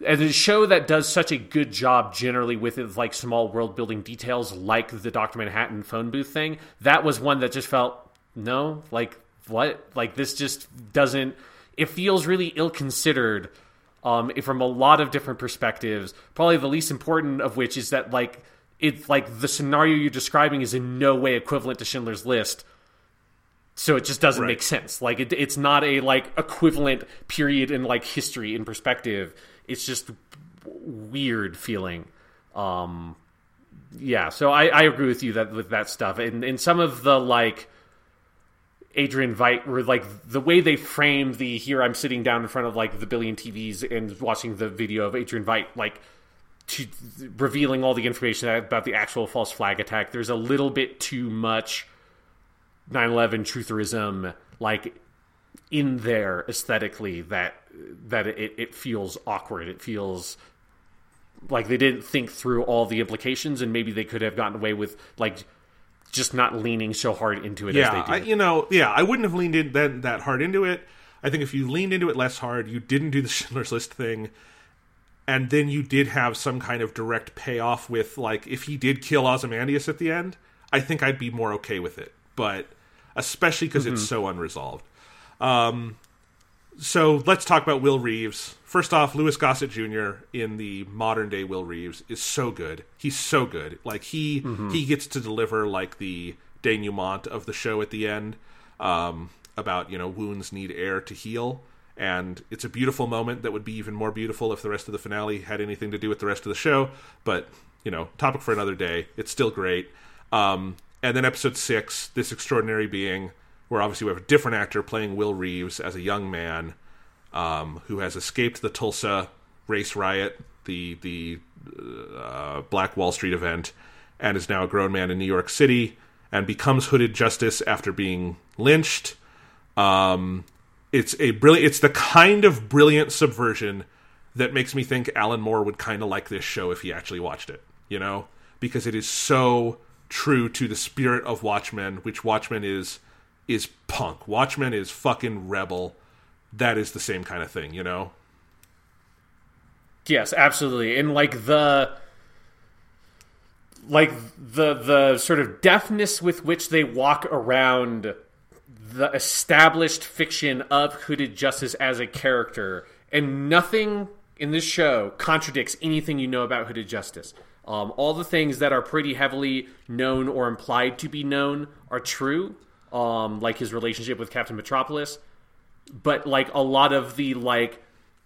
[SPEAKER 2] as a show that does such a good job generally with like small world building details like the dr manhattan phone booth thing. That was one that just felt no like what? Like this just doesn't it feels really ill considered um from a lot of different perspectives. Probably the least important of which is that like it's like the scenario you're describing is in no way equivalent to schindler's list. So it just doesn't
[SPEAKER 1] Right.
[SPEAKER 2] make sense. Like it, it's not a like equivalent period in like history in perspective. It's just weird feeling. Um yeah so i i agree with you that with that stuff. And and some of the like Adrian Veidt were like the way they framed the here I'm sitting down in front of like the billion TVs and watching the video of Adrian Veidt like to, revealing all the information about the actual false flag attack. There's a little bit too much 9/11 trutherism like in there aesthetically that that it, it feels awkward. It feels like they didn't think through all the implications and maybe they could have gotten away with like just not leaning so hard into it
[SPEAKER 1] yeah,
[SPEAKER 2] as they
[SPEAKER 1] I, you know, yeah, I wouldn't have leaned in that that hard into it. I think if you leaned into it less hard, you didn't do the [LAUGHS] Schindler's List thing, and then you did have some kind of direct payoff with like if he did kill Ozymandias at the end, I think I'd be more okay with it. But especially because it's so unresolved. Um, so let's talk about Will Reeves. First off, Louis Gossett Jr. in the modern day Will Reeves is so good. He's so good. Like he he gets to deliver like the denouement of the show at the end um, about you know wounds need air to heal, and it's a beautiful moment that would be even more beautiful if the rest of the finale had anything to do with the rest of the show. But you know, topic for another day. It's still great. Um, and then episode six, this extraordinary being, where obviously we have a different actor playing Will Reeves as a young man um, who has escaped the Tulsa race riot, the the uh, Black Wall Street event, and is now a grown man in New York City and becomes hooded justice after being lynched. Um, it's a brilliant. It's the kind of brilliant subversion that makes me think Alan Moore would kind of like this show if he actually watched it. You know, because it is so true to the spirit of Watchmen, which Watchmen is is punk. Watchmen is fucking rebel. That is the same kind of thing, you know.
[SPEAKER 2] Yes, absolutely. And like the like the the sort of deftness with which they walk around the established fiction of Hooded Justice as a character, and nothing in this show contradicts anything you know about Hooded Justice. Um, all the things that are pretty heavily known or implied to be known are true, um, like his relationship with Captain Metropolis. But like a lot of the like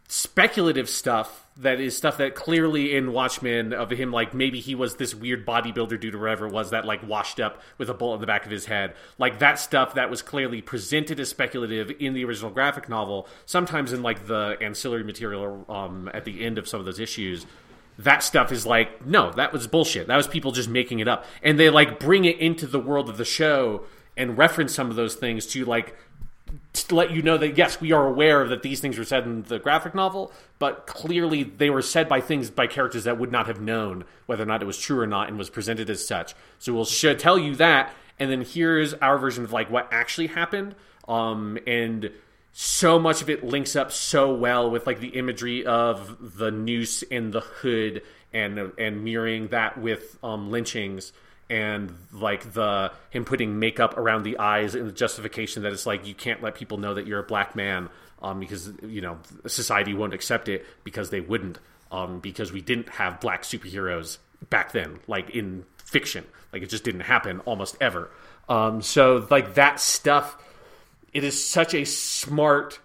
[SPEAKER 2] speculative stuff that is stuff that clearly in Watchmen of him like maybe he was this weird bodybuilder dude or whatever it was that like washed up with a bullet in the back of his head. Like that stuff that was clearly presented as speculative in the original graphic novel, sometimes in like the ancillary material um, at the end of some of those issues. That stuff is like no, that was bullshit. That was people just making it up, and they like bring it into the world of the show and reference some of those things to like to let you know that yes, we are aware that these things were said in the graphic novel, but clearly they were said by things by characters that would not have known whether or not it was true or not, and was presented as such. So we'll sh- tell you that, and then here's our version of like what actually happened. Um, and so much of it links up so well with like the imagery of the noose and the hood, and and mirroring that with um, lynchings and like the him putting makeup around the eyes and the justification that it's like you can't let people know that you're a black man um, because you know society won't accept it because they wouldn't um, because we didn't have black superheroes back then like in fiction. Like it just didn't happen almost ever. Um, so like that stuff it is such a smart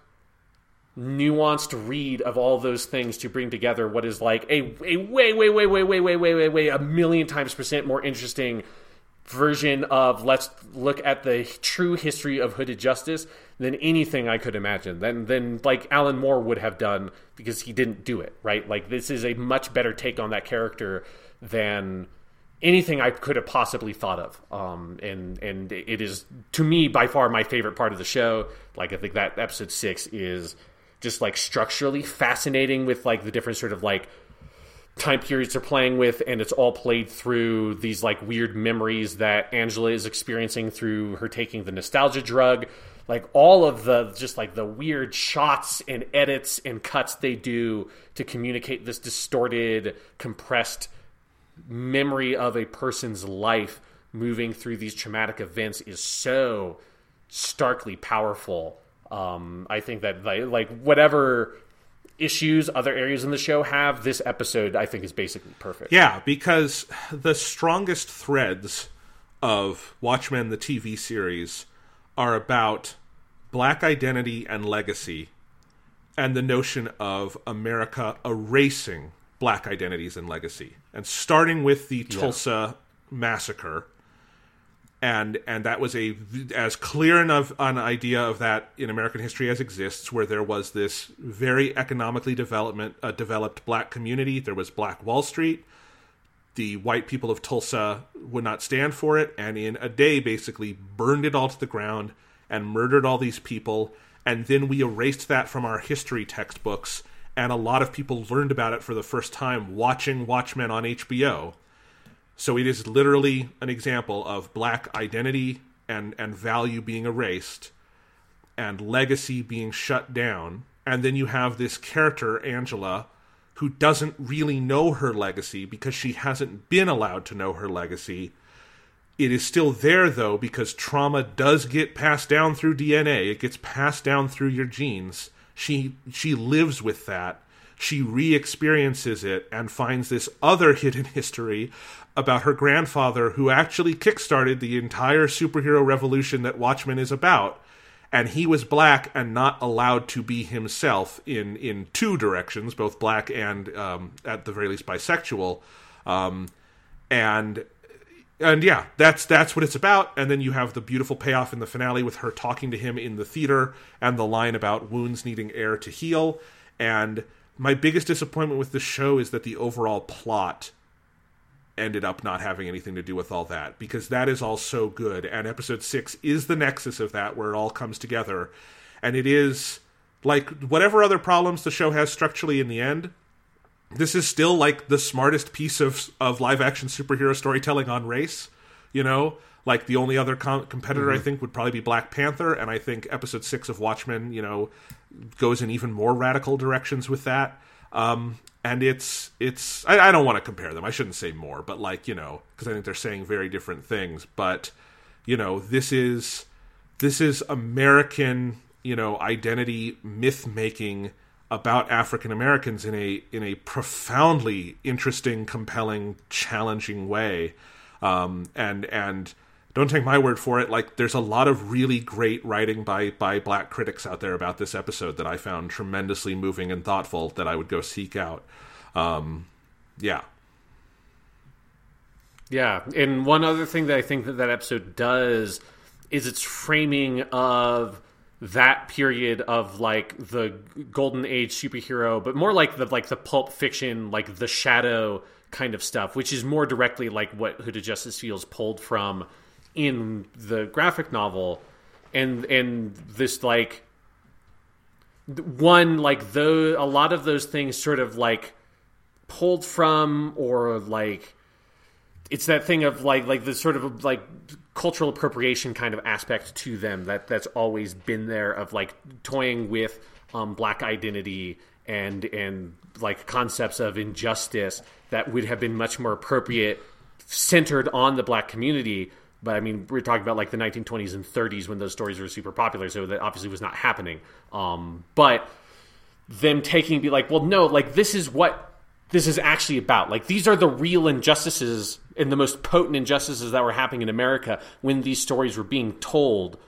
[SPEAKER 2] nuanced read of all those things to bring together what is like a, a way, way, way, way, way, way, way, way, way, a million times percent more interesting version of let's look at the true history of hooded justice than anything I could imagine. Than than like Alan Moore would have done because he didn't do it, right? Like this is a much better take on that character than anything I could have possibly thought of. Um, and and it is to me by far my favorite part of the show. Like I think that episode six is just like structurally fascinating with like the different sort of like time periods they're playing with and it's all played through these like weird memories that Angela is experiencing through her taking the nostalgia drug. Like all of the just like the weird shots and edits and cuts they do to communicate this distorted compressed memory of a person's life moving through these traumatic events is so starkly powerful um, I think that like, like whatever issues other areas in the show have, this episode I think is basically perfect.
[SPEAKER 1] Yeah, because the strongest threads of Watchmen the TV series are about black identity and legacy and the notion of America erasing black identities and legacy. And starting with the Tulsa yeah. massacre and and that was a as clear enough an idea of that in American history as exists, where there was this very economically development uh, developed black community. There was Black Wall Street. The white people of Tulsa would not stand for it, and in a day, basically burned it all to the ground and murdered all these people. And then we erased that from our history textbooks, and a lot of people learned about it for the first time watching Watchmen on HBO so it is literally an example of black identity and, and value being erased and legacy being shut down. And then you have this character, Angela, who doesn't really know her legacy because she hasn't been allowed to know her legacy. It is still there though because trauma does get passed down through DNA. It gets passed down through your genes. She she lives with that. She re-experiences it and finds this other hidden history about her grandfather who actually kickstarted the entire superhero revolution that Watchmen is about. And he was black and not allowed to be himself in, in two directions, both black and um, at the very least bisexual. Um, and and yeah, that's that's what it's about. And then you have the beautiful payoff in the finale with her talking to him in the theater and the line about wounds needing air to heal. And my biggest disappointment with the show is that the overall plot ended up not having anything to do with all that because that is all so good and episode 6 is the nexus of that where it all comes together. And it is like whatever other problems the show has structurally in the end this is still like the smartest piece of of live action superhero storytelling on race You know, like the only other com- competitor mm-hmm. I think would probably be Black Panther, and I think episode six of Watchmen, you know, goes in even more radical directions with that. Um, and it's it's I, I don't want to compare them. I shouldn't say more, but like you know, because I think they're saying very different things. But you know, this is this is American you know identity myth making about African Americans in a in a profoundly interesting, compelling, challenging way. Um, and and don't take my word for it. Like there's a lot of really great writing by by black critics out there about this episode that I found tremendously moving and thoughtful that I would go seek out. Um, yeah.
[SPEAKER 2] Yeah, and one other thing that I think that that episode does is its framing of that period of like the golden age superhero, but more like the like the pulp fiction, like the shadow kind of stuff, which is more directly like what Hooded Justice feels pulled from in the graphic novel, and and this like one like though a lot of those things sort of like pulled from or like it's that thing of like like the sort of like cultural appropriation kind of aspect to them that that's always been there of like toying with um, black identity and and like concepts of injustice that would have been much more appropriate centered on the black community but I mean, we're talking about like the 1920s and 30s when those stories were super popular, so that obviously was not happening. Um, but them taking be like, well, no, like this is what this is actually about. Like these are the real injustices and the most potent injustices that were happening in America when these stories were being told.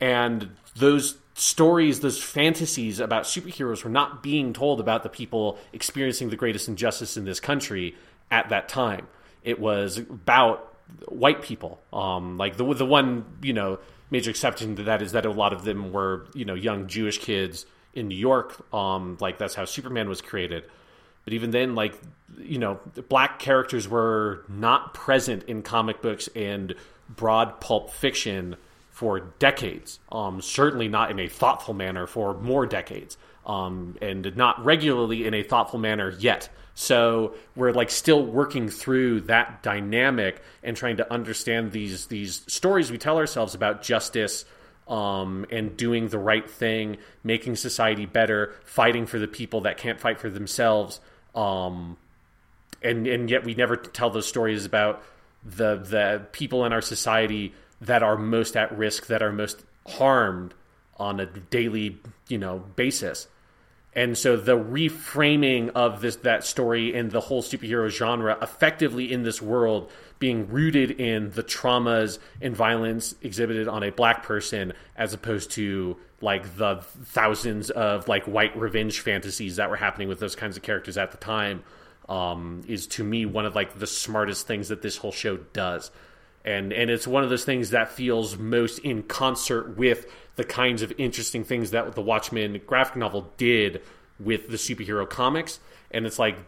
[SPEAKER 2] And those stories, those fantasies about superheroes were not being told about the people experiencing the greatest injustice in this country at that time. It was about white people. Um, like the the one you know major exception to that is that a lot of them were you know young Jewish kids in New York. Um, like that's how Superman was created. But even then, like you know, black characters were not present in comic books and broad pulp fiction for decades. Um, certainly not in a thoughtful manner for more decades, um, and not regularly in a thoughtful manner yet. So we're like still working through that dynamic and trying to understand these these stories we tell ourselves about justice. Um, and doing the right thing, making society better, fighting for the people that can't fight for themselves, um, and and yet we never tell those stories about the the people in our society that are most at risk, that are most harmed on a daily you know basis. And so the reframing of this that story and the whole superhero genre effectively in this world being rooted in the traumas and violence exhibited on a black person as opposed to like the thousands of like white revenge fantasies that were happening with those kinds of characters at the time um, is to me one of like the smartest things that this whole show does and and it's one of those things that feels most in concert with the kinds of interesting things that the Watchmen graphic novel did with the superhero comics. And it's like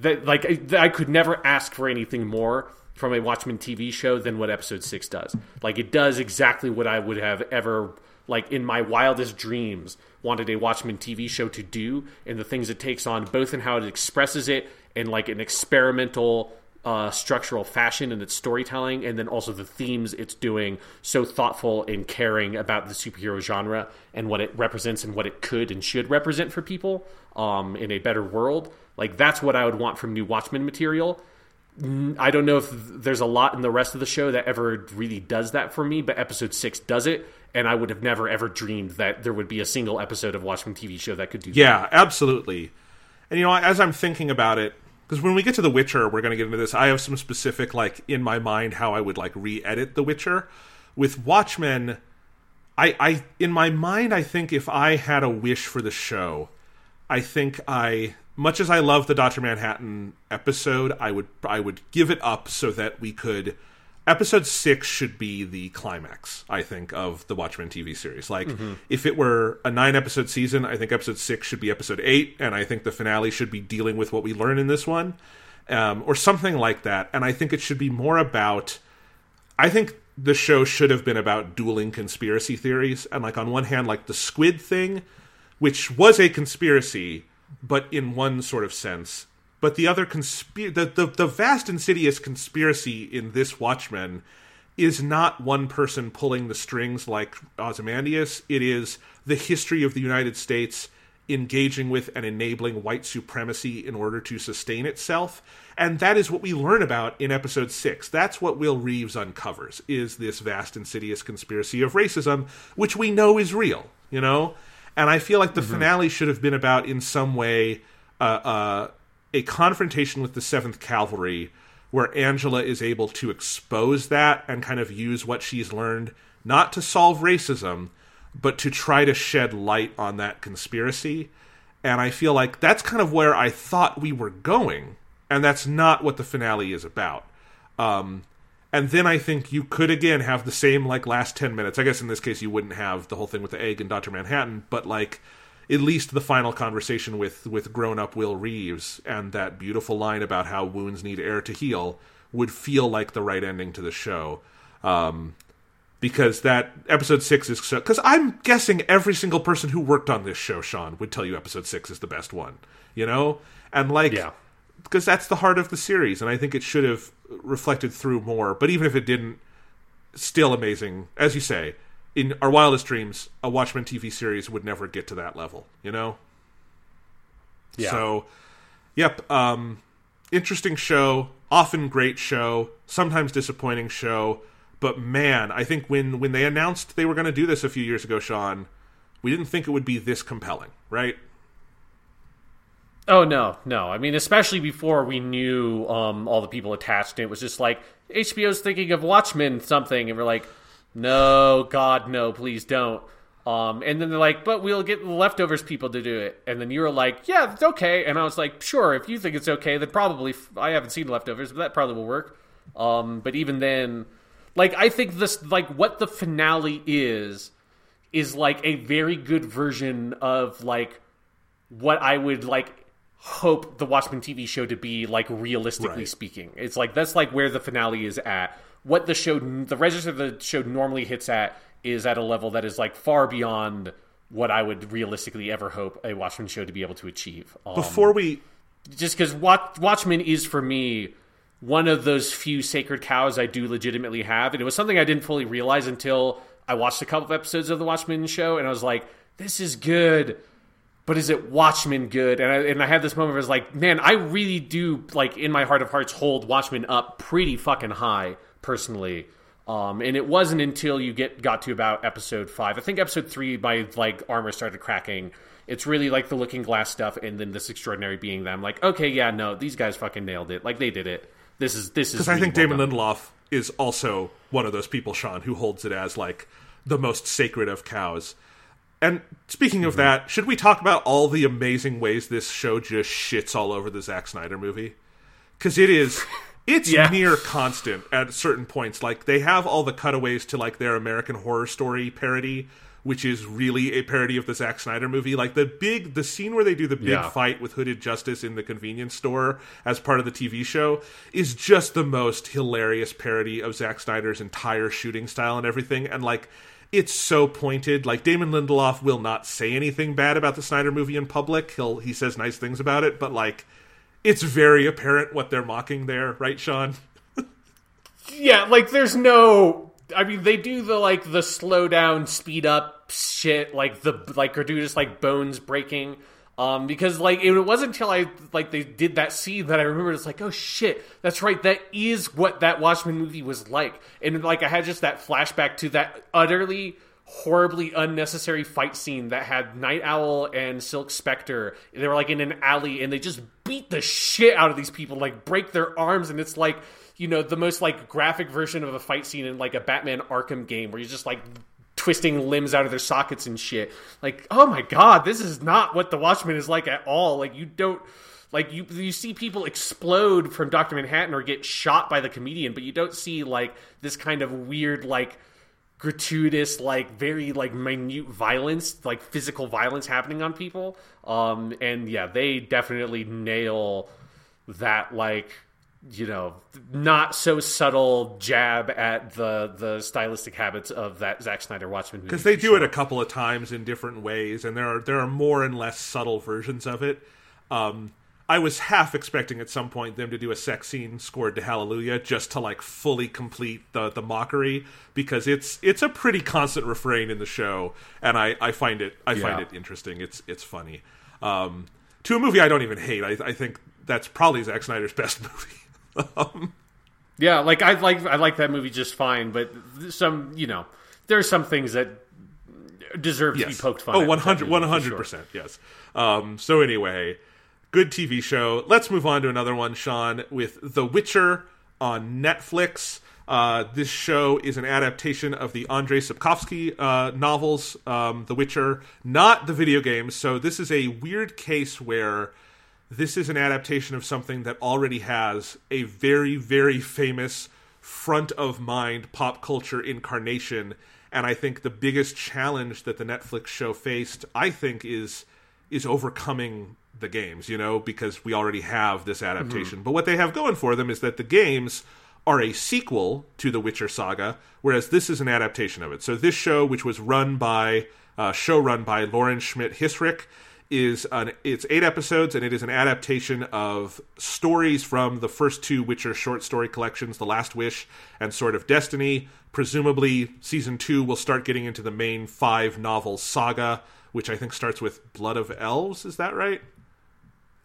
[SPEAKER 2] that like I could never ask for anything more from a Watchmen TV show than what episode 6 does. Like it does exactly what I would have ever like in my wildest dreams wanted a Watchmen TV show to do. And the things it takes on both in how it expresses it and like an experimental uh, structural fashion and its storytelling and then also the themes it's doing so thoughtful and caring about the superhero genre and what it represents and what it could and should represent for people um, in a better world like that's what i would want from new watchmen material I don't know if there's a lot in the rest of the show that ever really does that for me, but episode six does it, and I would have never ever dreamed that there would be a single episode of Watchmen TV show that could do. That.
[SPEAKER 1] Yeah, that. absolutely. And you know, as I'm thinking about it, because when we get to The Witcher, we're going to get into this. I have some specific like in my mind how I would like re-edit The Witcher. With Watchmen, I, I in my mind, I think if I had a wish for the show, I think I much as I love the Doctor Manhattan episode, I would I would give it up so that we could. Episode six should be the climax, I think, of the Watchmen TV series. Like, mm-hmm. if it were a nine episode season, I think episode six should be episode eight, and I think the finale should be dealing with what we learn in this one, um, or something like that. And I think it should be more about. I think the show should have been about dueling conspiracy theories, and like on one hand, like the squid thing, which was a conspiracy but in one sort of sense, But the other conspir- the, the the vast insidious conspiracy in this Watchmen is not one person pulling the strings like Ozymandias. It is the history of the United States engaging with and enabling white supremacy in order to sustain itself. And that is what we learn about in episode six. That's what Will Reeves uncovers is this vast insidious conspiracy of racism, which we know is real, you know? And I feel like the mm-hmm. finale should have been about, in some way, uh, uh, a confrontation with the Seventh Cavalry where Angela is able to expose that and kind of use what she's learned not to solve racism, but to try to shed light on that conspiracy. And I feel like that's kind of where I thought we were going, and that's not what the finale is about. Um, and then I think you could again have the same like last ten minutes. I guess in this case you wouldn't have the whole thing with the egg and Doctor Manhattan, but like at least the final conversation with with grown up Will Reeves and that beautiful line about how wounds need air to heal would feel like the right ending to the show. Um, because that episode six is so. Because I'm guessing every single person who worked on this show, Sean, would tell you episode six is the best one. You know, and like, yeah, because that's the heart of the series, and I think it should have reflected through more. But even if it didn't, still amazing, as you say. In our wildest dreams, a Watchmen TV series would never get to that level. You know. Yeah. So, yep. Um, interesting show, often great show, sometimes disappointing show but man, I think when when they announced they were going to do this a few years ago, Sean, we didn't think it would be this compelling, right?
[SPEAKER 2] Oh no, no. I mean, especially before we knew um, all the people attached, it was just like HBO's thinking of Watchmen something, and we're like, no, God, no, please don't. Um, and then they're like, but we'll get the leftovers people to do it. And then you were like, yeah, it's okay. And I was like, sure, if you think it's okay, then probably. I haven't seen leftovers, but that probably will work. Um, but even then, like I think this like what the finale is is like a very good version of like what I would like hope the Watchmen TV show to be like realistically right. speaking. It's like that's like where the finale is at. What the show the register the show normally hits at is at a level that is like far beyond what I would realistically ever hope a Watchmen show to be able to achieve.
[SPEAKER 1] Um, Before we
[SPEAKER 2] just because Watch, Watchmen is for me one of those few sacred cows I do legitimately have. And it was something I didn't fully realize until I watched a couple of episodes of the Watchmen show and I was like, this is good. But is it Watchmen good? And I, and I had this moment where I was like, man, I really do, like, in my heart of hearts, hold Watchmen up pretty fucking high, personally. Um, and it wasn't until you get got to about episode five. I think episode three, my like armor started cracking. It's really like the Looking Glass stuff, and then this extraordinary being that I'm like, okay, yeah, no, these guys fucking nailed it. Like they did it. This is this is
[SPEAKER 1] because I think Damon done. Lindelof is also one of those people, Sean, who holds it as like the most sacred of cows. And speaking mm-hmm. of that, should we talk about all the amazing ways this show just shits all over the Zack Snyder movie? Because it is, [LAUGHS] it's yeah. near constant at certain points. Like they have all the cutaways to like their American Horror Story parody, which is really a parody of the Zack Snyder movie. Like the big, the scene where they do the big yeah. fight with Hooded Justice in the convenience store as part of the TV show is just the most hilarious parody of Zack Snyder's entire shooting style and everything. And like, it's so pointed. Like Damon Lindelof will not say anything bad about the Snyder movie in public. He'll he says nice things about it, but like, it's very apparent what they're mocking there, right, Sean?
[SPEAKER 2] yeah, like there's no I mean, they do the like the slow down, speed up shit, like the like or do just like bones breaking. Um, because like it wasn't until I like they did that scene that I remember it's like, oh shit, that's right, that is what that Watchmen movie was like, and like I had just that flashback to that utterly horribly unnecessary fight scene that had Night Owl and Silk Spectre. They were like in an alley and they just beat the shit out of these people, like break their arms, and it's like you know the most like graphic version of a fight scene in like a Batman Arkham game where you're just like twisting limbs out of their sockets and shit. Like, oh my god, this is not what the Watchmen is like at all. Like you don't like you you see people explode from Doctor Manhattan or get shot by the comedian, but you don't see like this kind of weird like gratuitous like very like minute violence like physical violence happening on people um and yeah they definitely nail that like you know, not so subtle jab at the the stylistic habits of that Zack Snyder Watchmen
[SPEAKER 1] because they do sure. it a couple of times in different ways, and there are there are more and less subtle versions of it. Um, I was half expecting at some point them to do a sex scene scored to Hallelujah just to like fully complete the the mockery because it's it's a pretty constant refrain in the show, and I I find it I find it interesting. It's it's funny. Um, to a movie I don't even hate. I, I think that's probably Zack Snyder's [LAUGHS] best movie. um,
[SPEAKER 2] Yeah, like I like I like that movie just fine, but some you know there are some things that deserve to be poked fun.
[SPEAKER 1] Oh,
[SPEAKER 2] at
[SPEAKER 1] 100
[SPEAKER 2] with that movie, for
[SPEAKER 1] 100%.
[SPEAKER 2] sure.
[SPEAKER 1] Yes. Um, so anyway, good TV show. Let's move on to another one, Sean, with The Witcher on Netflix. Uh, this show is an adaptation of the Andrzej Sapkowski uh, novels, um, The Witcher, not the video games. So this is a weird case where this is an adaptation of something that already has a very, very famous front of mind pop culture incarnation. And I think the biggest challenge that the Netflix show faced, I think, is is overcoming the games, you know, because we already have this adaptation. But what they have going for them is that the games are a sequel to the Witcher saga, whereas this is an adaptation of it. So this show, which was run by uh, show run by Lauren Schmidt Hisrich, is an it's eight episodes and it is an adaptation of stories from the first two Witcher short story collections, The Last Wish and Sword of Destiny. Presumably, season two will start getting into the main five novel saga, which I think starts with Blood of Elves. Is that right?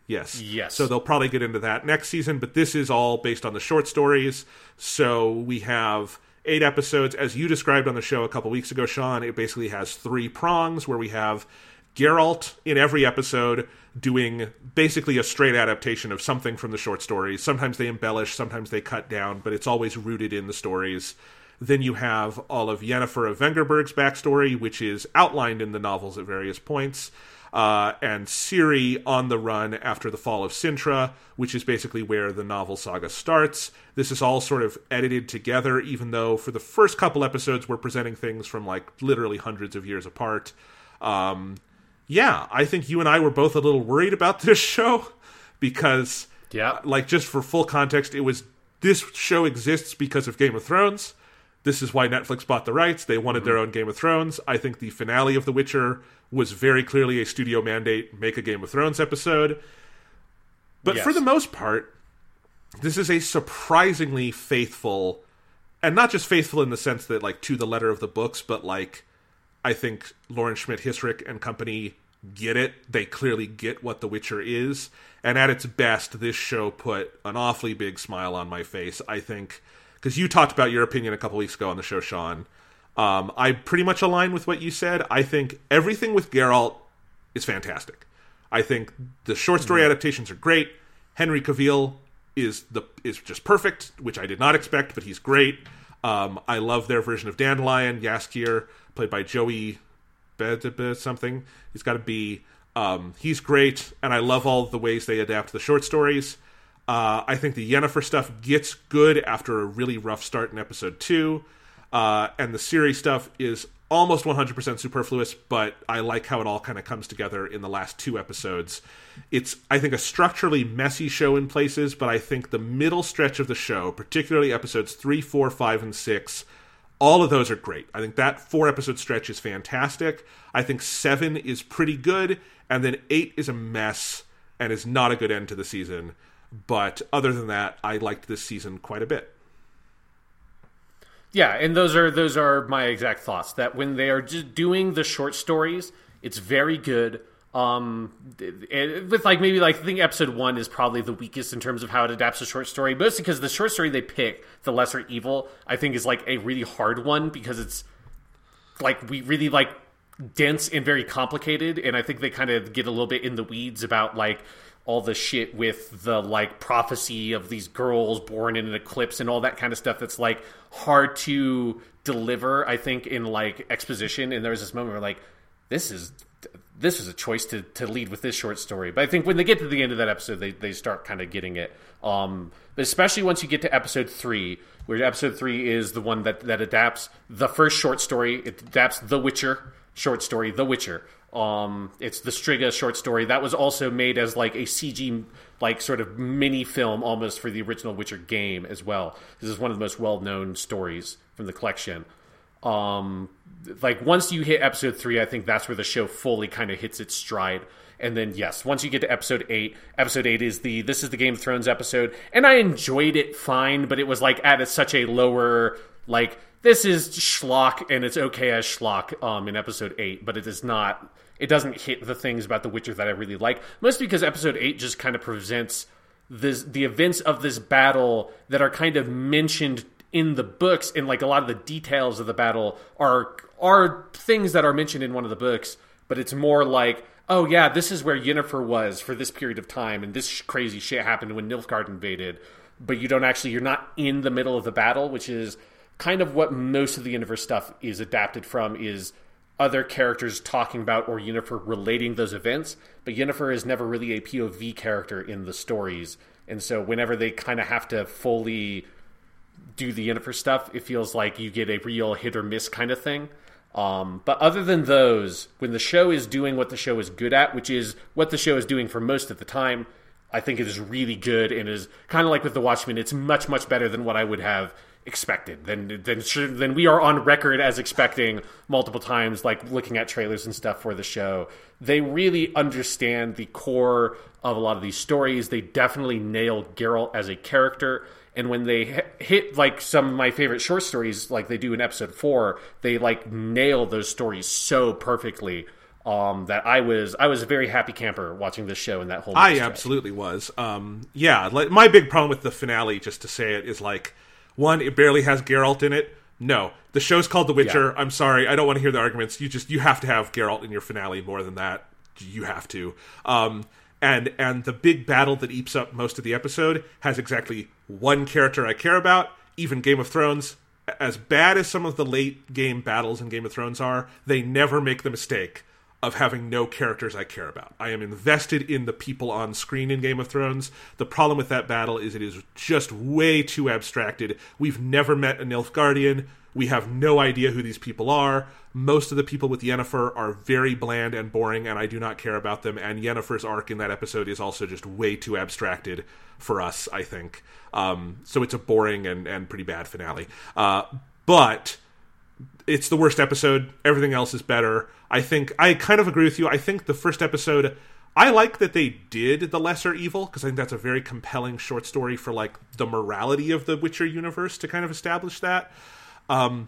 [SPEAKER 1] Yes.
[SPEAKER 2] Yes.
[SPEAKER 1] So they'll probably get into that next season, but this is all based on the short stories. So we have eight episodes. As you described on the show a couple weeks ago, Sean, it basically has three prongs where we have Geralt in every episode doing basically a straight adaptation of something from the short stories. Sometimes they embellish, sometimes they cut down, but it's always rooted in the stories. Then you have all of Yennefer of Vengerberg's backstory, which is outlined in the novels at various points uh, and Ciri on the run after the fall of Cintra, which is basically where the novel saga starts. This is all sort of edited together, even though for the first couple episodes we're presenting things from like literally hundreds of years apart. Um, yeah, I think you and I were both a little worried about [LAUGHS] this show because,
[SPEAKER 2] Yeah.
[SPEAKER 1] like, just for full context, it was this show exists because of Game of Thrones. This is why Netflix bought the rights. They wanted their own Game of Thrones. I think the finale of The Witcher was very clearly a studio mandate make a Game of Thrones episode. But
[SPEAKER 2] Yes.
[SPEAKER 1] for the most part, this is a surprisingly faithful and not just faithful in the sense that like to the letter of the books, but like I think Lauren Schmidt Hisrich and company get it. They clearly get what The Witcher is. And at its best, this show put an awfully big smile on my face. I think because you talked about your opinion a couple weeks ago on the show, Sean. Um, I pretty much align with what you said. I think everything with Geralt is fantastic. I think the short story adaptations are great. Henry Cavill is the is just perfect, which I did not expect, but he's great. Um, I love their version of Dandelion, Jaskier, played by Joey something. He's got to be. Um, he's great, and I love all the ways they adapt the short stories. Uh, I think the Yennefer stuff gets good after a really rough start in episode two, uh, and the Ciri stuff is almost 100% superfluous, but I like how it all kind of comes together in the last two episodes. It's, I think, a structurally messy show in places, but I think the middle stretch of the show, particularly episodes three, four, five, and six, all of those are great. I think that four episode stretch is fantastic. I think seven is pretty good, and then eight is a mess and is not a good end to the season. But other than that, I liked this season quite a bit.
[SPEAKER 2] Yeah, and those are those are my exact thoughts. That when they are just doing the short stories, it's very good. Um, it- with like maybe like I think episode one is probably the weakest in terms of how it adapts a short story, mostly because the short story they pick, the lesser evil, I think is like a really hard one because it's like we really like dense and very complicated and i think they kind of get a little bit in the weeds about like all the shit with the like prophecy of these girls born in an eclipse and all that kind of stuff that's like hard to deliver i think in like exposition and there was this moment where like this is this was a choice to, to lead with this short story. But I think when they get to the end of that episode, they, they start kind of getting it. Um, but especially once you get to episode three, where episode three is the one that, that adapts the first short story. It adapts The Witcher short story, The Witcher. Um, it's the Striga short story that was also made as like a CG like sort of mini film almost for the original Witcher game as well. This is one of the most well known stories from the collection. Um, like once you hit episode three, I think that's where the show fully kind of hits its stride. And then yes, once you get to episode eight, episode eight is the this is the Game of Thrones episode, and I enjoyed it fine, but it was like at a, such a lower like this is schlock and it's okay as schlock um, in episode eight, but it is not. It doesn't hit the things about The Witcher that I really like, mostly because episode eight just kind of presents this the events of this battle that are kind of mentioned in the books and like a lot of the details of the battle are are things that are mentioned in one of the books but it's more like oh yeah this is where Yennefer was for this period of time and this crazy shit happened when Nilfgaard invaded but you don't actually you're not in the middle of the battle which is kind of what most of the universe stuff is adapted from is other characters talking about or Yennefer relating those events, but Yennefer is never really a POV character in the stories. And so whenever they kind of have to fully do the Yennefer stuff, it feels like you get a real hit or miss kind of thing. Um, but other than those, when the show is doing what the show is good at, which is what the show is doing for most of the time, I think it is really good and is kind of like with The Watchmen, it's much, much better than what I would have expected. Then then then we are on record as expecting multiple times, like looking at trailers and stuff for the show. They really understand the core of a lot of these stories. They definitely nail Geralt as a character. And when they hit like some of my favorite short stories, like they do in episode four, they like nail those stories so perfectly. Um, that I was I was a very happy camper watching this show and that whole.
[SPEAKER 1] I absolutely was. Um, yeah, like my big problem with the finale, just to say it, is like one, it barely has Geralt in it. No, the show's called The Witcher. Yeah. I'm sorry, I don't want to hear the arguments. You just you have to have Geralt in your finale. More than that, you have to. Um, and and the big battle that eats up most of the episode has exactly one character I care about. Even Game of Thrones, as bad as some of the late game battles in Game of Thrones are, they never make the mistake of having no characters I care about. I am invested in the people on screen in Game of Thrones. The problem with that battle is it is just way too abstracted. We've never met a Nilfgaardian. We have no idea who these people are. Most of the people with Yennefer are very bland and boring, and I do not care about them. And Yennefer's arc in that episode is also just way too abstracted for us, I think. Um, so it's a boring and, and pretty bad finale. Uh, but it's the worst episode. Everything else is better. I think I kind of agree with you. I think the first episode I like that they did the lesser evil because I think that's a very compelling short story for like the morality of the Witcher universe to kind of establish that. Um,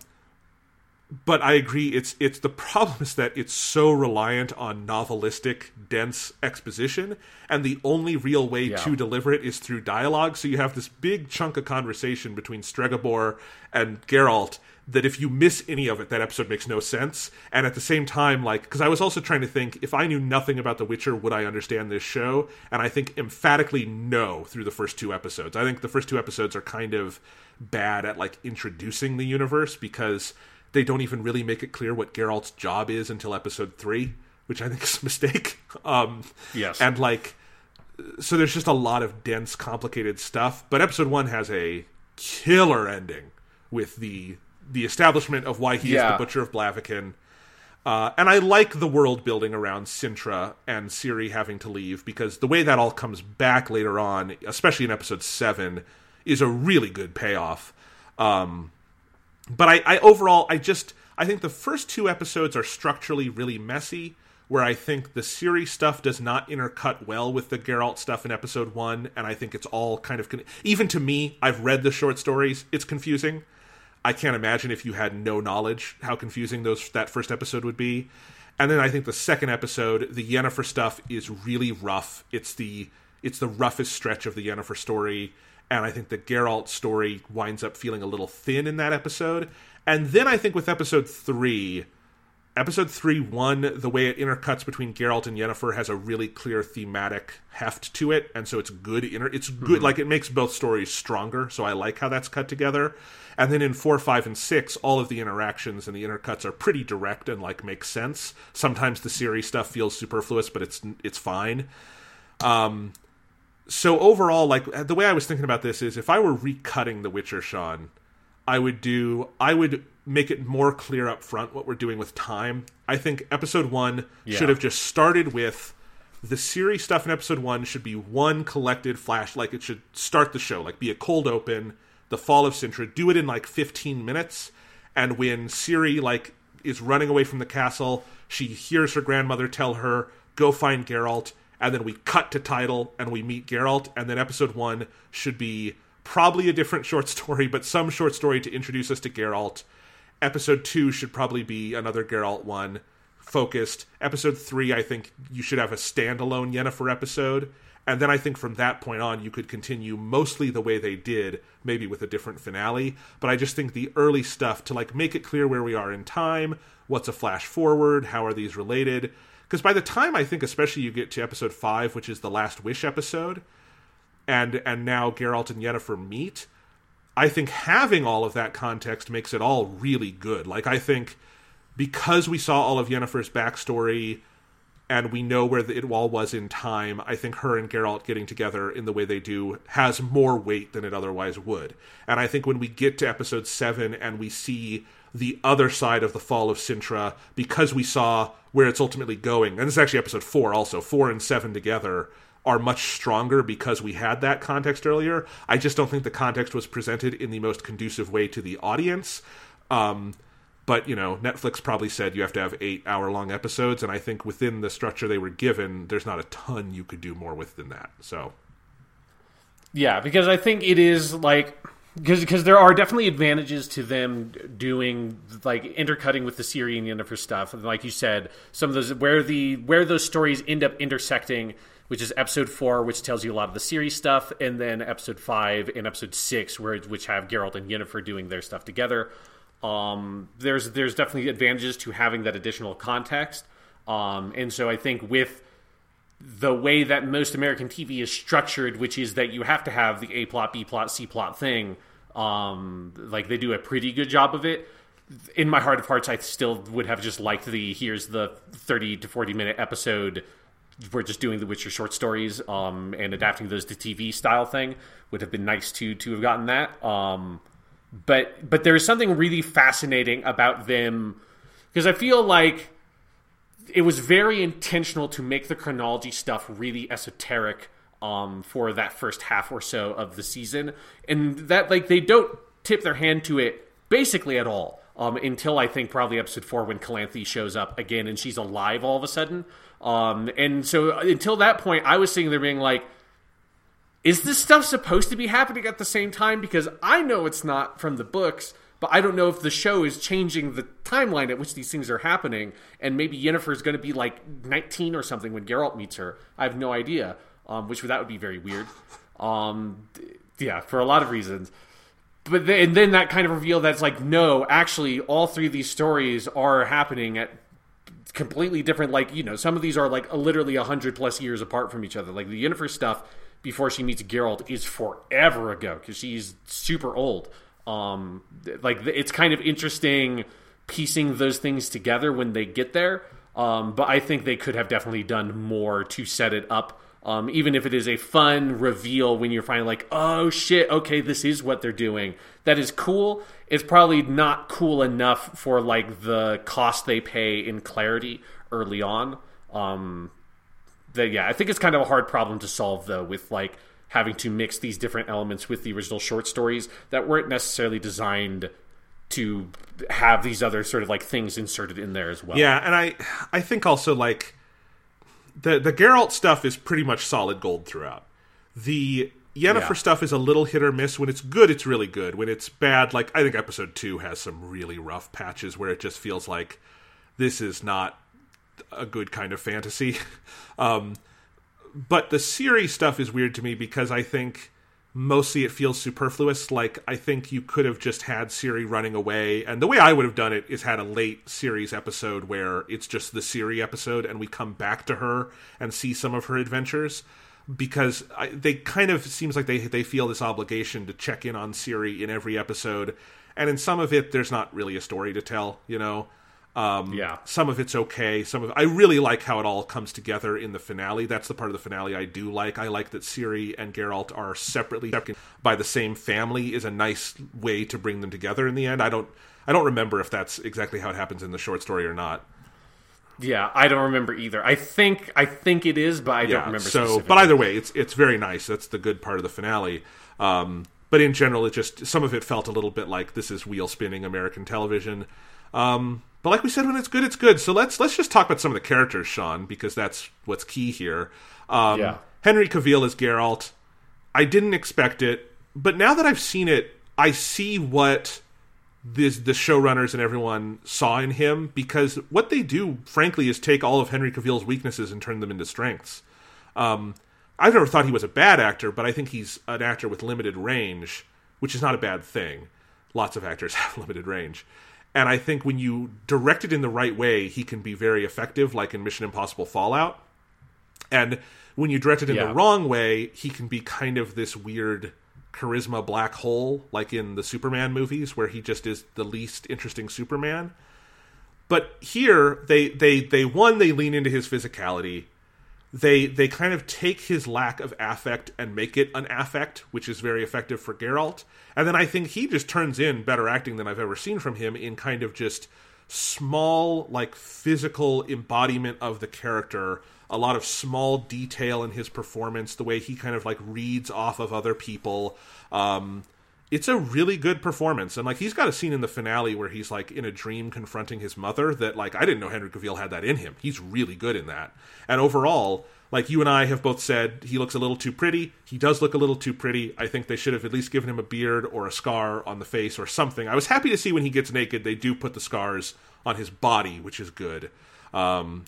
[SPEAKER 1] but I agree. It's it's the problem is that it's so reliant on novelistic, dense exposition, and the only real way yeah. to deliver it is through dialogue. So you have this big chunk of conversation between Stregobor and Geralt, that if you miss any of it, that episode makes no sense. And at the same time, like, because I was also trying to think, if I knew nothing about The Witcher, would I understand this show? And I think emphatically no through the first two episodes. I think the first two episodes are kind of bad at like introducing the universe because they don't even really make it clear what Geralt's job is until episode three, which I think is a mistake. [LAUGHS] Um,
[SPEAKER 2] yes,
[SPEAKER 1] and like, so there's just a lot of dense, complicated stuff. But episode one has a killer ending with the the establishment of why he yeah. is the Butcher of Blaviken. Uh, and I like the world building around Cintra and Ciri having to leave because the way that all comes back later on, especially in episode seven, is a really good payoff. Um, but I, I overall, I just I think the first two episodes are structurally really messy. Where I think the Ciri stuff does not intercut well with the Geralt stuff in episode one, and I think it's all kind of con- even to me. I've read the short stories; it's confusing. I can't imagine if you had no knowledge how confusing those that first episode would be. And then I think the second episode, the Yennefer stuff is really rough. It's the it's the roughest stretch of the Yennefer story, and I think the Geralt story winds up feeling a little thin in that episode. And then I think with episode three, episode three one, the way it intercuts between Geralt and Yennefer has a really clear thematic heft to it, and so it's good. Inter- it's good, mm-hmm. like it makes both stories stronger. So I like how that's cut together. And then in four, five, and six, all of the interactions and the intercuts are pretty direct and like make sense. Sometimes the Ciri stuff feels superfluous, but it's it's fine. Um, so overall, like the way I was thinking about this is, if I were recutting The Witcher, Sean, I would do I would make it more clear up front what we're doing with time. I think episode one yeah. should have just started with the Ciri stuff in episode one should be one collected flash, like it should start the show, like be a cold open the fall of Cintra, do it in like 15 minutes, and when Ciri like is running away from the castle. She hears her grandmother tell her, "Go find Geralt." And then we cut to title and we meet Geralt. And then episode one should be probably a different [LAUGHS] short story, but some short story to introduce us to Geralt. Episode two should probably be another Geralt one focused. Episode three, I think you should have a standalone Yennefer episode. And then I think from that point on, you could continue mostly the way they did, maybe with a different finale. But I just think the early stuff to like make it clear where we are in time, what's a flash forward, how are these related? Because by the time I think, especially you get to episode five, which is the Last Wish episode, and and now Geralt and Yennefer meet, I think having all of that context makes it all really good. Like I think because we saw all of Yennefer's backstory and we know where the, it all was in time, I think her and Geralt getting together in the way they do has more weight than it otherwise would. And I think when we get to episode seven and we see the other side of the fall of Cintra, because we saw where it's ultimately going, and this is actually episode four also, four and seven together are much stronger because we had that context earlier. I just don't think the context was presented in the most conducive way to the audience. Um, but you know netflix probably said you have to have eight hour long episodes and i think within the structure they were given there's not a ton you could do more with than that so
[SPEAKER 2] yeah because i think it is like because because there are definitely advantages to them doing like intercutting with the and Yennefer stuff, and like you said, some of those where the where those stories end up intersecting, which is episode four, which tells you a lot of the series stuff, and then episode five and episode six, where which have Geralt and Yennefer doing their stuff together. Um, there's there's definitely advantages to having that additional context, um, and so I think with the way that most American TV is structured, which is that you have to have the A plot, B plot, C plot thing. Um, like they do a pretty good job of it. In my heart of hearts, I still would have just liked the here's the thirty to forty minute episode. We're just doing the Witcher short stories um, and adapting those to TV style thing. Would have been nice to to have gotten that. Um, but but there is something really fascinating about them because I feel like it was very intentional to make the chronology stuff really esoteric um, for that first half or so of the season, and that like they don't tip their hand to it basically at all um, until I think probably episode four when Calanthe shows up again and she's alive all of a sudden. Um, and so until that point, I was sitting there being like, is this stuff supposed to be happening at the same time? Because I know it's not from the books, but I don't know if the show is changing the timeline at which these things are happening. And maybe Yennefer is going to be like 19 or something when Geralt meets her. I have no idea, um, which that would be very weird. Um, yeah, for a lot of reasons. But then, and then that kind of reveal that's like, no, actually, all three of these stories are happening at completely different. Like, you know, some of these are like literally a hundred plus years apart from each other. Like the Yennefer stuff before she meets Geralt is forever ago because she's super old. Um, like it's kind of interesting piecing those things together when they get there. Um, but I think they could have definitely done more to set it up. Um, even if it is a fun reveal when you're finally like, oh shit, okay, this is what they're doing. That is cool. It's probably not cool enough for like the cost they pay in clarity early on. Um, that yeah, I think it's kind of a hard problem to solve though with like having to mix these different elements with the original short stories that weren't necessarily designed to have these other sort of like things inserted in there as well.
[SPEAKER 1] Yeah, and I I think also like the the Geralt stuff is pretty much solid gold throughout. The Yennefer yeah. stuff is a little hit or miss. When it's good, it's really good. When it's bad, like I think episode two has some really rough patches where it just feels like this is not a good kind of fantasy. [LAUGHS] Um, but the Ciri stuff is weird to me because I think mostly it feels superfluous. Like I think you could have just had Ciri running away, and the way I would have done it is had a late series episode where it's just the Ciri episode, and we come back to her and see some of her adventures. Because I, they kind of seems like they they feel this obligation to check in on Ciri in every episode, and in some of it, there's not really a story to tell. You know, um, yeah, some of it's okay. Some of I really like how it all comes together in the finale. That's the part of the finale I do like. I like that Ciri and Geralt are separately by the same family. Is a nice way to bring them together in the end. I don't I don't remember if that's exactly how it happens in the short story or not.
[SPEAKER 2] Yeah, I don't remember either. I think I think it is, but I yeah, don't remember.
[SPEAKER 1] So, but either way, it's it's very nice. That's the good part of the finale. Um, but in general, it just some of it felt a little bit like this is wheel spinning American television. Um, but like we said, when it's good, it's good. So let's let's just talk about some of the characters, Sean, because that's what's key here. Um,
[SPEAKER 2] Yeah.
[SPEAKER 1] Henry Cavill as Geralt. I didn't expect it, but now that I've seen it, I see what this, the showrunners and everyone saw in him because what they do, frankly, is take all of Henry Cavill's weaknesses and turn them into strengths. Um, I've never thought he was a bad actor, but I think he's an actor with limited range, which is not a bad thing. Lots of actors [LAUGHS] have limited range. And I think when you direct it in the right way, he can be very effective, like in Mission Impossible Fallout. And when you direct it in
[SPEAKER 2] Yeah.
[SPEAKER 1] the wrong way, he can be kind of this weird charisma black hole, like in the Superman movies, where he just is the least interesting Superman. But here, they they they one they lean into his physicality. They they kind of take his lack of affect and make it an affect, which is very effective for Geralt. And then I think he just turns in better acting than I've ever seen from him in kind of just small, like physical embodiment of the character. A lot of small detail in his performance, the way he kind of like reads off of other people. Um, it's a really good performance and like he's got a scene in the finale where he's like in a dream confronting his mother that like i didn't know henry cavill had that in him. He's really good in that. And overall like you and i have both said he looks a little too pretty. He does look a little too pretty. I think they should have at least given him a beard or a scar on the face or something. I was happy to see when he gets naked they do put the scars on his body which is good. Um,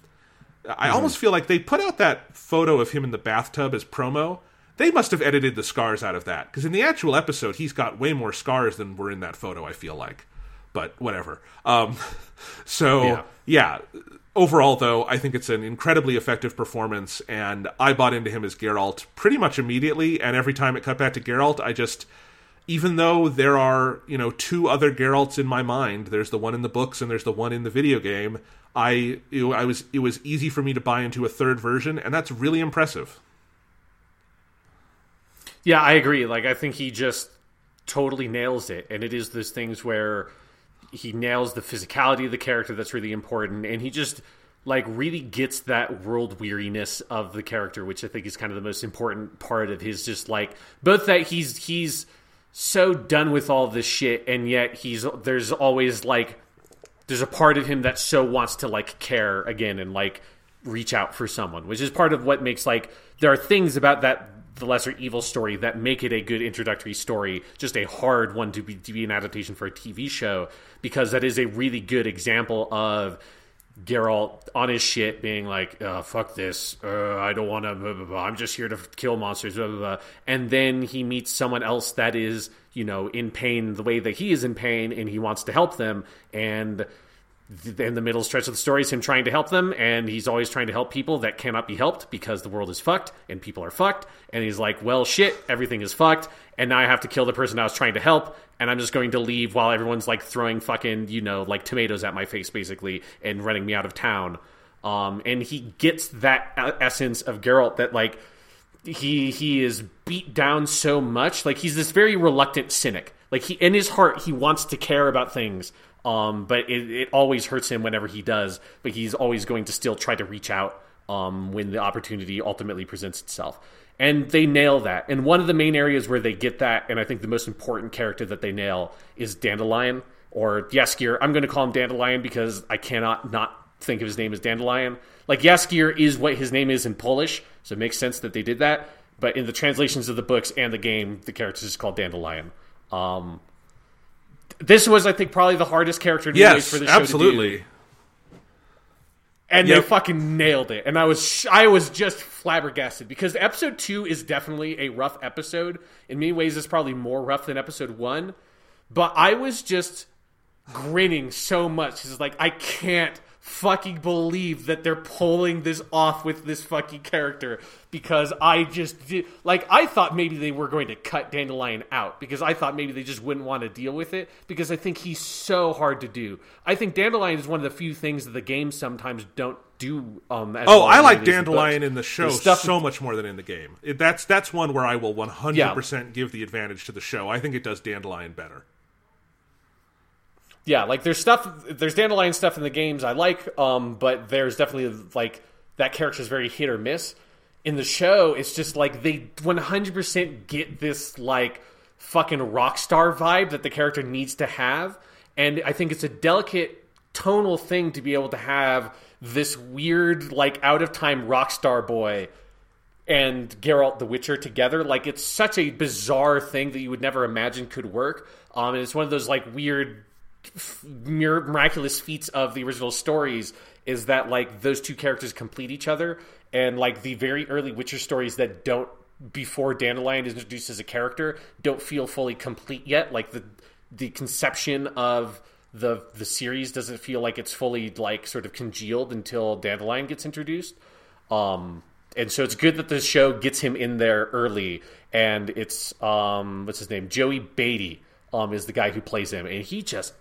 [SPEAKER 1] I almost feel like they put out that photo of him in the bathtub as promo. They must have edited the scars out of that because in the actual episode, he's got way more scars than were in that photo. I feel like, but whatever. Um, [LAUGHS] so
[SPEAKER 2] Yeah.
[SPEAKER 1] yeah. Overall, though, I think it's an incredibly effective performance, and I bought into him as Geralt pretty much immediately. And every time it cut back to Geralt, I just even though there are you know two other Geralts in my mind, there's the one in the books and there's the one in the video game. I know, I was it was easy for me to buy into a third version, and that's really impressive.
[SPEAKER 2] Yeah, I agree. Like I think he just totally nails it, and it is those things where he nails the physicality of the character that's really important, and he just like really gets that world weariness of the character, which I think is kind of the most important part of his just like both that he's he's so done with all this shit, and yet he's there's always like there's a part of him that so wants to like care again and like reach out for someone, which is part of what makes like there are things about that the lesser evil story that make it a good introductory story, just a hard one to be to be an adaptation for a TV show because that is a really good example of Geralt on his shit being like, uh, fuck this, uh, I don't want to. I'm just here to kill monsters, blah, blah, blah. And then he meets someone else that is, you know, in pain the way that he is in pain and he wants to help them. And in the middle stretch of the story is him trying to help them. And he's always trying to help people that cannot be helped because the world is fucked and people are fucked. And he's like, well, shit, everything is fucked. And now I have to kill the person I was trying to help and I'm just going to leave while everyone's like throwing fucking you know like tomatoes at my face basically and running me out of town. Um, and he gets that essence of Geralt that like he he is beat down so much like he's this very reluctant cynic like he in his heart he wants to care about things um but it, it always hurts him whenever he does but he's always going to still try to reach out um when the opportunity ultimately presents itself. And they nail that. And one of the main areas where they get that and i think the most important character that they nail is dandelion or Jaskier. i'm going to call him dandelion because i cannot not think of his name as dandelion. Like Jaskier is what his name is in polish so it makes sense that they did that. But in the translations of the books and the game the character is called dandelion. Um this was i think probably the hardest character to
[SPEAKER 1] Yes,
[SPEAKER 2] for the show
[SPEAKER 1] absolutely.
[SPEAKER 2] and
[SPEAKER 1] Yep.
[SPEAKER 2] they fucking nailed it. And I was sh- I was just flabbergasted because episode two is definitely a rough episode. In many ways, it's probably more rough than episode one. But I was just grinning so much. It's like I can't fucking believe that they're pulling this off with this fucking character because I just did like I thought maybe they were going to cut Dandelion out because I thought maybe they just wouldn't want to deal with it because I think he's so hard to do. I think Dandelion is one of the few things that the games sometimes don't do um as
[SPEAKER 1] Oh, I like
[SPEAKER 2] it is in
[SPEAKER 1] Dandelion in the show
[SPEAKER 2] stuff
[SPEAKER 1] so much more than in the game. It, that's that's one where I will 100% give the advantage to the show. I think it does Dandelion better.
[SPEAKER 2] Yeah, like there's stuff, there's dandelion stuff in the games I like, um, but there's definitely like that character is very hit or miss. In the show, it's just like they 100% get this like fucking rock star vibe that the character needs to have, and I think it's a delicate tonal thing to be able to have this weird, like out of time rock star boy and Geralt the Witcher together. Like it's such a bizarre thing that you would never imagine could work. Um, and it's one of those like weird, miraculous feats of the original stories is that like those two characters complete each other, and like the very early Witcher stories that don't before Dandelion is introduced as a character don't feel fully complete yet. Like the the conception of the the series doesn't feel like it's fully like sort of congealed until Dandelion gets introduced. Um, and so it's good that the show gets him in there early. And it's um, what's his name? Joey Batey um, is the guy who plays him, and he just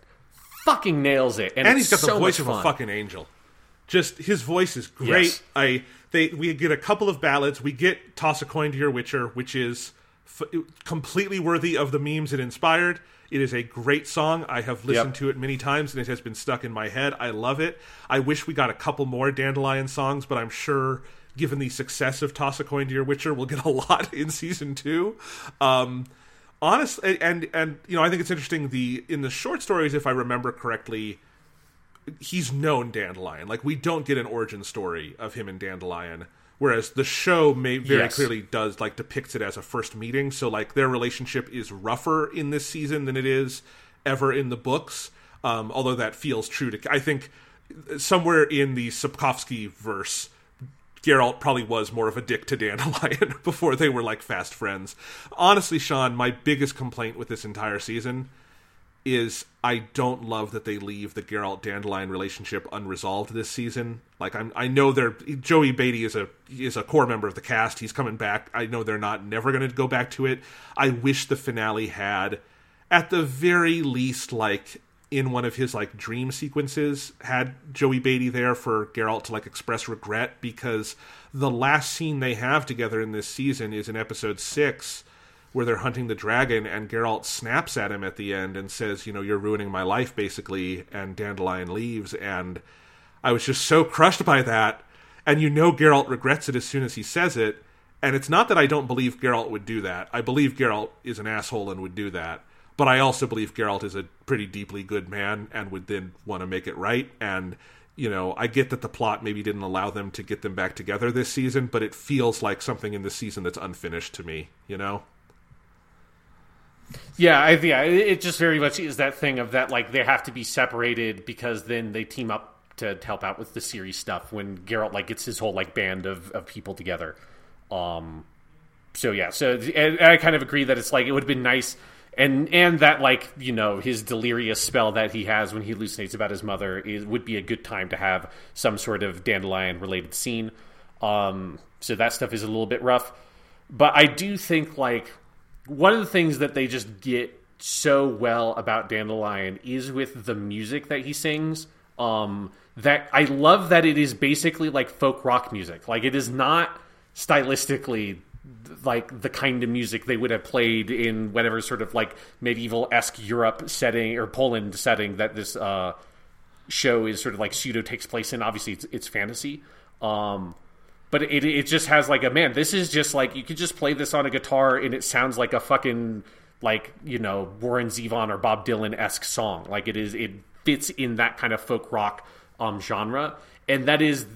[SPEAKER 2] fucking nails it. And,
[SPEAKER 1] and he's got
[SPEAKER 2] so
[SPEAKER 1] the voice
[SPEAKER 2] of
[SPEAKER 1] a fucking angel. Just his voice is great. Yes. I they we get a couple of ballads. We get "Toss a Coin to Your Witcher," which is f- completely worthy of the memes it inspired. It is a great song. I have listened yep. to it many times and it has been stuck in my head. I love it. I wish we got a couple more Dandelion songs, but I'm sure given the success of Toss a Coin to Your Witcher, we'll get a [LAUGHS] lot in season two. Um, honestly, and and you know, I think it's interesting. The in the short stories, if I remember correctly, he's known Dandelion. Like we don't get an origin story of him and Dandelion. Whereas the show may very yes. clearly does like depicts it as a first meeting. So like their relationship is rougher in this season than it is ever in the books. Um, although that feels true to I think somewhere in the Sapkowski verse, Geralt probably was more of a dick to Dandelion [LAUGHS] before they were like fast friends. Honestly, Sean, my biggest complaint with this entire season is I don't love that they leave the Geralt Dandelion relationship unresolved this season. Like I'm, I know they're Joey Batey is a is a core member of the cast. He's coming back. I know they're not never going to go back to it. I wish the finale had, at the very least, like in one of his like dream sequences had Joey Batey there for Geralt to like express regret because the last scene they have together in this season is in episode 6 where they're hunting the dragon and Geralt snaps at him at the end and says, you know, you're ruining my life basically and Dandelion leaves. And I was just so crushed by that. And you know Geralt regrets it as soon as he says it. And it's not that I don't believe Geralt would do that. I believe Geralt is an asshole and would do that but I also believe Geralt is a pretty deeply good man and would then want to make it right. And you know, I get that the plot maybe didn't allow them to get them back together this season, but it feels like something in this season that's unfinished to me. You know.
[SPEAKER 2] Yeah, I, yeah, it just very much is that thing of that like they have to be separated because then they team up to help out with the series stuff when Geralt like gets his whole like band of, of people together. Um, so yeah, so I kind of agree that it's like it would have been nice and and that like you know his delirious spell that he has when he hallucinates about his mother is would be a good time to have some sort of dandelion related scene. Um so that stuff is a little bit rough. But i do think like one of the things that they just get so well about dandelion is with the music that he sings. Um that i love that it is basically like folk rock music. Like it is not stylistically like the kind of music they would have played in whatever sort of like medieval esque Europe setting or Poland setting that this uh, show is sort of like pseudo takes place in. Obviously, it's, it's fantasy. Um, but it it just has like a man. This is just like you could just play this on a guitar and it sounds like a fucking like you know Warren Zevon or Bob Dylan esque song. Like it is, it fits in that kind of folk rock um, genre, and that is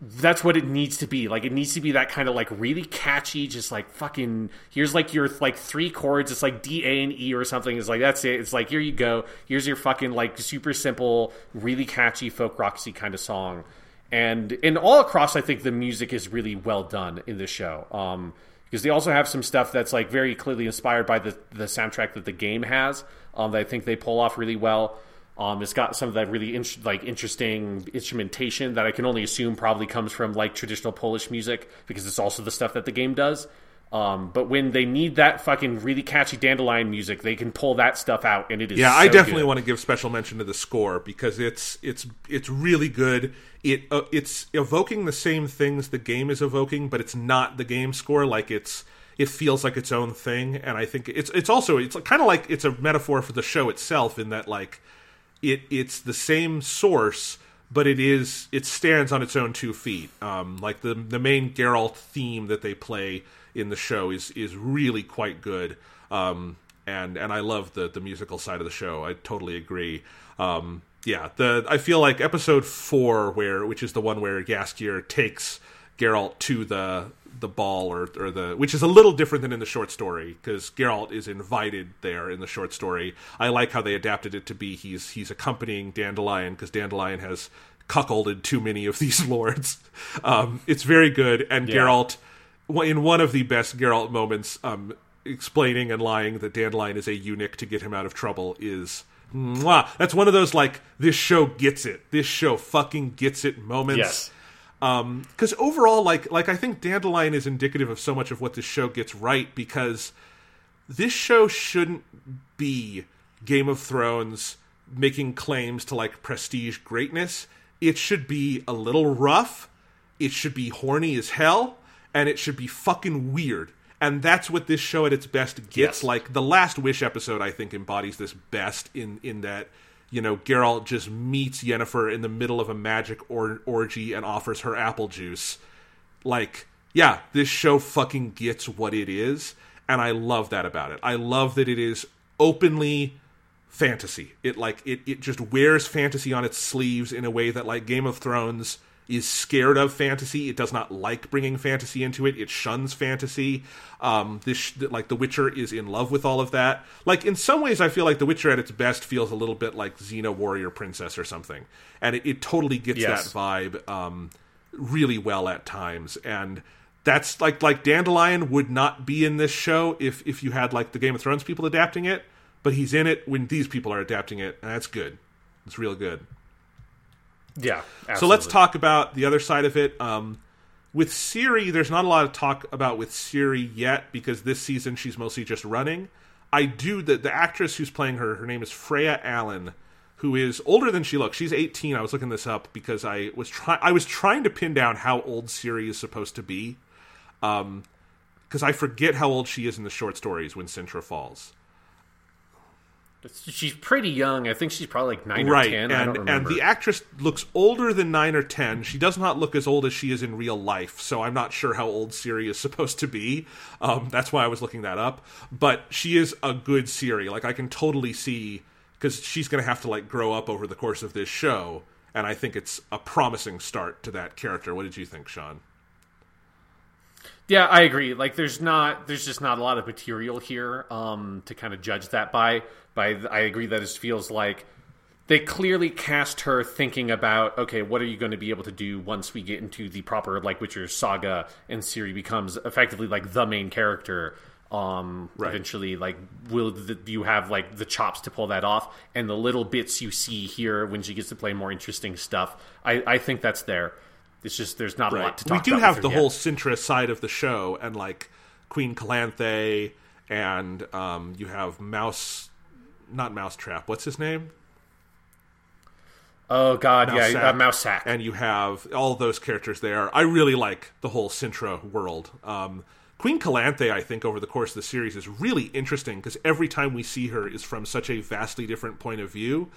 [SPEAKER 2] that's what it needs to be. Like it needs to be that kind of like really catchy, just like fucking here's like your like three chords. It's like D, A, and E or something. It's like that's it. It's like here you go. Here's your fucking like super simple, really catchy folk roxy kind of song. And and all across, I think the music is really well done in this show. Um, because they also have some stuff that's like very clearly inspired by the the soundtrack that the game has. Um, that I think they pull off really well. Um, it's got some of that really in- like interesting instrumentation that I can only assume probably comes from like traditional Polish music because it's also the stuff that the game does. Um, but when they need that fucking really catchy dandelion music, they can pull that stuff out, and it is.
[SPEAKER 1] Yeah,
[SPEAKER 2] so
[SPEAKER 1] I definitely
[SPEAKER 2] good.
[SPEAKER 1] want to give special mention to the score because it's it's it's really good. It uh, it's evoking the same things the game is evoking, but it's not the game score. Like it's it feels like its own thing, and I think it's it's also it's kind of like it's a metaphor for the show itself in that like it it's the same source, but it is it stands on its own two feet. Um, like the the main Geralt theme that they play in the show is is really quite good. Um, and and I love the the musical side of the show. I totally agree. Um, yeah, the I feel like episode four, where which is the one where Jaskier takes Geralt to the the ball or or the which is a little different than in the short story because Geralt is invited there in the short story. I like how they adapted it to be he's he's accompanying Dandelion because Dandelion has cuckolded too many of these [LAUGHS] lords. Um, it's very good, and
[SPEAKER 2] Yeah.
[SPEAKER 1] Geralt in one of the best Geralt moments, um, explaining and lying that Dandelion is a eunuch to get him out of trouble is. Mwah. That's one of those like this show gets it. This show fucking gets it moments
[SPEAKER 2] Yes.
[SPEAKER 1] Um, because overall like like i think dandelion is indicative of so much of what this show gets right because this show shouldn't be game of thrones making claims to like prestige greatness. It should be a little rough. It should be horny as hell. And it should be fucking weird. And that's what this show at its best gets.
[SPEAKER 2] Yes.
[SPEAKER 1] like the last wish episode i think embodies this best in in that you know Geralt just meets Yennefer in the middle of a magic or- orgy and offers her apple juice. Like yeah this show fucking gets what it is and i love that about it. I love that it is openly fantasy. It like it, it just wears fantasy on its sleeves in a way that like game of thrones is scared of fantasy. It does not like bringing fantasy into it. It shuns fantasy. Um this like the witcher is in love with all of that. Like in some ways i feel like the witcher at its best feels a little bit like xena warrior princess or something. And it, it totally gets
[SPEAKER 2] Yes.
[SPEAKER 1] that vibe um really well at times. And that's like like dandelion would not be in this show if if you had like the game of thrones people adapting it. But he's in it when these people are adapting it and that's good. It's real good
[SPEAKER 2] Yeah.
[SPEAKER 1] so let's talk about the other side of it um with Ciri, there's not a lot of talk about with Ciri yet because this season she's mostly just running. I do the the actress who's playing her, her name is Freya Allan, who is older than she looks. She's 18. I was looking this up because I was trying I was trying to pin down how old Ciri is supposed to be. Um because I forget how old she is in the short stories when Cintra falls.
[SPEAKER 2] She's pretty young. I think she's probably like nine
[SPEAKER 1] right
[SPEAKER 2] or ten.
[SPEAKER 1] And and the actress looks older than 9 or 10 she does not look as old as she is in real life so i'm not sure how old ciri is [LAUGHS] supposed to be. Um, that's why i was looking that up. But she is a good ciri. Like i can totally see because she's going to have to like grow up over the course of this show and i think it's a promising start to that character. What did you think sean
[SPEAKER 2] Yeah, I agree. Like, there's not, there's just not a lot of material here um, to kind of judge that by. By, I agree that it feels like they clearly cast her thinking about, okay, what are you going to be able to do once we get into the proper like Witcher saga and ciri becomes effectively like the main character. Um,
[SPEAKER 1] Right.
[SPEAKER 2] eventually, like, will the, you have like the chops to pull that off? And the little bits you see here when she gets to play more interesting stuff, I, I think that's there. It's just there's not a lot to talk. About.
[SPEAKER 1] We
[SPEAKER 2] do have
[SPEAKER 1] the
[SPEAKER 2] her
[SPEAKER 1] whole
[SPEAKER 2] yet.
[SPEAKER 1] Cintra side of the show, and like Queen Calanthe, and um, you have Mouse, not Mousetrap. What's his name?
[SPEAKER 2] Oh God,
[SPEAKER 1] Mouse
[SPEAKER 2] yeah,
[SPEAKER 1] Sack.
[SPEAKER 2] uh, Mousesack.
[SPEAKER 1] And you have all those characters there. I really like the whole Cintra world. Um, Queen Calanthe, I think, over the course of the series is really interesting because every time we see her is from such a vastly different point of view.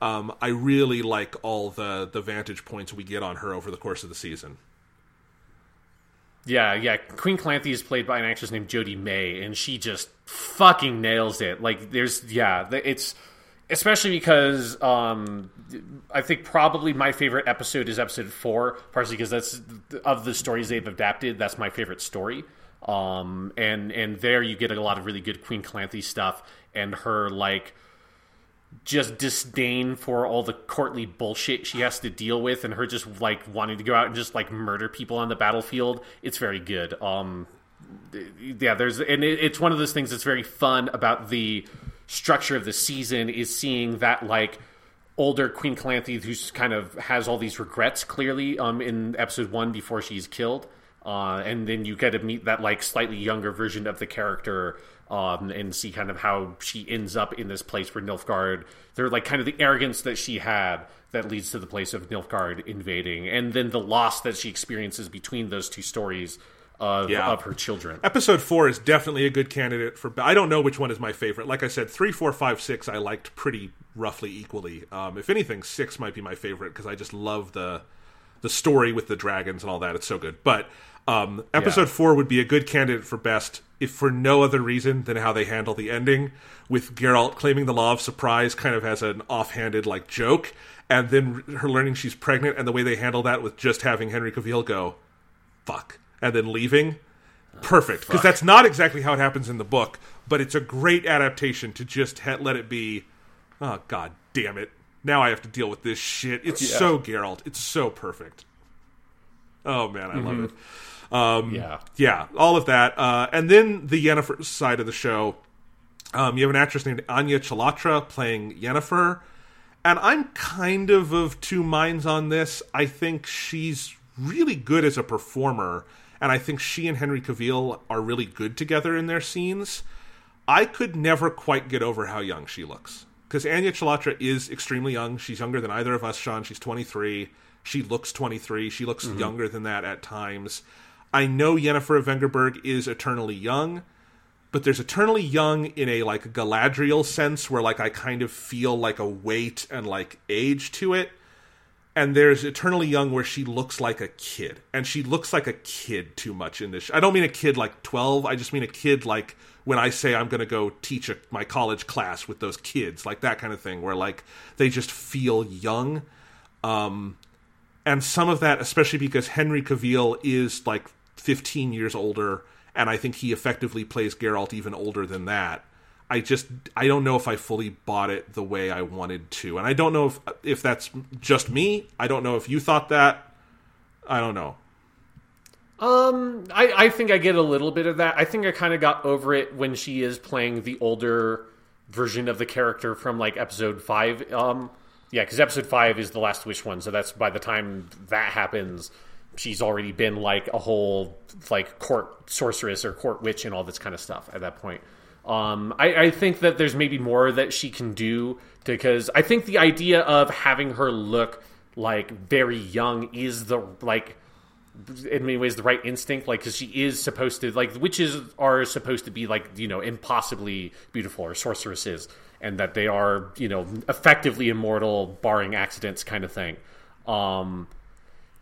[SPEAKER 1] Um, I really like all the the vantage points we get on her over the course of the season.
[SPEAKER 2] Yeah, yeah. Queen Calanthe is played by an actress named Jodhi May, and she just fucking nails it. Like, there's yeah, it's especially because um, I think probably my favorite episode is episode four, partially because that's of the stories they've adapted. That's my favorite story. Um, and and there you get a lot of really good Queen Calanthe stuff, and her like just disdain for all the courtly bullshit she has to deal with and her just like wanting to go out and just like murder people on the battlefield it's very good. Um yeah there's and it, it's one of those things that's very fun about the structure of the season is seeing that like older queen calanthe who's kind of has all these regrets clearly um in episode one before she's killed. Uh, and then you get to meet that like slightly younger version of the character um, and see kind of how she ends up in this place where Nilfgaard. They're like kind of the arrogance that she had that leads to the place of Nilfgaard invading, and then the loss that she experiences between those two stories of,
[SPEAKER 1] Yeah.
[SPEAKER 2] of her children.
[SPEAKER 1] Episode four is definitely a good candidate for. I don't know which one is my favorite. Like I said, three, four, five, six, I liked pretty roughly equally. Um, if anything, six might be my favorite because I just love the the story with the dragons and all that. It's so good. But um, episode
[SPEAKER 2] Yeah.
[SPEAKER 1] four would be a good candidate for best if for no other reason than how they handle the ending, with Geralt claiming the law of surprise kind of as an offhanded like joke, and then her learning she's pregnant, and the way they handle that with just having Henry Cavill go, "fuck," and then leaving. Perfect, because that's not exactly how it happens in the book, but it's a great adaptation to just ha- let it be. Oh god damn it! Now I have to deal with this shit. It's
[SPEAKER 2] Yeah.
[SPEAKER 1] so Geralt. It's so perfect. Oh man, I
[SPEAKER 2] Mm-hmm.
[SPEAKER 1] love it. Um,
[SPEAKER 2] Yeah.
[SPEAKER 1] yeah, all of that, uh, and then the Yennefer side of the show. Um, you have an actress named Anya Chalotra playing Yennefer, and I'm kind of of two minds on this. I think she's really good as a performer, and I think she and Henry Cavill are really good together in their scenes. I could never quite get over how young she looks. Because Anya Chalotra is extremely young. She's younger than either of us, Sean. She's 23. She looks 23. She looks younger than that at times. I know Yennefer of Vengerberg is eternally young, but there's eternally young in a like Galadriel sense where like I kind of feel like a weight and like age to it. And there's eternally young where she looks like a kid, and she looks like a kid too much in this. I don't mean a kid like 12. I just mean a kid like when I say I'm going to go teach a, my college class with those kids, like that kind of thing, where like they just feel young. Um, and some of that, especially because Henry Cavill is like 15 years older, and I think he effectively plays Geralt even older than that. I just I don't know if I fully bought it the way I wanted to, and I don't know if if that's just me. I don't know if you thought that. I don't know.
[SPEAKER 2] Um, I, I think I get a little bit of that. I think I kind of got over it when she is playing the older version of the character from like episode five. Um, yeah, because episode five is the Last Wish one, so that's by the time that happens, she's already been like a whole like court sorceress or court witch and all this kind of stuff at that point. Um, I, I think that there's maybe more that she can do because I think the idea of having her look like very young is the like in many ways the right instinct like because she is supposed to like witches are supposed to be like you know impossibly beautiful or sorceresses and that they are you know effectively immortal barring accidents kind of thing. Um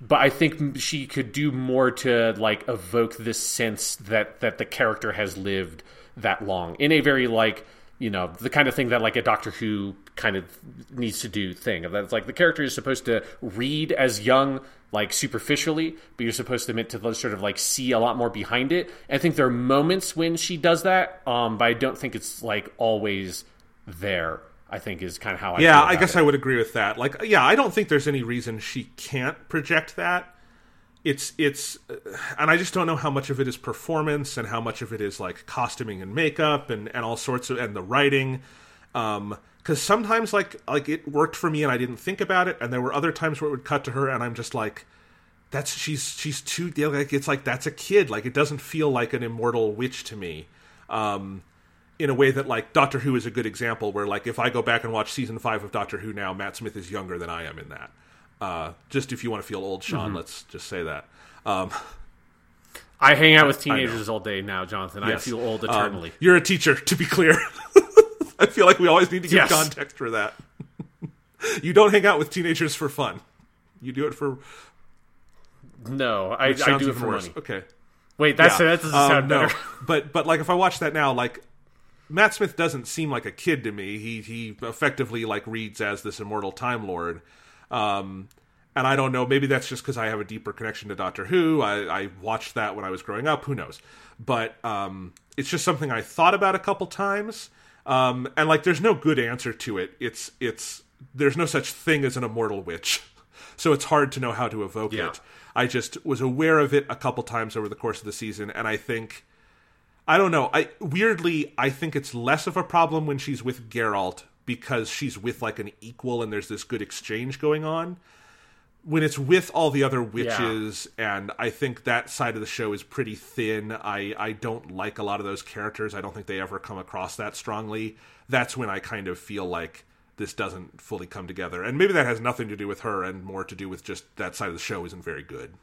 [SPEAKER 2] but i think she could do more to like evoke this sense that that the character has lived that long. In a very like you know the kind of thing that like a doctor who kind of needs to do thing that's like the character is supposed to read as young like superficially but you're supposed to meant to sort of like see a lot more behind it and i think there are moments when she does that um but i don't think it's like always there i think is kind of how i
[SPEAKER 1] Yeah, I guess
[SPEAKER 2] it.
[SPEAKER 1] I would agree with that. Like, yeah, I don't think there's any reason she can't project that. It's it's, uh, and I just don't know how much of it is performance and how much of it is like costuming and makeup and and all sorts of and the writing. Um, because sometimes like like it worked for me and I didn't think about it, and there were other times where it would cut to her and I'm just like, that's she's she's too like it's like that's a kid. Like it doesn't feel like an immortal witch to me. Um, in a way that like Doctor Who is a good example where like if I go back and watch season five of Doctor Who now, Matt Smith is younger than I am in that. Uh, just if you want to feel old, Sean, let's just say that. Um,
[SPEAKER 2] i hang out with teenagers all day now jonathan i feel old
[SPEAKER 1] Um,
[SPEAKER 2] eternally
[SPEAKER 1] you're a teacher, to be clear. [LAUGHS] I feel like we always need to give
[SPEAKER 2] Yes.
[SPEAKER 1] context for that. [LAUGHS] you don't hang out with teenagers for fun. You do it for.
[SPEAKER 2] no i, I do it for
[SPEAKER 1] worse.
[SPEAKER 2] money
[SPEAKER 1] Okay.
[SPEAKER 2] wait that's
[SPEAKER 1] Yeah.
[SPEAKER 2] that doesn't
[SPEAKER 1] Um,
[SPEAKER 2] sound
[SPEAKER 1] no.
[SPEAKER 2] better [LAUGHS]
[SPEAKER 1] but but like if I watch that now, like Matt Smith doesn't seem like a kid to me. He he effectively like reads as this immortal Time Lord. Um, and I don't know. Maybe that's just because I have a deeper connection to Doctor Who. I, I watched that when I was growing up. Who knows? But um, it's just something I thought about a couple times. Um, and like, there's no good answer to it. It's it's there's no such thing as an immortal witch, [LAUGHS] so it's hard to know how to evoke
[SPEAKER 2] Yeah.
[SPEAKER 1] it. I just was aware of it a couple times over the course of the season, and I think I don't know. I weirdly I think it's less of a problem when she's with Geralt because she's with like an equal and there's this good exchange going on. When it's with all the other witches, and I think that side of the show is pretty thin. I I don't like a lot of those characters. I don't think they ever come across that strongly. That's when I kind of feel like this doesn't fully come together. And maybe that has nothing to do with her and more to do with just that side of the show isn't very good.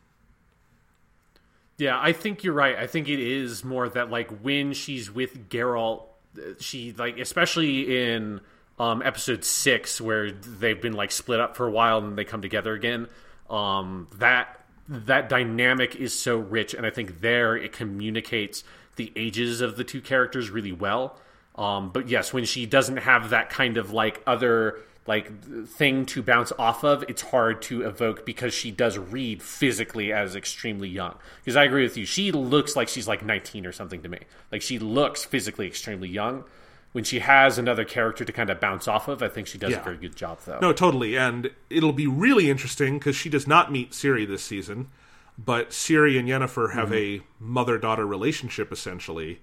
[SPEAKER 2] Yeah, I think you're right. I think it is more that like when she's with Geralt, uh, she like especially in um, episode six where they've been like split up for a while and they come together again. Um, that that dynamic is so rich, and I think there it communicates the ages of the two characters really well. Um, but yes, when she doesn't have that kind of like other like thing to bounce off of, it's hard to evoke because she does read physically as extremely young. Because I agree with you, she looks like she's like 19 or something to me. Like she looks physically extremely young. When she has another character to kind of bounce off of, I think she does
[SPEAKER 1] Yeah.
[SPEAKER 2] a very good job, though.
[SPEAKER 1] No, totally. And it'll be really interesting because she does not meet Ciri this season, but Ciri and Yennefer have a mother daughter relationship essentially.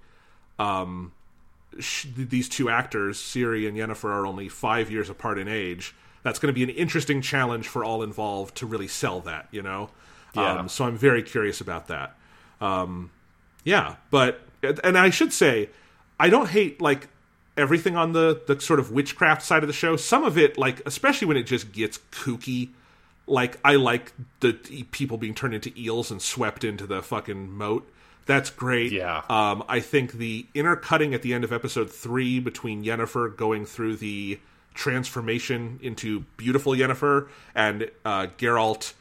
[SPEAKER 1] Um, sh- these two actors, Ciri and Yennefer, are only five years apart in age. That's going to be an interesting challenge for all involved to really sell that, you know?
[SPEAKER 2] Yeah.
[SPEAKER 1] Um, so I'm very curious about that. Um, yeah, but and I should say, I don't hate like everything on the the sort of witchcraft side of the show. Some of it, like especially when it just gets kooky. Like I like the people being turned into eels and swept into the fucking moat. That's great.
[SPEAKER 2] Yeah.
[SPEAKER 1] Um, I think the intercutting at the end of episode three between Yennefer going through the transformation into beautiful Yennefer and uh, Geralt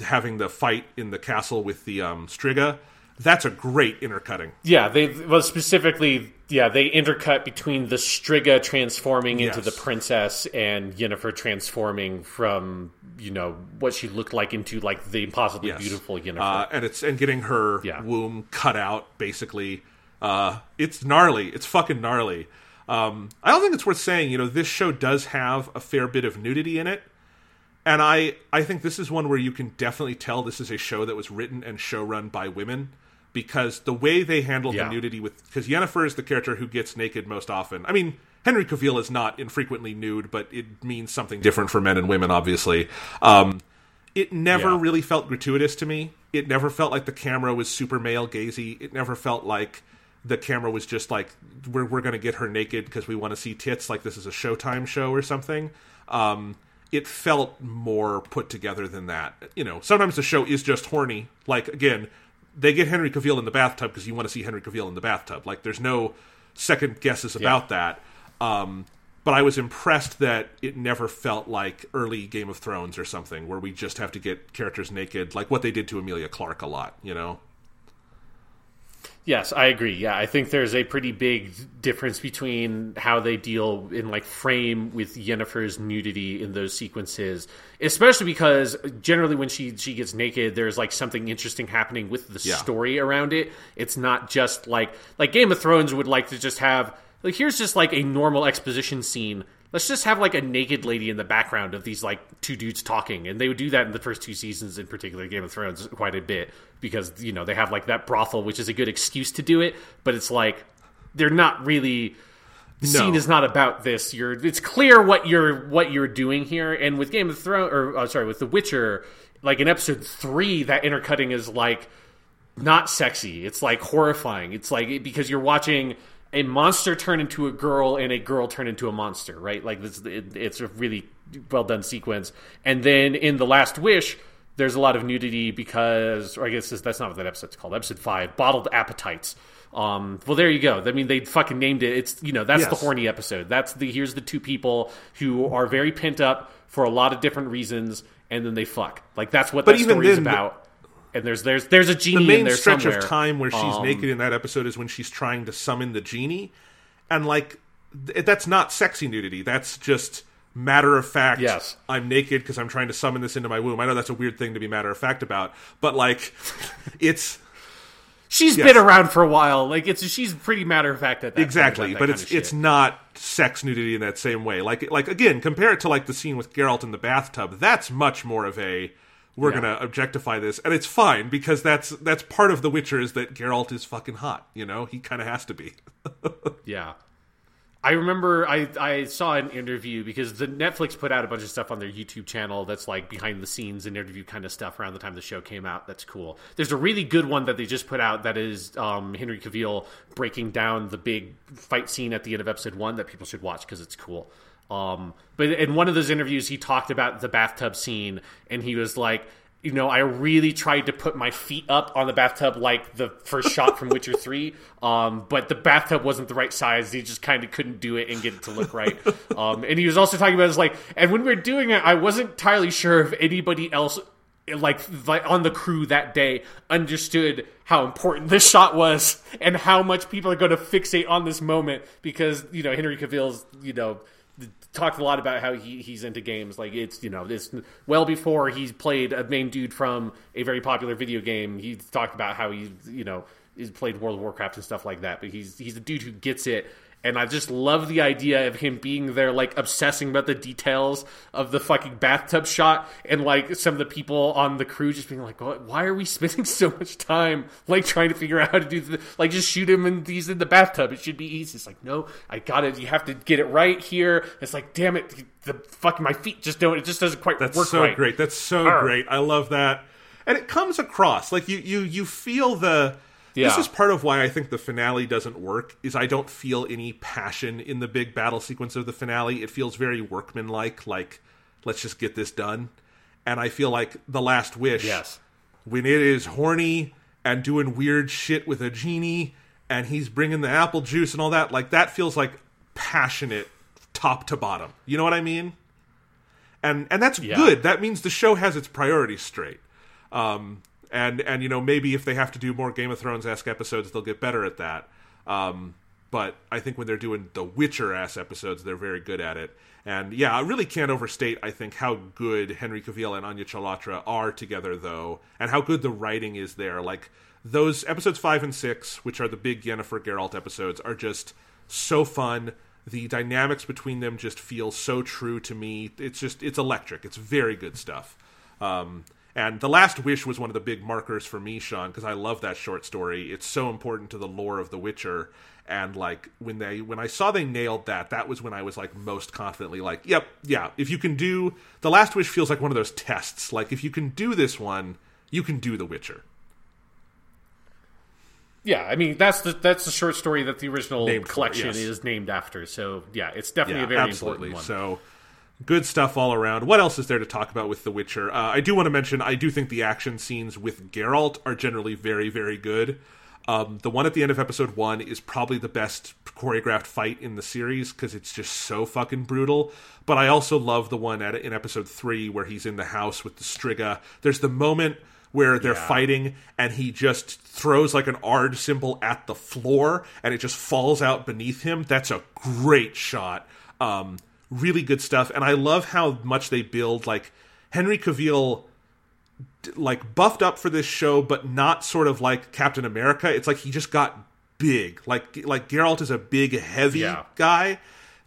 [SPEAKER 1] having the fight in the castle with the um, Striga. That's a great intercutting.
[SPEAKER 2] Yeah, they well specifically, yeah, they intercut between the Striga transforming into
[SPEAKER 1] Yes.
[SPEAKER 2] the princess and Yennefer transforming from you know what she looked like into like the impossibly
[SPEAKER 1] Yes.
[SPEAKER 2] beautiful Yennefer.
[SPEAKER 1] Uh, and it's and getting her
[SPEAKER 2] Yeah.
[SPEAKER 1] womb cut out basically. Uh, it's gnarly. It's fucking gnarly. Um, I don't think it's worth saying. You know, this show does have a fair bit of nudity in it, and I I think this is one where you can definitely tell this is a show that was written and show run by women because the way they handle
[SPEAKER 2] Yeah.
[SPEAKER 1] the nudity with because Yennefer is the character who gets naked most often. I mean. Henry Cavill is not infrequently nude, but it means something different for men and women, obviously. Um, it never
[SPEAKER 2] Yeah.
[SPEAKER 1] really felt gratuitous to me. It never felt like the camera was super male gazy. It never felt like the camera was just like we're we're going to get her naked because we want to see tits like this is a Showtime show or something. Um, it felt more put together than that. You know, sometimes the show is just horny. Like again, they get Henry Cavill in the bathtub because you want to see Henry Cavill in the bathtub. Like there's no second guesses about that. Um, but I was impressed that it never felt like early Game of Thrones or something where we just have to get characters naked, like what they did to Emilia Clarke a lot. You know?
[SPEAKER 2] Yes, I agree. Yeah, I think there's a pretty big difference between how they deal in like frame with Yennefer's nudity in those sequences, especially because generally when she she gets naked, there's like something interesting happening with the
[SPEAKER 1] Yeah.
[SPEAKER 2] story around it. It's not just like like Game of Thrones would like to just have like here's just like a normal exposition scene. Let's just have like a naked lady in the background of these like two dudes talking, and they would do that in the first two seasons, in particular Game of Thrones, quite a bit because you know they have like that brothel, which is a good excuse to do it, but it's like they're not really. The scene is not about this. You're. It's clear what you're what you're doing here, and with Game of Thrones, or uh, sorry, with The Witcher, like in episode three, that intercutting is like not sexy. It's like horrifying. It's like because you're watching a monster turn into a girl and a girl turn into a monster, right? Like this, it, it's a really well done sequence. And then in the Last Wish, there's a lot of nudity because, or I guess this- that's not what that episode's called. Episode five, bottled appetites. Um, well, there you go. I mean, they fucking named it. It's you know that's the horny episode. That's the here's the two people who are very pent up for a lot of different reasons, and then they fuck. Like that's what
[SPEAKER 1] But
[SPEAKER 2] that story is
[SPEAKER 1] then,
[SPEAKER 2] about. And there's there's there's a
[SPEAKER 1] The
[SPEAKER 2] genie in
[SPEAKER 1] main
[SPEAKER 2] there
[SPEAKER 1] stretch
[SPEAKER 2] somewhere.
[SPEAKER 1] of time where she's
[SPEAKER 2] Um,
[SPEAKER 1] naked in that episode is when she's trying to summon the genie, and like th- that's not sexy nudity. That's just matter of fact.
[SPEAKER 2] Yes.
[SPEAKER 1] I'm naked because I'm trying to summon this into my womb. I know that's a weird thing to be matter of fact about, but like, [LAUGHS] it's
[SPEAKER 2] She's
[SPEAKER 1] Yes.
[SPEAKER 2] been around for a while. Like it's she's pretty matter of fact at that
[SPEAKER 1] exactly
[SPEAKER 2] Point,
[SPEAKER 1] but it's
[SPEAKER 2] that
[SPEAKER 1] it's not sex nudity in that same way like like again compare it to like the scene with Geralt in the bathtub that's much more of a we're
[SPEAKER 2] Yeah.
[SPEAKER 1] gonna objectify this and it's fine because that's that's part of the witcher is that Geralt is fucking hot you know he kind of has to be [LAUGHS]
[SPEAKER 2] yeah. I remember I, I saw an interview because the Netflix put out a bunch of stuff on their YouTube channel that's like behind the scenes and interview kind of stuff around the time the show came out. That's cool. There's a really good one that they just put out that is um, Henry Cavill breaking down the big fight scene at the end of episode one that people should watch because it's cool. Um, but in one of those interviews, he talked about the bathtub scene and he was like, you know, I really tried to put my feet up on the bathtub like the first shot from Witcher [LAUGHS] 3, um, but the bathtub wasn't the right size. He just kind of couldn't do it and get it to look right. [LAUGHS] Um, and he was also talking about, it's like, and when we were doing it, I wasn't entirely sure if anybody else like like on the crew that day understood how important this shot was and how much people are going to fixate on this moment because you know Henry Cavill's you know talked a lot about how he, he's into games. Like it's you know this well before he's played a main dude from a very popular video game he talked about how he you know he's played World of Warcraft and stuff like that. But he's he's a dude who gets it and I just love the idea of him being there, like obsessing about the details of the fucking bathtub shot, and like some of the people on the crew just being like, "Why are we spending [LAUGHS] so much time like trying to figure out how to do the like just shoot him and he's in the bathtub? It should be easy." It's like, no, I got it. You have to get it right here. It's like, damn it, the fucking my feet just don't. It just doesn't quite
[SPEAKER 1] That's
[SPEAKER 2] work
[SPEAKER 1] so
[SPEAKER 2] right.
[SPEAKER 1] great. That's so
[SPEAKER 2] Arr.
[SPEAKER 1] great. I love that, and it comes across like you you you feel the. This is part of why I think the finale doesn't work. Is I don't feel any passion in the big battle sequence of the finale. It feels very workmanlike. Like let's just get this done. And I feel like the Last Wish.
[SPEAKER 2] Yes.
[SPEAKER 1] when it is horny and doing weird shit with a genie and he's bringing the apple juice and all that like that feels like passionate top to bottom you know what i mean and and that's
[SPEAKER 2] Yeah.
[SPEAKER 1] good that means the show has its priorities straight um and and you know maybe if they have to do more game of thrones esque episodes they'll get better at that. Um but i think when they're doing the witcher ass episodes they're very good at it. And yeah i really can't overstate i think how good henry cavill and anya chalotra are together though and how good the writing is there. Like those episodes five and six which are the big yennefer geralt episodes are just so fun. The dynamics between them just feel so true to me. It's just it's electric. It's very good stuff. Um, and The Last Wish was one of the big markers for me, Sean, because I love that short story. It's so important to the lore of The Witcher. And like when they when I saw they nailed that, that was when I was like most confidently like, yep, yeah, if you can do The Last Wish feels like one of those tests. Like if you can do this one, you can do The Witcher.
[SPEAKER 2] Yeah, I mean that's the that's the short story that the original
[SPEAKER 1] Named for,
[SPEAKER 2] collection
[SPEAKER 1] yes.
[SPEAKER 2] is named after. So yeah, it's definitely
[SPEAKER 1] Yeah,
[SPEAKER 2] a very
[SPEAKER 1] absolutely.
[SPEAKER 2] important one.
[SPEAKER 1] So good stuff all around. What else is there to talk about with The Witcher? Uh, I do want to mention I do think the action scenes with Geralt are generally very, very good. Um, the one at the end of episode one is probably the best choreographed fight in the series because it's just so fucking brutal. But I also love the one at in episode three where he's in the house with the Striga. There's the moment where they're
[SPEAKER 2] Yeah.
[SPEAKER 1] fighting and he just throws like an Aard symbol at the floor and it just falls out beneath him. That's a great shot. Um, really good stuff. And I love how much they build like Henry Cavill like buffed up for this show, but not sort of like Captain America. It's like he just got big. Like like Geralt is a big, heavy
[SPEAKER 2] Yeah.
[SPEAKER 1] guy,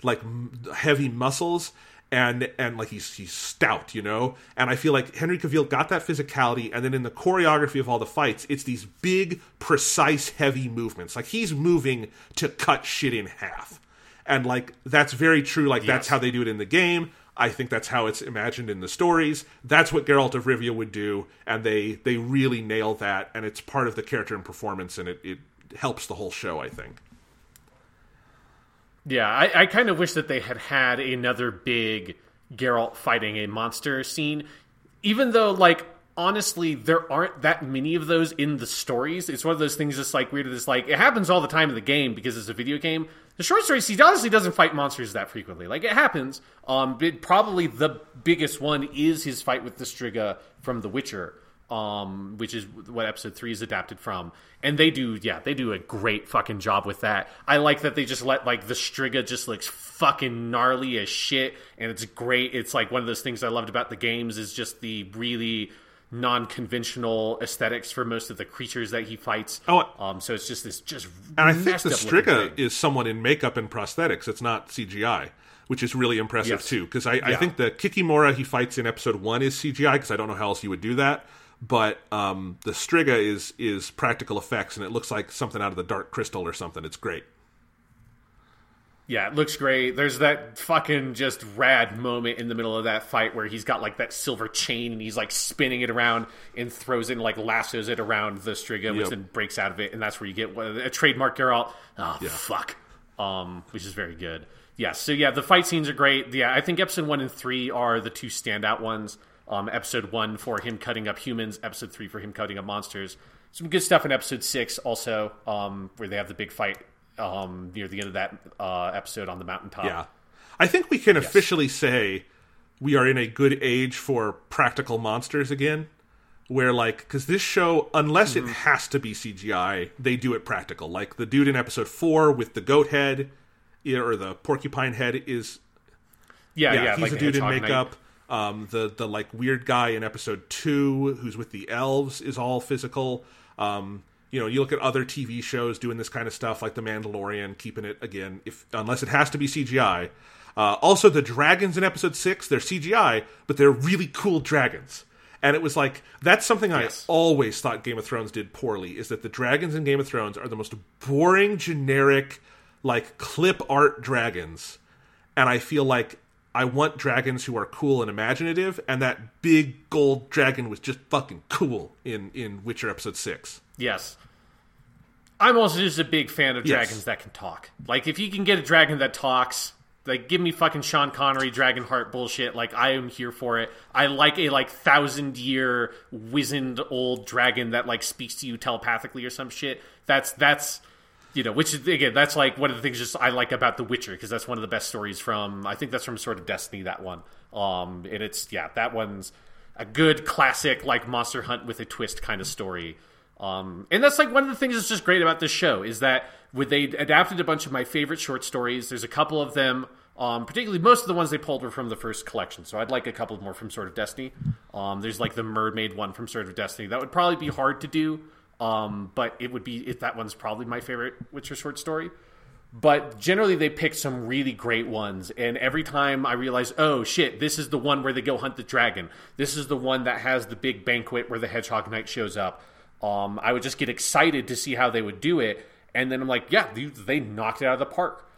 [SPEAKER 1] like m- heavy muscles, and and like he's he's stout, you know. And I feel like Henry Cavill got that physicality, and then in the choreography of all the fights, it's these big, precise, heavy movements. Like he's moving to cut shit in half, and like that's very true. Like that's how they do it in the game. I think that's how it's imagined in the stories. That's what Geralt of Rivia would do, and they they really nail that, and it's part of the character and performance, and it, it helps the whole show. I think.
[SPEAKER 2] Yeah, I, I kind of wish that they had had another big Geralt fighting a monster scene, even though, like, honestly, there aren't that many of those in the stories. It's one of those things that's like weird. It's like it happens all the time in the game because it's a video game. The short story, he honestly doesn't fight monsters that frequently. Like it happens. Um, but probably the biggest one is his fight with the Striga from The Witcher um, which is what episode three is adapted from. And they do, yeah, they do a great fucking job with that. I like that they just let like the Striga just looks fucking gnarly as shit, and it's great. It's like one of those things I loved about the games is just the really non-conventional aesthetics for most of the creatures that he fights.
[SPEAKER 1] Oh,
[SPEAKER 2] um, so it's just this just
[SPEAKER 1] And I think the Striga is someone in makeup and prosthetics. It's not CGI, which is really impressive
[SPEAKER 2] Yes.
[SPEAKER 1] too. Because I, I think the Kikimora he fights in episode one is CGI. Because I don't know how else you would do that. But um, the Striga is is practical effects, and it looks like something out of the Dark Crystal or something. It's great.
[SPEAKER 2] Yeah, it looks great. There's that fucking just rad moment in the middle of that fight where he's got like that silver chain and he's like spinning it around and throws it and like lassos it around the Striga, which then breaks out of it, and that's where you get a trademark Geralt. Oh fuck, um, which is very good. Yeah, so yeah, the fight scenes are great. Yeah, I think episode one and three are the two standout ones. Um, episode one for him cutting up humans, episode three for him cutting up monsters. Some good stuff in episode six also, um, where they have the big fight um, near the end of that uh, episode on the mountaintop.
[SPEAKER 1] Yeah, I think we can officially say we are in a good age for practical monsters again. where like because this show unless
[SPEAKER 2] Mm-hmm.
[SPEAKER 1] it has to be cgi they do it practical like the dude in episode four with the goat head or the porcupine head is
[SPEAKER 2] Yeah,
[SPEAKER 1] yeah,
[SPEAKER 2] yeah,
[SPEAKER 1] he's
[SPEAKER 2] like
[SPEAKER 1] a dude in makeup um the the like weird guy in episode two who's with the elves is all physical um you know you look at other tv shows doing this kind of stuff like the mandalorian keeping it again if unless it has to be cgi uh, also the dragons in episode six they're cgi but they're really cool dragons and it was like that's something I always thought Game of Thrones did poorly is that the dragons in Game of Thrones are the most boring, generic, like clip art dragons. And I feel like I want dragons who are cool and imaginative, and that big gold dragon was just fucking cool in in Witcher episode six.
[SPEAKER 2] Yes. I'm also just a big fan of
[SPEAKER 1] Yes.
[SPEAKER 2] dragons that can talk. Like, if you can get a dragon that talks, like, give me fucking Sean Connery Dragonheart bullshit. Like, I am here for it. I like a, like, thousand year wizened old dragon that, like, speaks to you telepathically or some shit. That's, that's, you know, which is, again, that's, like, one of the things just I like about The Witcher, because that's one of the best stories from, I think that's from Sword of Destiny, that one. Um, and it's, yeah, that one's a good classic, like, monster hunt with a twist kind of story. Um, and that's like one of the things that's just great about this show is that with they adapted a bunch of my favorite short stories. There's a couple of them, um, particularly most of the ones they pulled were from the first collection. So I'd like a couple more from Sword of Destiny. Um, there's like the Mermaid one from Sword of Destiny. That would probably be hard to do, um, but it would be if that one's probably my favorite Witcher short story. But generally, they pick some really great ones. And every time I realize, oh shit, this is the one where they go hunt the dragon. This is the one that has the big banquet where the Hedgehog Knight shows up. Um, I would just get excited to see how they would do it. And then I'm like, yeah, they, they knocked it out of the park.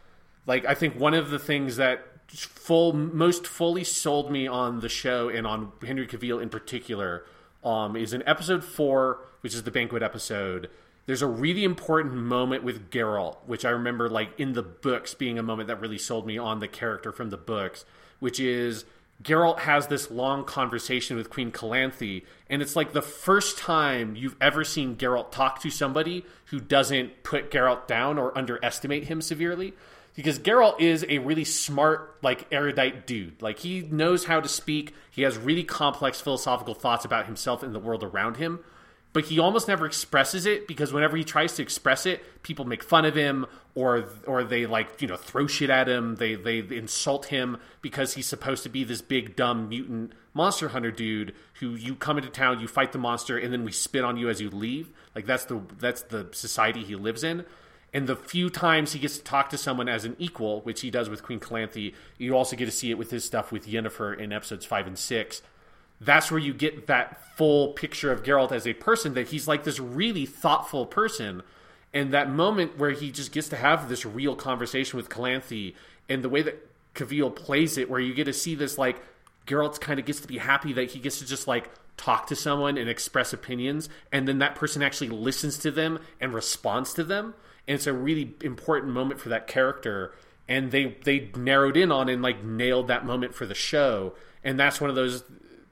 [SPEAKER 2] Like, I think one of the things that full most fully sold me on the show and on Henry Cavill in particular um, is in episode four, which is the banquet episode. There's a really important moment with Geralt, which I remember like in the books being a moment that really sold me on the character from the books, which is Geralt has this long conversation with Queen Calanthe, and it's like the first time you've ever seen Geralt talk to somebody who doesn't put Geralt down or underestimate him severely. Because Geralt is a really smart, like erudite dude. Like he knows how to speak. He has really complex philosophical thoughts about himself and the world around him but he almost never expresses it because whenever he tries to express it, people make fun of him or or they like you know throw shit at him. They they insult him because he's supposed to be this big dumb mutant monster hunter dude who you come into town, you fight the monster, and then we spit on you as you leave. Like that's the that's the society he lives in. And the few times he gets to talk to someone as an equal, which he does with Queen Calanthe, you also get to see it with his stuff with Yennefer in episodes five and six that's where you get that full picture of Geralt as a person that he's like this really thoughtful person. And that moment where he just gets to have this real conversation with Calanthe and the way that Cavill plays it where you get to see this like Geralt kind of gets to be happy that he gets to just like talk to someone and express opinions. And then that person actually listens to them and responds to them. And it's a really important moment for that character. And they they narrowed in on and like nailed that moment for the show. And that's one of those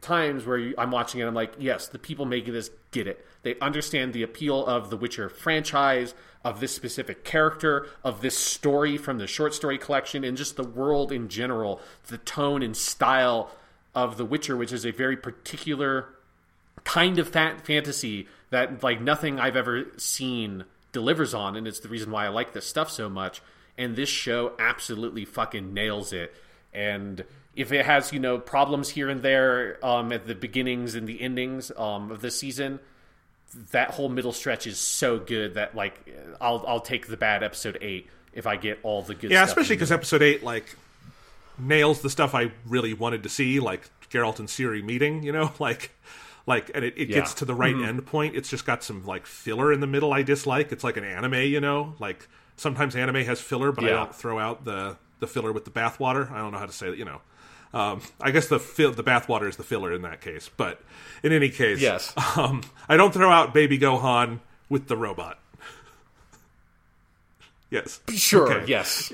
[SPEAKER 2] times where you, I'm watching it, I'm like, yes, the people making this get it. They understand the appeal of the Witcher franchise, of this specific character, of this story from the short story collection, and just the world in general, the tone and style of The Witcher, which is a very particular kind of fa- fantasy that like nothing I've ever seen delivers on, and it's the reason why I like this stuff so much. And this show absolutely fucking nails it. And if it has you know problems here and there um, at the beginnings and the endings um, of this season, that whole middle stretch is so good that like I'll I'll take the bad episode eight if I get all the good.
[SPEAKER 1] Yeah,
[SPEAKER 2] stuff
[SPEAKER 1] especially because episode eight like nails the stuff I really wanted to see, like Geralt and Ciri meeting. You know, [LAUGHS] like like and it, it gets to the right end point. It's just got some like filler in the middle. I dislike. It's like an anime. You know, like sometimes anime has filler, but I don't throw out the the filler with the bathwater. I don't know how to say it. You know. Um, I guess the fill, the bathwater is the filler in that case, but in any case,
[SPEAKER 2] Yes.
[SPEAKER 1] um, I don't throw out Baby Gohan with the robot. yes,
[SPEAKER 2] Sure.
[SPEAKER 1] Okay.
[SPEAKER 2] Yes.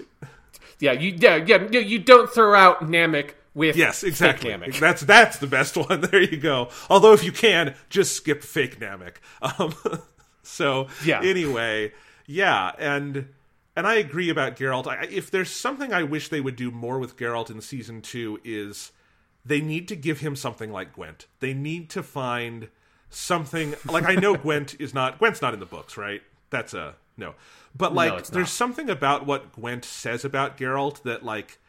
[SPEAKER 2] Yeah. You. Yeah. Yeah. You, don't throw out Namek with
[SPEAKER 1] Yes,
[SPEAKER 2] fake
[SPEAKER 1] exactly.
[SPEAKER 2] Namek.
[SPEAKER 1] That's that's the best [LAUGHS] one. There you go. Although if you can, just skip fake Namek. Um, [LAUGHS] so
[SPEAKER 2] Yeah.
[SPEAKER 1] Anyway, yeah, and and I agree about Geralt. I, if there's something I wish they would do more with Geralt in season two is they need to give him something like Gwent. They need to find something like I know [LAUGHS] Gwent is not Gwent's not in the books, right? That's a no. But like
[SPEAKER 2] it's
[SPEAKER 1] there's something about what Gwent says about Geralt that like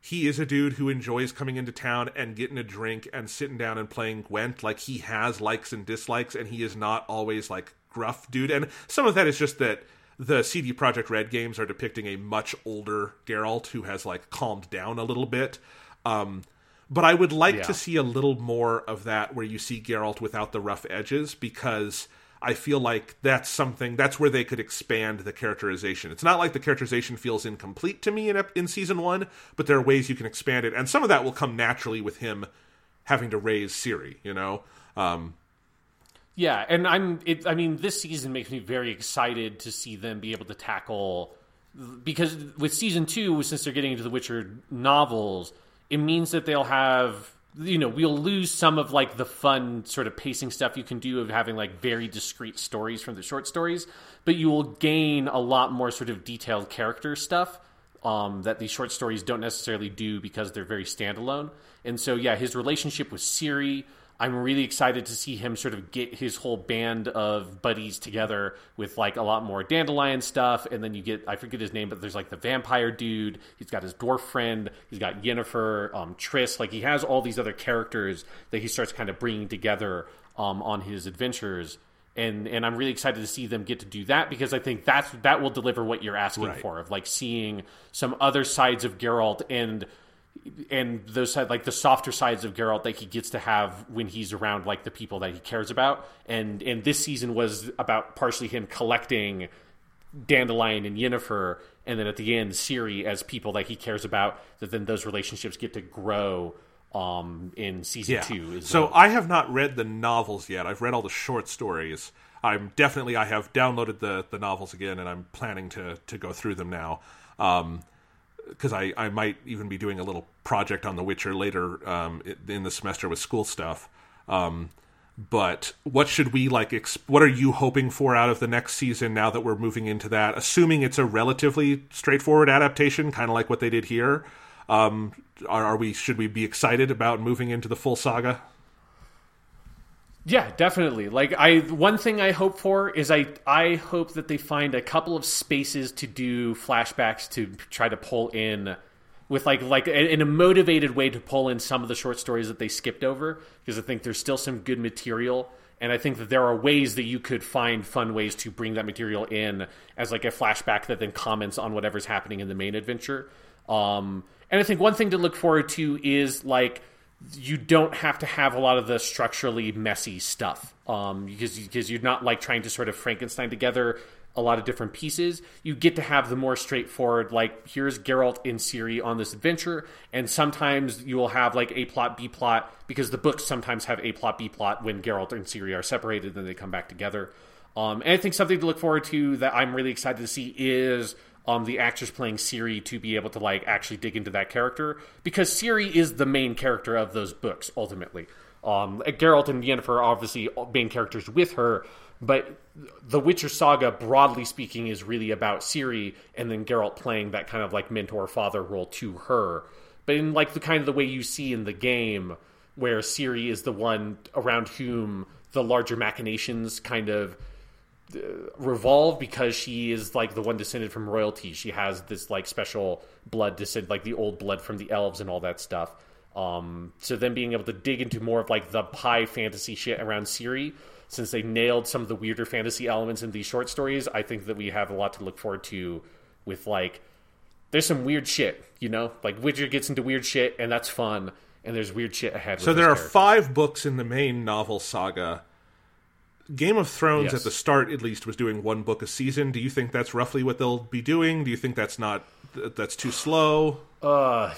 [SPEAKER 1] he is a dude who enjoys coming into town and getting a drink and sitting down and playing Gwent. Like he has likes and dislikes, and he is not always like gruff dude. And some of that is just that the CD Projekt Red games are depicting a much older Geralt who has like calmed down a little bit. Um, but I would like
[SPEAKER 2] Yeah.
[SPEAKER 1] to see a little more of that where you see Geralt without the rough edges because I feel like that's something that's where they could expand the characterization. It's not like the characterization feels incomplete to me in in season 1, but there are ways you can expand it and some of that will come naturally with him having to raise Ciri, you know. Um,
[SPEAKER 2] Yeah, and I'm. It, I mean, this season makes me very excited to see them be able to tackle because with season two, since they're getting into the Witcher novels, it means that they'll have. You know, we'll lose some of like the fun sort of pacing stuff you can do of having like very discrete stories from the short stories, but you will gain a lot more sort of detailed character stuff um, that these short stories don't necessarily do because they're very standalone. And so, yeah, his relationship with Ciri, I'm really excited to see him sort of get his whole band of buddies together with like a lot more dandelion stuff. And then you get, I forget his name, but there's like the vampire dude. He's got his dwarf friend. He's got Yennefer, um, Triss. Like he has all these other characters that he starts kind of bringing together um, on his adventures. And, and I'm really excited to see them get to do that because I think that's that will deliver what you're asking
[SPEAKER 1] Right.
[SPEAKER 2] for of like seeing some other sides of Geralt and and those side like the softer sides of Geralt that he gets to have when he's around like the people that he cares about. And and this season was about partially him collecting Dandelion and Yennefer, and then at the end Ciri as people that he cares about. That then those relationships get to grow um in season
[SPEAKER 1] yeah.
[SPEAKER 2] two. Is
[SPEAKER 1] So
[SPEAKER 2] the-
[SPEAKER 1] I have not read the novels yet. I've read all the short stories. I'm definitely I have downloaded the the novels again, and I'm planning to to go through them now. Um, because I, I might even be doing a little project on The Witcher later um, in the semester with school stuff. Um, but what should we like? Ex- what are you hoping for out of the next season now that we're moving into that? Assuming it's a relatively straightforward adaptation, kind of like what they did here. Um, are, are we? Should we be excited about moving into the full saga?
[SPEAKER 2] Yeah, definitely. Like I one thing I hope for is I I hope that they find a couple of spaces to do flashbacks to try to pull in with like like in a motivated way to pull in some of the short stories that they skipped over because I think there's still some good material and I think that there are ways that you could find fun ways to bring that material in as like a flashback that then comments on whatever's happening in the main adventure. Um, and I think one thing to look forward to is like you don't have to have a lot of the structurally messy stuff um, because because you're not like trying to sort of Frankenstein together a lot of different pieces. You get to have the more straightforward like here's Geralt and Ciri on this adventure, and sometimes you will have like a plot B plot because the books sometimes have a plot B plot when Geralt and Ciri are separated, then they come back together. Um, and I think something to look forward to that I'm really excited to see is um, the actress playing Ciri to be able to like actually dig into that character because Ciri is the main character of those books ultimately. Um, Geralt and Yennefer are obviously main characters with her, but the Witcher saga, broadly speaking, is really about Ciri and then Geralt playing that kind of like mentor father role to her. But in like the kind of the way you see in the game, where Ciri is the one around whom the larger machinations kind of revolve because she is like the one descended from royalty. She has this like special blood descent, like the old blood from the elves and all that stuff. Um, so then being able to dig into more of like the high fantasy shit around Ciri, since they nailed some of the weirder fantasy elements in these short stories, I think that we have a lot to look forward to with like there's some weird shit, you know? Like Witcher gets into weird shit and that's fun, and there's weird shit ahead.
[SPEAKER 1] So there are
[SPEAKER 2] character.
[SPEAKER 1] five books in the main novel saga. Game of Thrones,
[SPEAKER 2] Yes.
[SPEAKER 1] at the start at least, was doing one book a season. Do you think that's roughly what they'll be doing? Do you think that's not that's too slow?
[SPEAKER 2] Uh,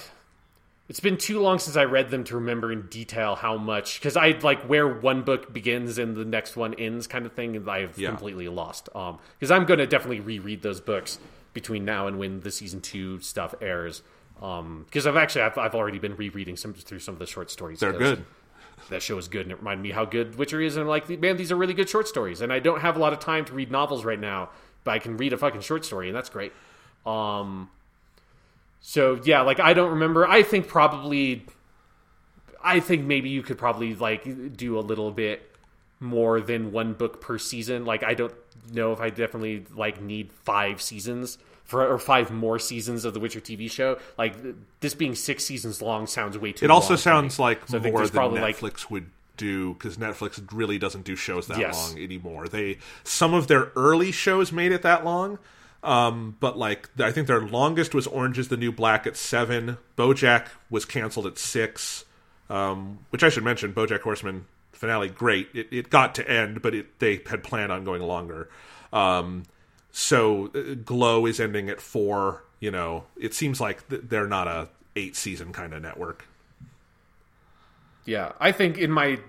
[SPEAKER 2] it's been too long since I read them to remember in detail how much because I like where one book begins and the next one ends kind of thing, and I've
[SPEAKER 1] Yeah.
[SPEAKER 2] completely lost. Um, because I'm going to definitely reread those books between now and when the season two stuff airs. Um, because I've actually I've, I've already been rereading some through some of the short stories.
[SPEAKER 1] They're good.
[SPEAKER 2] That show is good, and it reminded me how good Witcher is. And I'm like, man, these are really good short stories. And I don't have a lot of time to read novels right now, but I can read a fucking short story, and that's great. Um, so yeah, like I don't remember. I think probably, I think maybe you could probably like do a little bit more than one book per season. Like I don't know if I definitely like need five seasons for or five more seasons of the Witcher TV show. Like this being six seasons long sounds way too.
[SPEAKER 1] It also sounds like
[SPEAKER 2] So
[SPEAKER 1] more than
[SPEAKER 2] probably, like-
[SPEAKER 1] Netflix would do because Netflix really doesn't do shows that
[SPEAKER 2] Yes.
[SPEAKER 1] long anymore. They some of their early shows made it that long, um, but like I think their longest was Orange Is the New Black at seven. BoJack was canceled at six, um, which I should mention. BoJack Horseman finale great. It, it got to end, but it, they had planned on going longer. Um, so uh, Glow is ending at four. You know, it seems like th- they're not a eight season kind of network.
[SPEAKER 2] Yeah, I think in my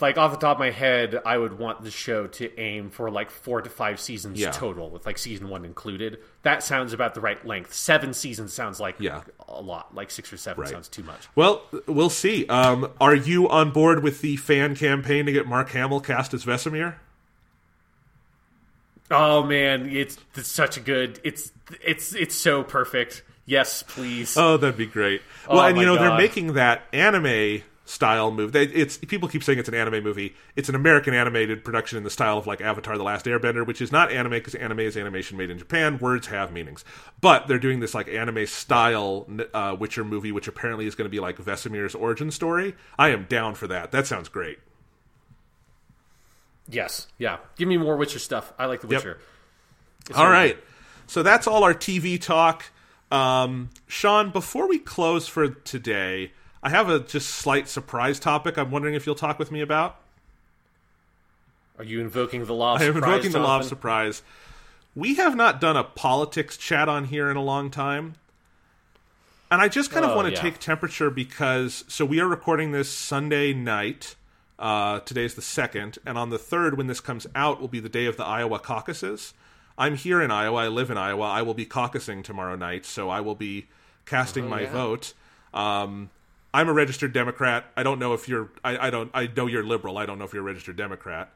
[SPEAKER 2] like off the top of my head, I would want the show to aim for like four to five seasons
[SPEAKER 1] Yeah.
[SPEAKER 2] total, with like season one included. That sounds about the right length. Seven seasons sounds like
[SPEAKER 1] Yeah.
[SPEAKER 2] a lot. Like six or seven
[SPEAKER 1] Right.
[SPEAKER 2] sounds too much.
[SPEAKER 1] Well, we'll see. Um, are you on board with the fan campaign to get Mark Hamill cast as Vesemir?
[SPEAKER 2] Oh man, it's, it's such a good. It's it's it's so perfect. Yes, please.
[SPEAKER 1] Oh, that'd be great. Well,
[SPEAKER 2] Oh,
[SPEAKER 1] and you know they're making that anime style movie. They- It's people keep saying it's an anime movie. It's an American animated production in the style of like Avatar: The Last Airbender, which is not anime because anime is animation made in Japan. Words have meanings, but they're doing this like anime style uh, Witcher movie, which apparently is going to be like Vesemir's origin story. I am down for that. That sounds great.
[SPEAKER 2] Yes, yeah. Give me more Witcher stuff. I like the Witcher. It's
[SPEAKER 1] All
[SPEAKER 2] really.
[SPEAKER 1] So that's all our TV talk. Um, Sean, before we close for today, I have a just slight surprise topic I'm wondering if you'll talk with me about.
[SPEAKER 2] Are you invoking the law? Of
[SPEAKER 1] I am
[SPEAKER 2] surprise,
[SPEAKER 1] invoking the law of surprise. We have not done a politics chat on here in a long time. And I just kind of
[SPEAKER 2] Oh,
[SPEAKER 1] want to
[SPEAKER 2] yeah.
[SPEAKER 1] take temperature because so we are recording this Sunday night. Uh, today's the second, and on the third, when this comes out, will be the day of the Iowa caucuses. I'm here in Iowa. I live in Iowa. I will be caucusing tomorrow night, so I will be casting my
[SPEAKER 2] Oh, yeah.
[SPEAKER 1] vote. Um, I'm a registered Democrat. I don't know if you're. I, I don't. I know you're liberal. I don't know if you're a registered Democrat.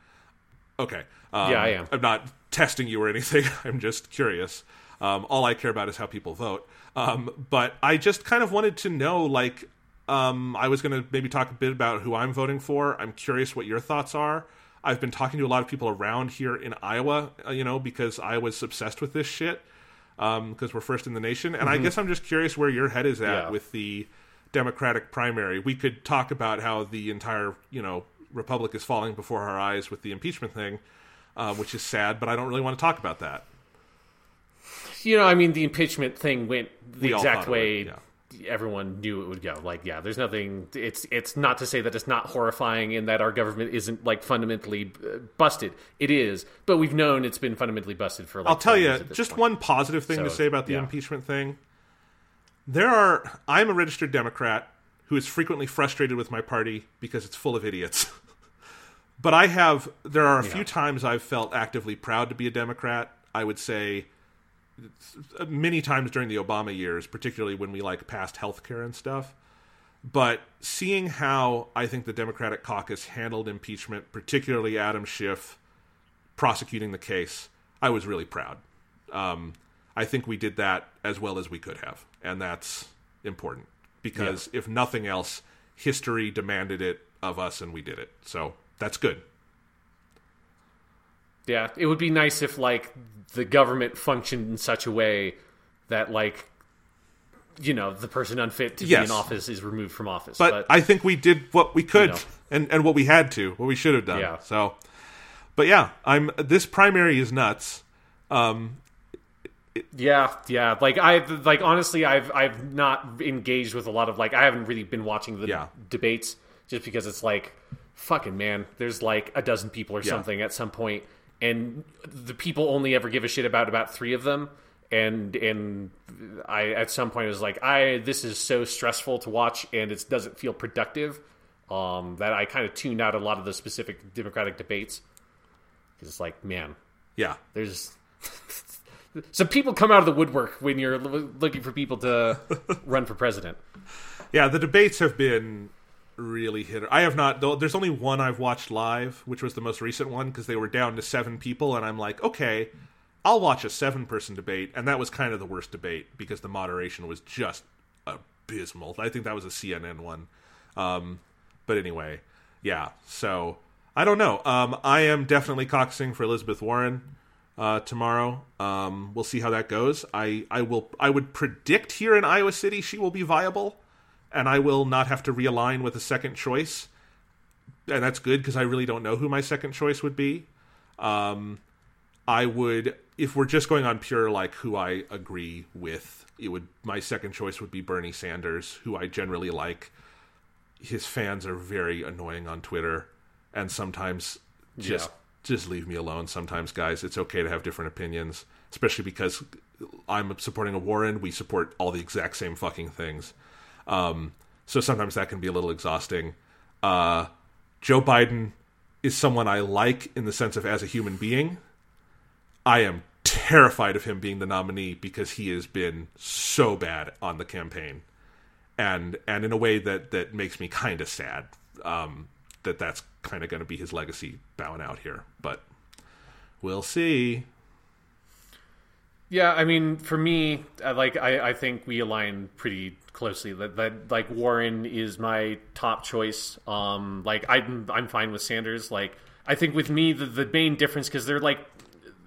[SPEAKER 1] Okay. Um,
[SPEAKER 2] Yeah, I am.
[SPEAKER 1] I'm not testing you or anything. [LAUGHS] I'm just curious. Um, all I care about is how people vote. Um, but I just kind of wanted to know, like, um, I was going to maybe talk a bit about who I'm voting for. I'm curious what your thoughts are. I've been talking to a lot of people around here in Iowa, uh, you know, because Iowa's obsessed with this shit because we're first in the nation. And I guess I'm just curious where your head is at
[SPEAKER 2] Mm-hmm. Yeah.
[SPEAKER 1] with the Democratic primary. We could talk about how the entire, you know, republic is falling before our eyes with the impeachment thing, uh, which is sad. But I don't really want to talk about that.
[SPEAKER 2] You know, I mean, the impeachment thing went the
[SPEAKER 1] We
[SPEAKER 2] exact way
[SPEAKER 1] would,
[SPEAKER 2] everyone knew it would go. Like, yeah, there's nothing. It's it's not to say that it's not horrifying and that our government isn't like fundamentally uh, busted. It is, but we've known it's been fundamentally busted for. Like
[SPEAKER 1] I'll tell you
[SPEAKER 2] years at this
[SPEAKER 1] just
[SPEAKER 2] point.
[SPEAKER 1] one positive thing to say about the
[SPEAKER 2] yeah.
[SPEAKER 1] impeachment thing. There are. I'm a registered Democrat who is frequently frustrated with my party because it's full of idiots. [LAUGHS] but I have. There are a few times I've felt actively proud to be a Democrat. I would say many times during the Obama years, particularly when we like passed health care and stuff. But seeing how I think the Democratic caucus handled impeachment, particularly Adam Schiff prosecuting the case, I was really proud. Um, I think we did that as well as we could have, and that's important because if nothing else, history demanded it of us, and we did it. So that's good.
[SPEAKER 2] Yeah, it would be nice if like the government functioned in such a way that like you know the person unfit to
[SPEAKER 1] Yes.
[SPEAKER 2] be in office is removed from office.
[SPEAKER 1] But, I think we did what we could
[SPEAKER 2] know.
[SPEAKER 1] and, and what we had to, what we should have done.
[SPEAKER 2] Yeah.
[SPEAKER 1] So, but yeah, I'm. This primary is nuts. Um,
[SPEAKER 2] Yeah, yeah. Like I like honestly, I've I've not engaged with a lot of like I haven't really been watching the
[SPEAKER 1] Yeah.
[SPEAKER 2] debates just because it's like fucking man. There's like a dozen people or
[SPEAKER 1] Yeah.
[SPEAKER 2] something at some point, and the people only ever give a shit about about three of them. And and I at some point was like I this is so stressful to watch and it doesn't feel productive. Um, that I kind of tuned out a lot of the specific Democratic debates because it's like man,
[SPEAKER 1] yeah,
[SPEAKER 2] there's [LAUGHS] some people come out of the woodwork when you're lo- looking for people to [LAUGHS] run for president.
[SPEAKER 1] yeah. The debates have been really hit. Her. I have not. though There's only one I've watched live, which was the most recent one because they were down to seven people, and I'm like, okay, I'll watch a seven-person debate, and that was kind of the worst debate because the moderation was just abysmal. I think that was a CNN one. Um, but anyway, yeah. So I don't know. Um, I am definitely caucusing for Elizabeth Warren uh, tomorrow. Um, we'll see how that goes. I, I will. I would predict here in Iowa City she will be viable, and I will not have to realign with a second choice, and that's good because I really don't know who my second choice would be. Um, I would, if we're just going on pure like who I agree with, it would my second choice would be Bernie Sanders, who I generally like. His fans are very annoying on Twitter, and sometimes just
[SPEAKER 2] Yeah.
[SPEAKER 1] just leave me alone. Sometimes, guys, it's okay to have different opinions, especially because I'm supporting a Warren. We support all the exact same fucking things. Um, so sometimes that can be a little exhausting. Uh, Joe Biden is someone I like in the sense of as a human being. I am terrified of him being the nominee because he has been so bad on the campaign, and and in a way that that makes me kind of sad. Um, that that's kind of going to be his legacy bowing out here, but we'll see.
[SPEAKER 2] Yeah, I mean, for me, uh, like I, I think we align pretty closely. That, that like Warren is my top choice. Um, like I'm I'm fine with Sanders. Like I think with me, the the main difference because they're like,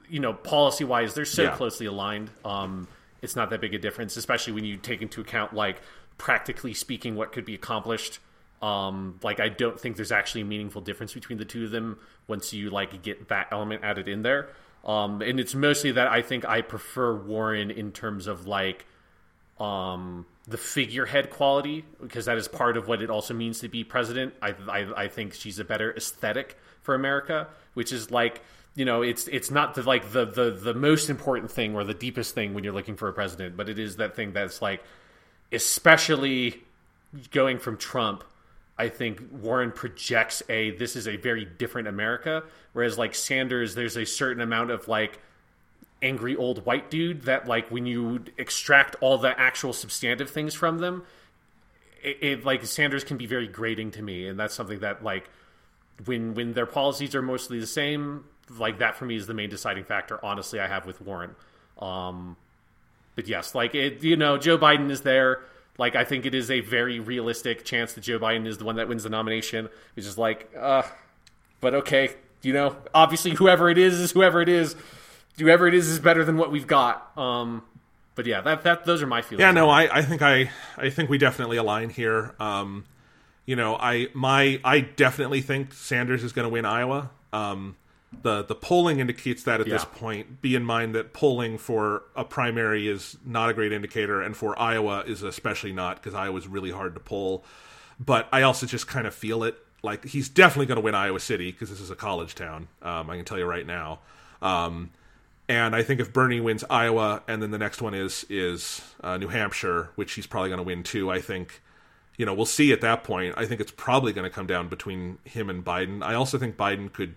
[SPEAKER 2] you know, policy wise, they're so
[SPEAKER 1] Yeah.
[SPEAKER 2] closely aligned. Um, it's not that big a difference, especially when you take into account like practically speaking what could be accomplished. Um, like I don't think there's actually a meaningful difference between the two of them once you like get that element added in there. Um, and it's mostly that I think I prefer Warren in terms of like um, the figurehead quality because that is part of what it also means to be president. I, I I think she's a better aesthetic for America, which is like you know it's it's not the like the the the most important thing or the deepest thing when you're looking for a president, but it is that thing that's like especially going from Trump. I think Warren projects a this is a very different America, whereas like Sanders, there's a certain amount of like angry old white dude that like when you extract all the actual substantive things from them it, it like sanders can be very grating to me. And that's something that like when when their policies are mostly the same like that for me is the main deciding factor honestly i have with warren. Um but yes like it you know joe biden is there. Like i think it is a very realistic chance that joe biden is the one that wins the nomination which is like uh but okay you know obviously whoever it is is whoever it is whoever it is is better than what we've got. Um, but yeah, that that those are my feelings.
[SPEAKER 1] Yeah, no, I, I think I I think we definitely align here. Um, you know, I my I definitely think Sanders is going to win Iowa. Um, the the polling indicates that at this point. Be in mind that polling for a primary is not a great indicator, and for Iowa is especially not because Iowa's really hard to poll. But I also just kind of feel it. Like he's definitely going to win Iowa City because this is a college town. Um, I can tell you right now. Um, and I think if Bernie wins Iowa, and then the next one is is uh, New Hampshire, which he's probably going to win too. I think, you know, we'll see at that point. I think it's probably going to come down between him and Biden. I also think Biden could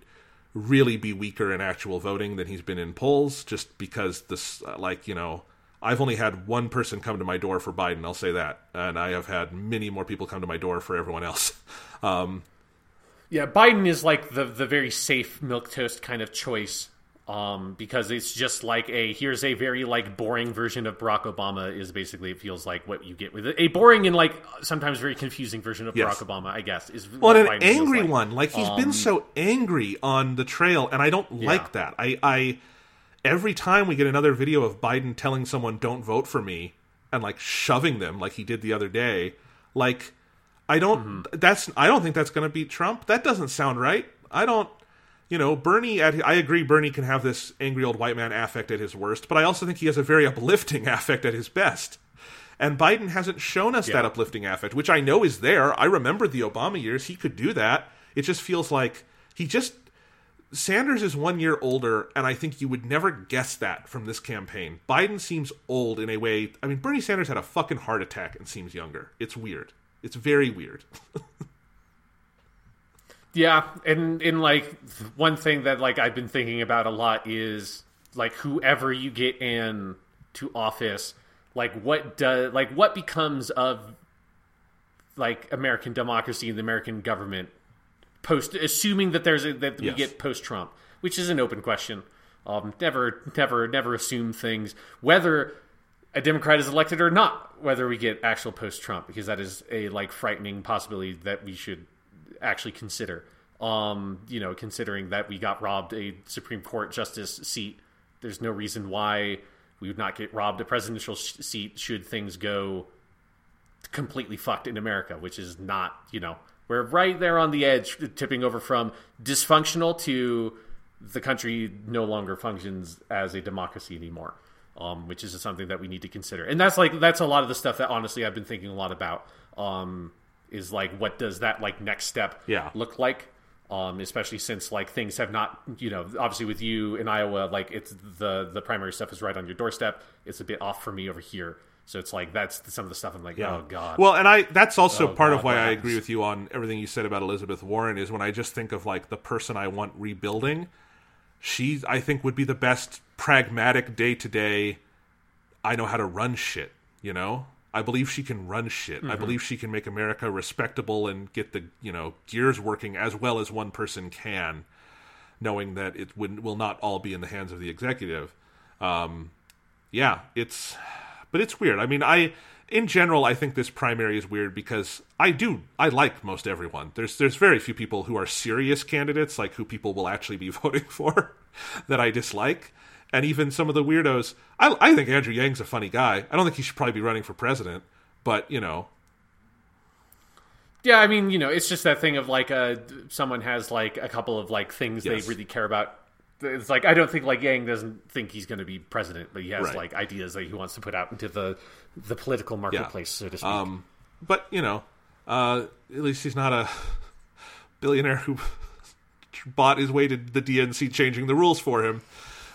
[SPEAKER 1] really be weaker in actual voting than he's been in polls, just because this, like, you know, I've only had one person come to my door for Biden. I'll say that, and I have had many more people come to my door for everyone else. [LAUGHS] Um,
[SPEAKER 2] yeah, Biden is like the the very safe milk toast kind of choice. Um, because it's just like a here's a very like boring version of Barack Obama is basically it feels like what you get with it. A boring and like sometimes very confusing version of
[SPEAKER 1] Yes.
[SPEAKER 2] Barack Obama, I guess. Is
[SPEAKER 1] Well,
[SPEAKER 2] what
[SPEAKER 1] and
[SPEAKER 2] Biden
[SPEAKER 1] an angry
[SPEAKER 2] like.
[SPEAKER 1] one. Like he's
[SPEAKER 2] Um,
[SPEAKER 1] been so angry on the trail, and I don't like that. I, I every time we get another video of Biden telling someone "Don't vote for me" and like shoving them, like he did the other day, like I don't.
[SPEAKER 2] Mm-hmm.
[SPEAKER 1] That's I don't think that's going to beat Trump. That doesn't sound right. I don't. You know, Bernie. At, I agree. Bernie can have this angry old white man affect at his worst, but I also think he has a very uplifting [LAUGHS] affect at his best. And Biden hasn't shown us that uplifting affect, which I know is there. I remember the Obama years; he could do that. It just feels like he just Sanders is one year older, and I think you would never guess that from this campaign. Biden seems old in a way. I mean, Bernie Sanders had a fucking heart attack and seems younger. It's weird. It's very weird. [LAUGHS]
[SPEAKER 2] Yeah, and in like one thing that like I've been thinking about a lot is like whoever you get in to office, like what does like what becomes of like American democracy and the American government post assuming that there's a that we get post Trump, which is an open question. Um, never, never, never assume things whether a Democrat is elected or not. Whether we get actual post Trump, because that is a like frightening possibility that we should actually consider. Um, you know, considering that we got robbed a Supreme Court justice seat, there's no reason why we would not get robbed a presidential sh- seat should things go completely fucked in America, which is not, you know, we're right there on the edge, tipping over from dysfunctional to the country no longer functions as a democracy anymore. Um, which is something that we need to consider, and that's like that's a lot of the stuff that honestly I've been thinking a lot about. Um, is like what does that like next step
[SPEAKER 1] Yeah.
[SPEAKER 2] look like? Um, especially since like things have not, you know, obviously with you in Iowa, like it's the the primary stuff is right on your doorstep. It's a bit off for me over here, so it's like that's some of the stuff I'm like, oh god.
[SPEAKER 1] Well, and I that's also
[SPEAKER 2] Oh,
[SPEAKER 1] part of why I
[SPEAKER 2] happens?
[SPEAKER 1] agree with you on everything you said about Elizabeth Warren is when I just think of like the person I want rebuilding, she I think would be the best pragmatic day to day I know how to run shit, you know? I believe she can run shit. I believe she can make America respectable and get the, you know, gears working as well as one person can, knowing that it would, will not all be in the hands of the executive. Um, yeah, it's but it's weird. I mean, I in general I think this primary is weird because I do I like most everyone. There's there's very few people who are serious candidates like who people will actually be [LAUGHS] voting for that I dislike. And even some of the weirdos, I, I think Andrew Yang's a funny guy. I don't think he should probably be running for president, but you know,
[SPEAKER 2] Yeah, I mean, you know, it's just that thing of like uh, someone has like a couple of like things
[SPEAKER 1] Yes.
[SPEAKER 2] they really care about. It's like I don't think like Yang doesn't think he's going to be president, but he has
[SPEAKER 1] Right.
[SPEAKER 2] like ideas that he wants to put out into the the political marketplace, so to speak.
[SPEAKER 1] Um, but you know, uh, at least he's not a billionaire who [LAUGHS] bought his way to the DNC changing the rules for him.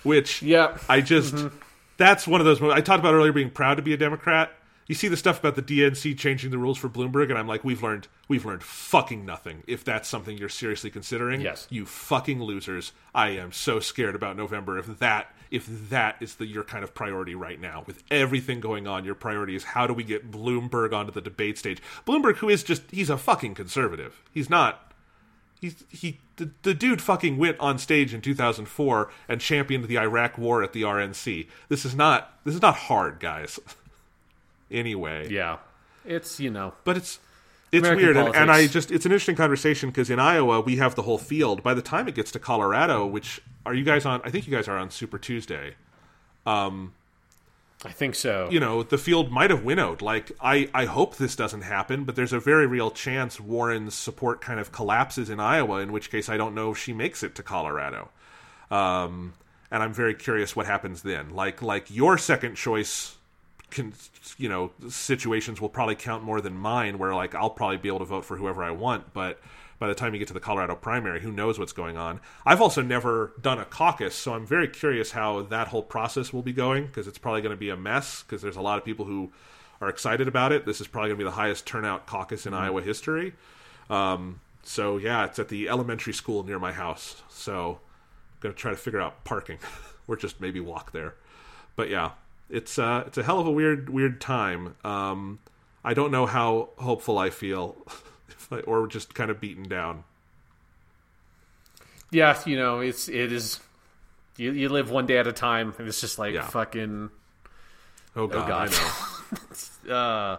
[SPEAKER 1] Which
[SPEAKER 2] Yeah.
[SPEAKER 1] I just mm-hmm. that's one of those. mo- I talked about earlier being proud to be a Democrat. You see the stuff about the DNC changing the rules for Bloomberg, and I'm like, we've learned we've learned fucking nothing. If that's something you're seriously considering,
[SPEAKER 2] Yes.
[SPEAKER 1] you fucking losers. I am so scared about November. If that if that is the your kind of priority right now, with everything going on, your priority is how do we get Bloomberg onto the debate stage? Bloomberg, who is just he's a fucking conservative. He's not. He's he the, the dude fucking went on stage in 2004 and championed the Iraq War at the RNC. This is not this is not hard, guys. [LAUGHS] anyway,
[SPEAKER 2] yeah, it's you know,
[SPEAKER 1] but it's it's
[SPEAKER 2] American
[SPEAKER 1] weird, and, and I just it's an interesting conversation because in Iowa we have the whole field. By the time it gets to Colorado, which are you guys on? I think you guys are on Super Tuesday.
[SPEAKER 2] Um, I think so.
[SPEAKER 1] You know, the field might have winnowed. Like I, I hope this doesn't happen, but there's a very real chance Warren's support kind of collapses in Iowa. In which case, I don't know if she makes it to Colorado. Um, and I'm very curious what happens then. Like like your second choice can you know situations will probably count more than mine where like I'll probably be able to vote for whoever I want but by the time you get to the Colorado primary who knows what's going on. I've also never done a caucus so I'm very curious how that whole process will be going because it's probably going to be a mess because there's a lot of people who are excited about it. This is probably going to be the highest turnout caucus in Iowa history. Um, so yeah it's at the elementary school near my house so I'm going to try to figure out parking. [LAUGHS] Or just maybe walk there. But yeah, it's uh, it's a hell of a weird weird time. Um, I don't know how hopeful I feel, [LAUGHS] or just kind of beaten down.
[SPEAKER 2] yeah, you know, it's it is. You, you live one day at a time, and it's just like
[SPEAKER 1] Yeah.
[SPEAKER 2] fucking.
[SPEAKER 1] Oh god,
[SPEAKER 2] God.
[SPEAKER 1] I know. [LAUGHS]
[SPEAKER 2] uh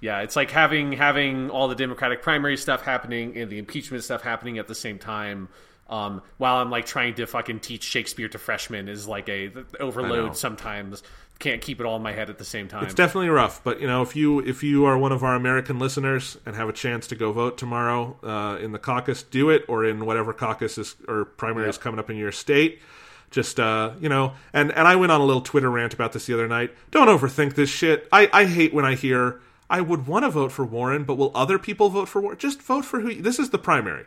[SPEAKER 2] yeah it's like having having all the democratic primary stuff happening and the impeachment stuff happening at the same time um while i'm like trying to fucking teach shakespeare to freshmen is like a overload sometimes can't keep it all in my head at the same time
[SPEAKER 1] It's definitely rough, but you know, if you if you are one of our American listeners and have a chance to go vote tomorrow uh, in the caucus, do it, or in whatever caucus is or primary is coming up in your state. Just uh, you know, and and I went on a little Twitter rant about this the other night. Don't overthink this shit. I I hate when I hear I would want to vote for Warren, but will other people vote for Warren? Just vote for who. You, this is the primary.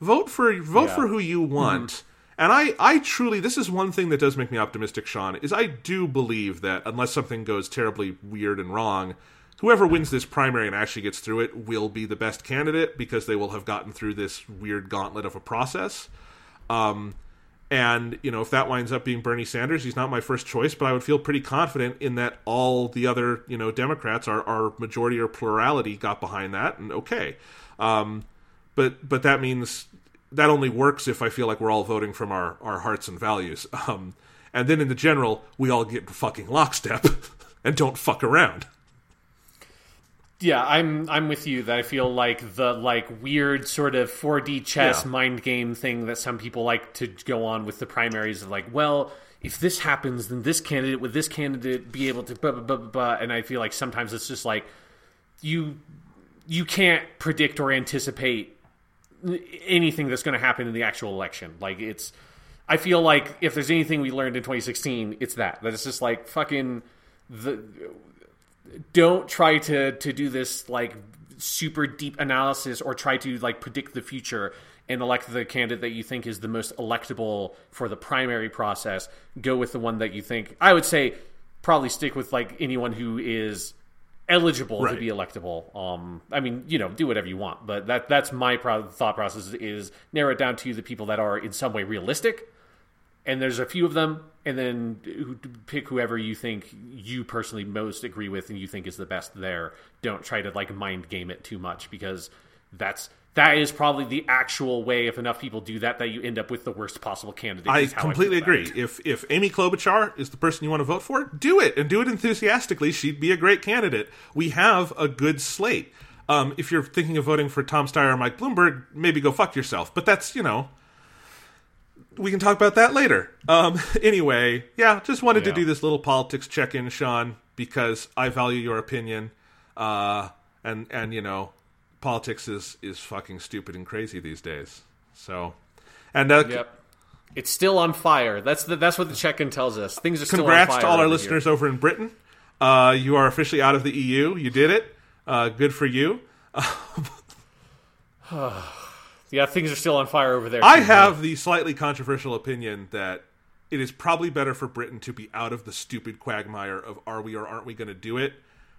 [SPEAKER 1] Vote for vote
[SPEAKER 2] Yeah.
[SPEAKER 1] for who you want. And I, I truly, this is one thing that does make me optimistic, Sean, is I do believe that unless something goes terribly weird and wrong, whoever wins this primary and actually gets through it will be the best candidate because they will have gotten through this weird gauntlet of a process. Um, and you know, if that winds up being Bernie Sanders, he's not my first choice, but I would feel pretty confident in that all the other you know Democrats, our, our majority or plurality, got behind that, and okay. Um, but but that means that only works if I feel like we're all voting from our, our hearts and values. [LAUGHS] Um, and then in the general, we all get fucking lockstep [LAUGHS] and don't fuck around.
[SPEAKER 2] Yeah, I'm I'm with you that I feel like the like weird sort of 4D chess
[SPEAKER 1] Yeah.
[SPEAKER 2] mind game thing that some people like to go on with the primaries of like, well, if this happens, then this candidate would this candidate be able to blah blah blah blah, blah. and I feel like sometimes it's just like you you can't predict or anticipate anything that's going to happen in the actual election. Like it's, I feel like if there's anything we learned in 2016, it's that that it's just like fucking the. Don't try to to do this like super deep analysis or try to like predict the future and elect the candidate that you think is the most electable for the primary process. Go with the one that you think. I would say probably stick with like anyone who is eligible
[SPEAKER 1] Right.
[SPEAKER 2] to be electable. Um, I mean, you know, do whatever you want, but that that's my pro- thought process is narrow it down to the people that are in some way realistic, and there's a few of them, and then pick whoever you think you personally most agree with and you think is the best there. Don't try to like mind game it too much because that's that is probably the actual way. If enough people do that, that you end up with the worst possible candidate.
[SPEAKER 1] I completely
[SPEAKER 2] about
[SPEAKER 1] agree. If if Amy Klobuchar is the person you want to vote for, do it and do it enthusiastically. She'd be a great candidate. We have a good slate. Um, if you're thinking of voting for Tom Steyer or Mike Bloomberg, maybe go fuck yourself. But that's you know, we can talk about that later. Um, [LAUGHS] anyway, yeah, just wanted to do this little politics check in, Sean, because I value your opinion. Uh, and and you know, politics is is fucking stupid and crazy these days. So, and uh,
[SPEAKER 2] Yep. It's still on fire. That's the, that's what the check-in tells us. Things are still on
[SPEAKER 1] Congrats to all our listeners
[SPEAKER 2] here.
[SPEAKER 1] over in Britain. Uh, you are officially out of the EU. You did it. Uh, good for you. [SIGHS]
[SPEAKER 2] Yeah, things are still on fire over there.
[SPEAKER 1] I
[SPEAKER 2] too,
[SPEAKER 1] have the slightly controversial opinion that it is probably better for Britain to be out of the stupid quagmire of are we or aren't we going to do it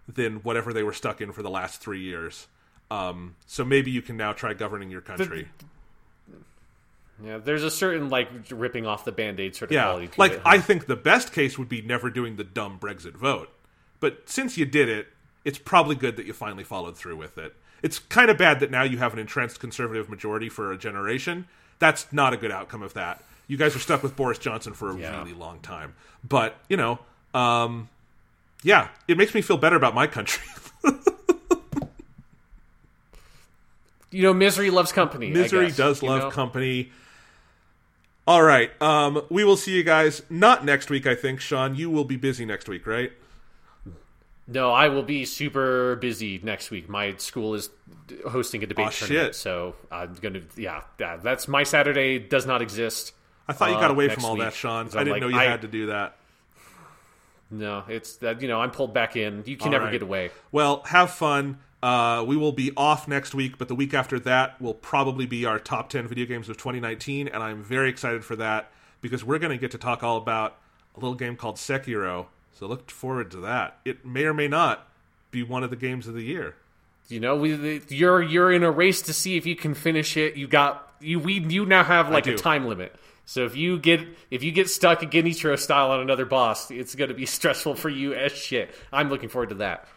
[SPEAKER 1] than whatever they were stuck in for the last three years. Um, so maybe you can now try governing your country.
[SPEAKER 2] Yeah, there's a certain like ripping off the band-aid sort of
[SPEAKER 1] Yeah,
[SPEAKER 2] quality to
[SPEAKER 1] like
[SPEAKER 2] it.
[SPEAKER 1] I think the best case would be never doing the dumb Brexit vote. But since you did it, it's probably good that you finally followed through with it. It's kind of bad that now you have an entrenched conservative majority for a generation. That's not a good outcome of that. You guys are stuck with Boris Johnson for a
[SPEAKER 2] Yeah.
[SPEAKER 1] really long time. But, you know, um, yeah, it makes me feel better about my country. [LAUGHS]
[SPEAKER 2] you know, misery loves company.
[SPEAKER 1] Misery
[SPEAKER 2] guess,
[SPEAKER 1] does love
[SPEAKER 2] know?
[SPEAKER 1] company. All right. Um, we will see you guys not next week, I think. Sean, you will be busy next week, right?
[SPEAKER 2] No, I will be super busy next week. My school is hosting a debate
[SPEAKER 1] Aw,
[SPEAKER 2] tournament,
[SPEAKER 1] shit.
[SPEAKER 2] so I'm gonna. Yeah, yeah, that's my Saturday. Does not exist.
[SPEAKER 1] I thought you
[SPEAKER 2] Uh,
[SPEAKER 1] got away
[SPEAKER 2] next
[SPEAKER 1] from all that. Sean. I didn't
[SPEAKER 2] like,
[SPEAKER 1] know you
[SPEAKER 2] I-
[SPEAKER 1] had to do that.
[SPEAKER 2] No, it's that you know I'm pulled back in. You can
[SPEAKER 1] All
[SPEAKER 2] never
[SPEAKER 1] right.
[SPEAKER 2] get away.
[SPEAKER 1] Well, have fun. Uh, we will be off next week, but the week after that will probably be our top 10 video games of 2019, and I'm very excited for that because we're going to get to talk all about a little game called Sekiro. So look forward to that. It may or may not be one of the games of the year.
[SPEAKER 2] You know, we you're you're in a race to see if you can finish it. You got you we you now have like a time limit. So if you get if you get stuck Genichiro style on another boss, it's going to be [LAUGHS] stressful for you as shit. I'm looking forward to that.